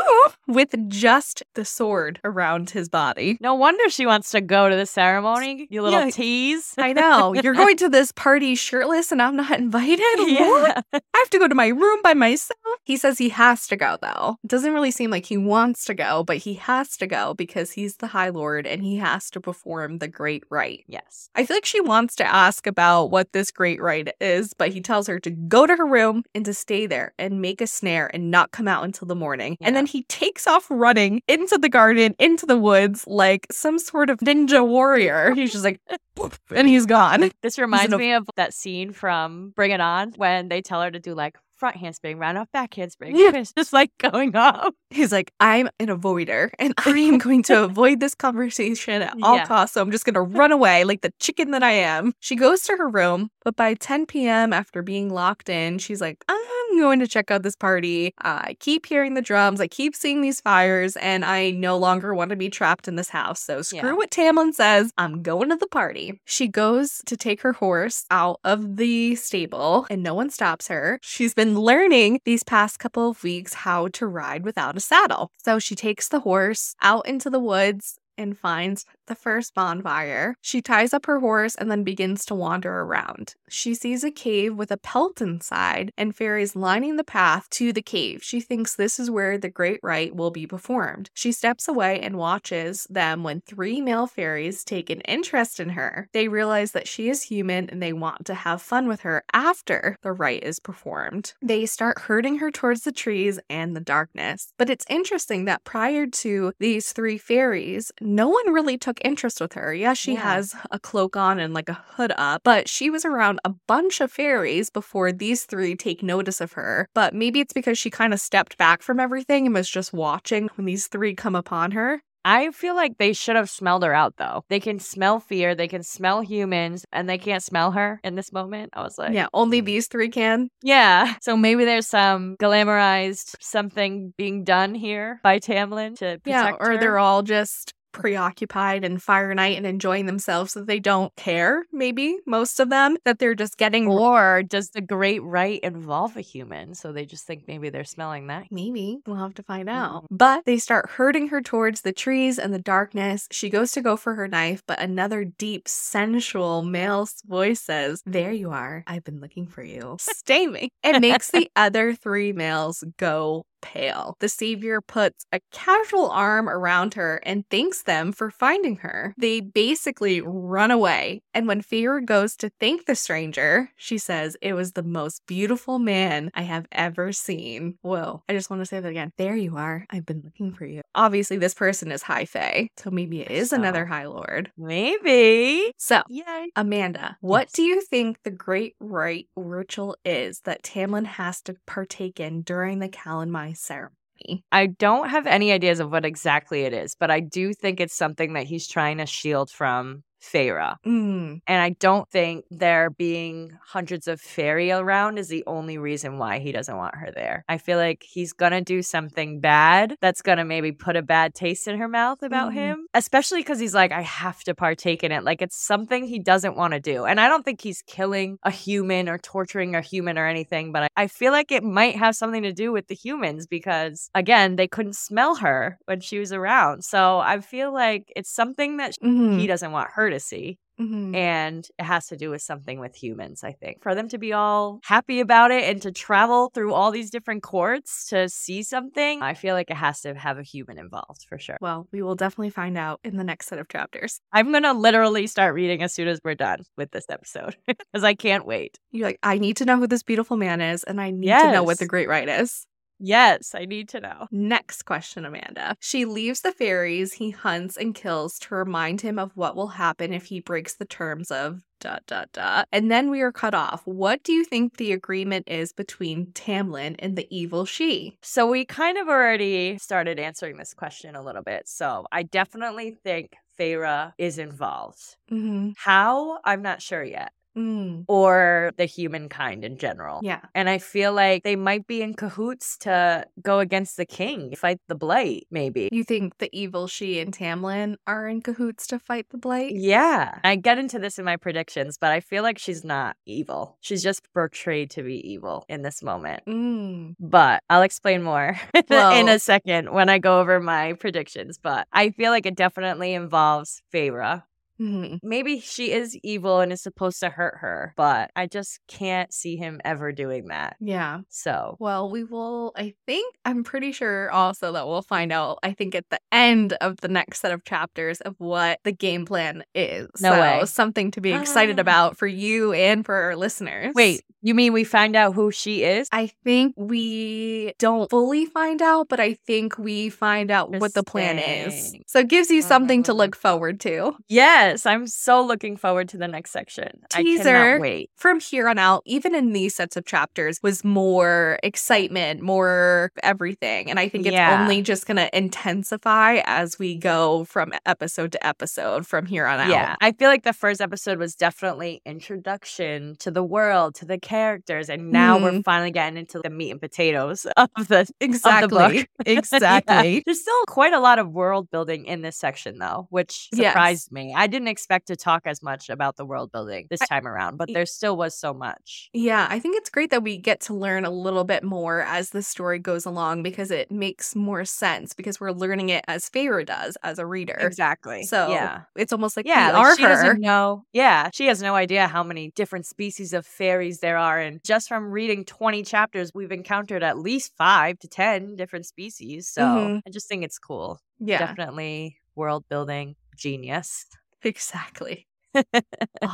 with just the sword around his body. No wonder she wants to go to the ceremony. You little Yeah. tease. I know. You're going <laughs> to this party shirtless and I'm not <laughs> invited? What? yeah. I have to go to my room by myself. He says he has to go, though. It doesn't really seem like he wants to go, but he has to go because he's the High Lord and he has to perform the Great Rite. Yes. I feel like she wants to ask about what this Great Rite is, but he tells her to go to her room and to stay there and make a snare and not come out until the morning. And then he takes off running into the garden, into the woods, like some sort of ninja warrior. He's just like, <laughs> and he's gone. This reminds a- me of that scene from Bring It On when they tell her to do like front handspring, round off back handspring. Yeah. <laughs> It's just like going off. He's like, I'm an avoider and <laughs> I am going to avoid this conversation at all Yeah. costs. So I'm just going to run away like the chicken that I am. She goes to her room, but by 10 p.m., after being locked in, she's like, ah, I'm going to check out this party. I keep hearing the drums. I keep seeing these fires, and I no longer want to be trapped in this house. So screw Yeah. what Tamlin says. I'm going to the party. She goes to take her horse out of the stable, and no one stops her. She's been learning these past couple of weeks how to ride without a saddle. So she takes the horse out into the woods and finds the first bonfire. She ties up her horse and then begins to wander around. She sees a cave with a pelt inside and fairies lining the path to the cave. She thinks this is where the great rite will be performed. She steps away and watches them when three male fairies take an interest in her. They realize that she is human and they want to have fun with her after the rite is performed. They start herding her towards the trees and the darkness. But it's interesting that prior to these three fairies, no one really took interest with her. Yeah, she Yeah. has a cloak on and like a hood up, but she was around a bunch of fairies before these three take notice of her. But maybe it's because she kind of stepped back from everything and was just watching when these three come upon her. I feel like they should have smelled her out though. They can smell fear, they can smell humans, and they can't smell her in this moment. I was like, Yeah, only "Hmm." these three can. Yeah. So maybe there's some glamorized something being done here by Tamlin to protect Yeah, or her. they're all just preoccupied and Fire Night and enjoying themselves that they don't care, maybe, most of them, that they're just getting Or does the great rite involve a human? So they just think maybe they're smelling that. Maybe. We'll have to find Mhm. out. But they start herding her towards the trees and the darkness. She goes to go for her knife, but another deep, sensual male voice says, There you are. I've been looking for you. <laughs> Stay me. It makes the <laughs> other three males go pale. The savior puts a casual arm around her and thanks them for finding her. They basically run away. And when Feyre goes to thank the stranger, she says, It was the most beautiful man I have ever seen. Whoa. I just want to say that again. There you are. I've been looking for you. Obviously, this person is High Fae, so maybe it is So. another High Lord. Maybe. So, Yay. Amanda, what Yes. do you think the great rite ritual is that Tamlin has to partake in during the Calanmai ceremony? I don't have any ideas of what exactly it is, but I do think it's something that he's trying to shield from Feyre. Mm, And I don't think there being hundreds of fairy around is the only reason why he doesn't want her there. I feel like he's gonna do something bad that's gonna maybe put a bad taste in her mouth about Mhm. him, especially because he's like, I have to partake in it. Like it's something he doesn't want to do. And I don't think he's killing a human or torturing a human or anything, but I, I feel like it might have something to do with the humans because, again, they couldn't smell her when she was around. So I feel like it's something that mhm, he doesn't want her to see mhm. and it has to do with something with humans i think for them to be all happy about it and to travel through all these different courts to see something i feel like it has to have a human involved for sure Well, we will definitely find out in the next set of chapters. i'm gonna literally start reading as soon as we're done with this episode <laughs> because i can't wait You're like, I need to know who this beautiful man is, and I need to know what the great rite is. Yes, I need to know. Next question, Amanda. She leaves the fairies he hunts and kills to remind him of what will happen if he breaks the terms of dot dot dot. And then we are cut off. What do you think the agreement is between Tamlin and the evil she? So we kind of already started answering this question a little bit. So I definitely think Feyre is involved. Mm-hmm. How? I'm not sure yet. Mm. Or the humankind in general. Yeah. And I feel like they might be in cahoots to go against the king, fight the blight, maybe. You think the evil she and Tamlin are in cahoots to fight the blight? Yeah. I get into this in my predictions, but I feel like she's not evil. She's just portrayed to be evil in this moment. Mm. But I'll explain more <laughs> in a second when I go over my predictions. But I feel like it definitely involves Feyre. Mhm. Maybe she is evil and is supposed to hurt her, but I just can't see him ever doing that. Yeah. So, Well, we will, I think, I'm pretty sure also that we'll find out, I think, at the end of the next set of chapters of what the game plan is. No so, way. something to be excited Ah. about for you and for our listeners. wait, you mean we find out who she is? I think we don't fully find out, but I think we find out what the plan is. So it gives you something to Mm. look forward to. Yes, I'm so looking forward to the next section. I Teaser. cannot wait. From here on out, even in these sets of chapters, was more excitement, more everything. And I think it's Yeah. only just going to intensify as we go from episode to episode from here on out. Yeah, I feel like the first episode was definitely introduction to the world, to the characters, and now we're Mhm. finally getting into the meat and potatoes <laughs> of the exactly. book. exactly. <laughs> Yeah. There's still quite a lot of world building in this section, though, which Yes. surprised me. I didn't expect to talk as much about the world building this I- time around, but there still was so much. Yeah, I think it's great that we get to learn a little bit more as the story goes along because it makes more sense because we're learning it as Feyre does as a reader. Exactly. So yeah. it's almost like Yeah, like she her. doesn't know. Yeah, she has no idea how many different species of fairies there are, and just from reading twenty chapters, we've encountered at least five to ten different species. So Mhm. I just think it's cool. Yeah, Definitely world building genius. Exactly.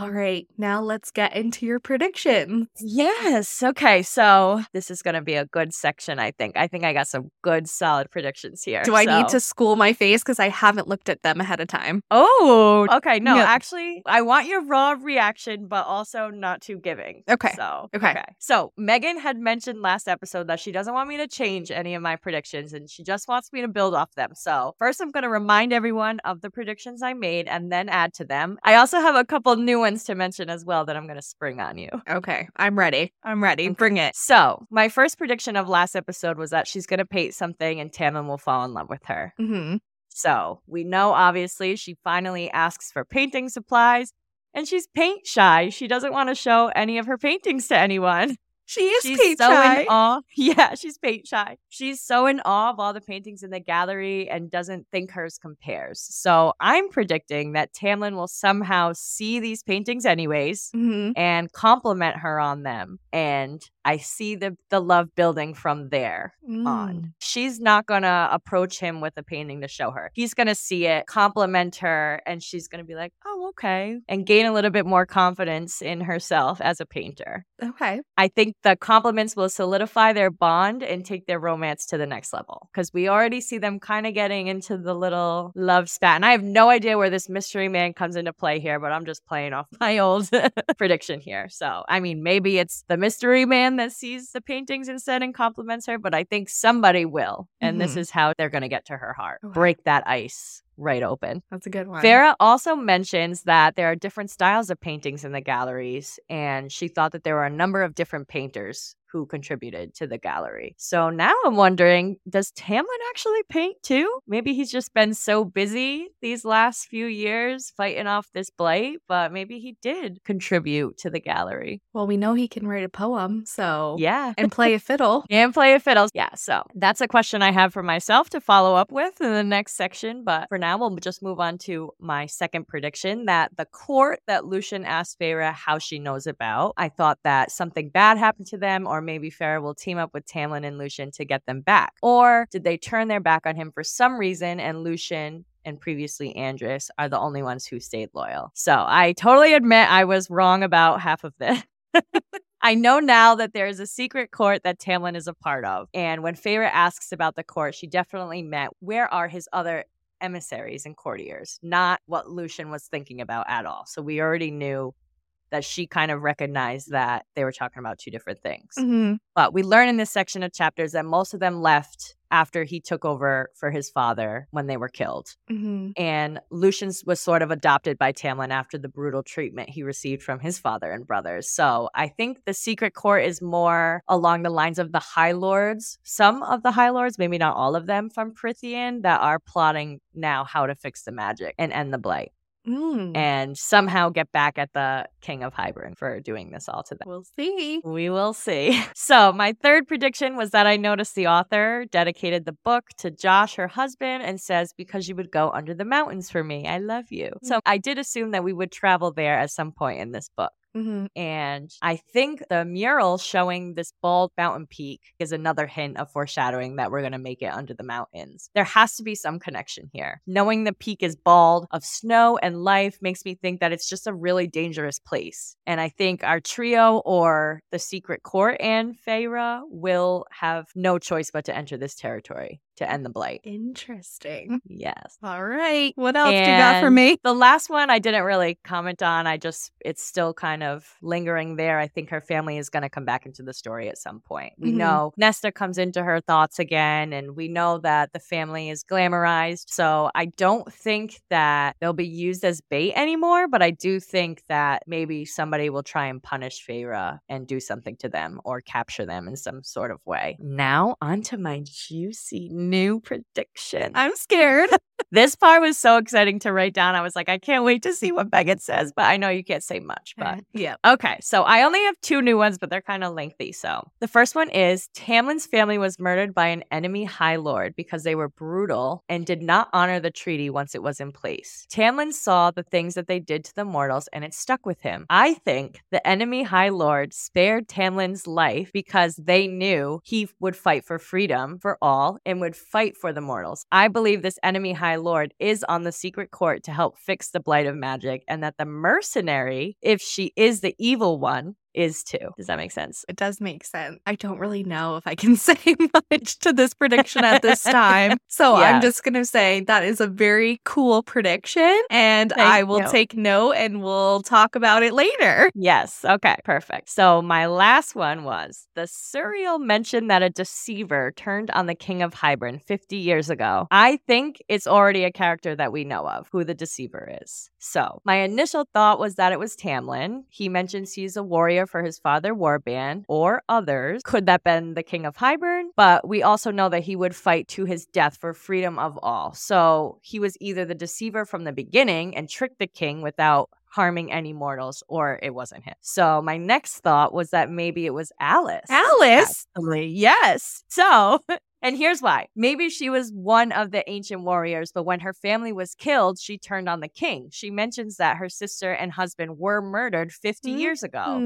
All right, now let's get into your predictions. Yes. Okay. So this is going to be a good section. I think. I think I got some good, solid predictions here. Do I need to school my face because I haven't looked at them ahead of time? Oh, okay. No, Yeah. actually, I want your raw reaction, but also not too giving. Okay, So, okay. So, Megan had mentioned last episode that she doesn't want me to change any of my predictions and she just wants me to build off them. So, first, I'm going to remind everyone of the predictions I made and then add to them. I also have a couple new ones to mention as well that I'm going to spring on you. Okay, I'm ready. I'm ready. Bring it. So, my first prediction of last episode was that she's going to paint something and Tamlin will fall in love with her. hmm So we know obviously she finally asks for painting supplies and she's paint shy. She doesn't want to show any of her paintings to anyone. She is She's paint so shy. in awe. <laughs> Yeah, she's paint shy. She's so in awe of all the paintings in the gallery and doesn't think hers compares. So I'm predicting that Tamlin will somehow see these paintings anyways Mhm. and compliment her on them. And I see the the love building from there Mm. on. She's not gonna approach him with a painting to show her. He's gonna see it, compliment her, and she's gonna be like, oh, okay, and gain a little bit more confidence in herself as a painter. Okay. I think the compliments will solidify their bond and take their romance to the next level because we already see them kind of getting into the little love spat. And I have no idea where this mystery man comes into play here, but I'm just playing off <laughs> my old <laughs> prediction here. So, I mean, maybe it's the mystery man that sees the paintings instead and compliments her, but I think somebody will. And this Mhm. is how they're going to get to her heart break that ice right open. That's a good one. Feyre also mentions that there are different styles of paintings in the galleries, and she thought that there were a number of different painters who contributed to the gallery. So now I'm wondering does Tamlin actually paint too? Maybe he's just been so busy these last few years fighting off this blight, but maybe he did contribute to the gallery. Well, we know he can write a poem, so Yeah. and play a fiddle. <laughs> And play a fiddle. Yeah, so that's a question I have for myself to follow up with in the next section. But for now, we'll just move on to my second prediction that the court that Lucien asked Feyre how she knows about. I thought that something bad happened to them, or maybe Feyre will team up with Tamlin and Lucien to get them back. Or did they turn their back on him for some reason and Lucien and previously Andras are the only ones who stayed loyal? So I totally admit I was wrong about half of this. <laughs> I know now that there is a secret court that Tamlin is a part of. And when Feyre asks about the court, she definitely meant where are his other emissaries and courtiers, not what Lucian was thinking about at all. So we already knew that she kind of recognized that they were talking about two different things. Mhm. But we learn in this section of chapters that most of them left after he took over for his father when they were killed. Mhm. And Lucien was sort of adopted by Tamlin after the brutal treatment he received from his father and brothers. So I think the secret court is more along the lines of the High Lords, some of the High Lords, maybe not all of them from Prythian, that are plotting now how to fix the magic and end the blight Mm. and somehow get back at the King of Hybern for doing this all to them. We'll see. We will see. <laughs> So, my third prediction was that I noticed the author dedicated the book to Josh, her husband, and says, Because you would go under the mountains for me. I love you. So, I did assume that we would travel there at some point in this book. Mhm. And I think the mural showing this bald mountain peak is another hint of foreshadowing that we're going to make it under the mountains. There has to be some connection here. Knowing the peak is bald of snow and life makes me think that it's just a really dangerous place. And I think our trio or the secret court and Feyre will have no choice but to enter this territory to end the blight. Interesting. Yes. All right. What else do you got for me? The last one I didn't really comment on. I just, it's still kind of lingering there. I think her family is going to come back into the story at some point. We Mhm. know Nesta comes into her thoughts again, and we know that the family is glamorized. So I don't think that they'll be used as bait anymore, but I do think that maybe somebody will try and punish Feyre and do something to them or capture them in some sort of way. Now, on to my juicy new prediction. I'm scared. This part was so exciting to write down. I was like, I can't wait to see what Megan says, but I know you can't say much. But <laughs> yeah. okay, so I only have two new ones, but they're kind of lengthy. So the first one is Tamlin's family was murdered by an enemy High Lord because they were brutal and did not honor the treaty once it was in place. Tamlin saw the things that they did to the mortals and it stuck with him. I think the enemy High Lord spared Tamlin's life because they knew he would fight for freedom for all and would fight for the mortals. I believe this enemy High Lord is on the secret court to help fix the blight of magic, and that the mercenary, if she is the evil one, is too. Does that make sense? It does make sense. I don't really know if I can <laughs> say much to this prediction at this time. <laughs> So Yeah. I'm just going to say that is a very cool prediction. And Thank I will you. take note and we'll talk about it later. Yes. Okay. Perfect. So my last one was the Suriel mention that a deceiver turned on the King of Hybern 50 years ago. I think it's already a character that we know of who the deceiver is. So my initial thought was that it was Tamlin. He mentions he's a warrior for his father Warband or others. Could that been the King of Hybern? But we also know that he would fight to his death for freedom of all. So he was either the deceiver from the beginning and tricked the king without harming any mortals, or it wasn't him. So my next thought was that maybe it was Alis. Alis? Actually, yes. So, <laughs> and here's why. Maybe she was one of the ancient warriors, but when her family was killed, she turned on the king. She mentions that her sister and husband were murdered 50 Hmm. years ago.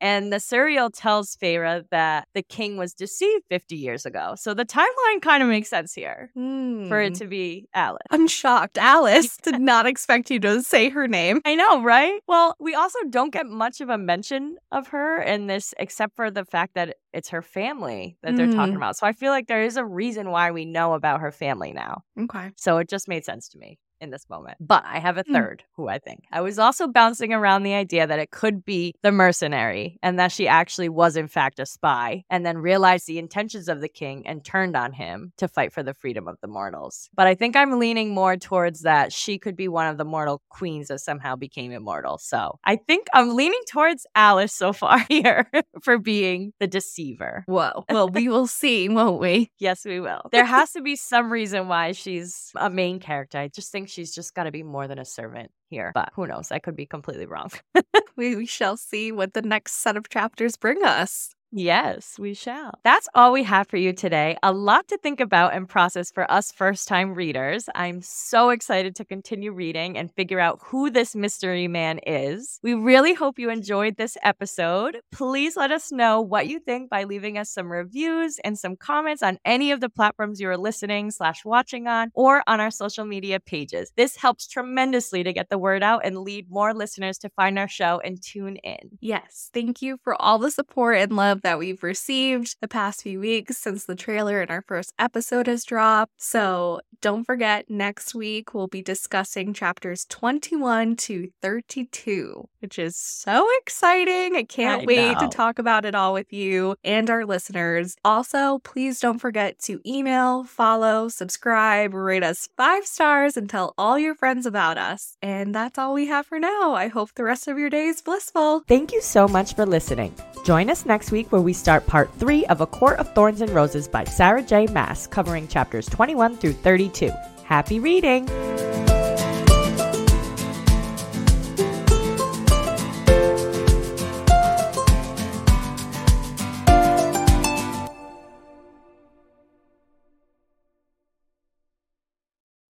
And the Suriel tells Feyre that the king was deceived 50 years ago. So the timeline kind of makes sense here for it Hmm. to be Alis. I'm shocked. Alis <laughs> did not expect you to say her name. I know, right? Well, we also don't get much of a mention of her in this, except for the fact that it's her family that they're talking Mhm. about. So I feel like there is a reason why we know about her family now. Okay. So it just made sense to me in this moment. But I have a Hmm. third who I think. I was also bouncing around the idea that it could be the mercenary and that she actually was, in fact, a spy and then realized the intentions of the king and turned on him to fight for the freedom of the mortals. But I think I'm leaning more towards that she could be one of the mortal queens that somehow became immortal. So I think I'm leaning towards Alis so <laughs> far here for being the deceiver. Whoa. <laughs> Well, we will see, won't we? Yes, we will. There has to be some reason why she's a main character. I just think she's just got to be more than a servant here. But who knows? I could be completely wrong. <laughs> We, we shall see what the next set of chapters bring us. Yes, we shall. That's all we have for you today. A lot to think about and process for us first time readers. I'm so excited to continue reading and figure out who this mystery man is. We really hope you enjoyed this episode. Please let us know what you think by leaving us some reviews and some comments on any of the platforms you are listening slash watching on or on our social media pages. This helps tremendously to get the word out and lead more listeners to find our show and tune in. Yes, thank you for all the support and love that we've received the past few weeks since the trailer and our first episode has dropped. So don't forget, next week we'll be discussing chapters 21 to 32, which is so exciting. I can't I wait know. to talk about it all with you and our listeners. Also, please don't forget to email, follow, subscribe, rate us five stars, and tell all your friends about us. And that's all we have for now. I hope the rest of your day is blissful. Thank you so much for listening. Join us next week where we start part three of A Court of Thorns and Roses by Sarah J. Maas, covering chapters 21 through 32. Happy reading!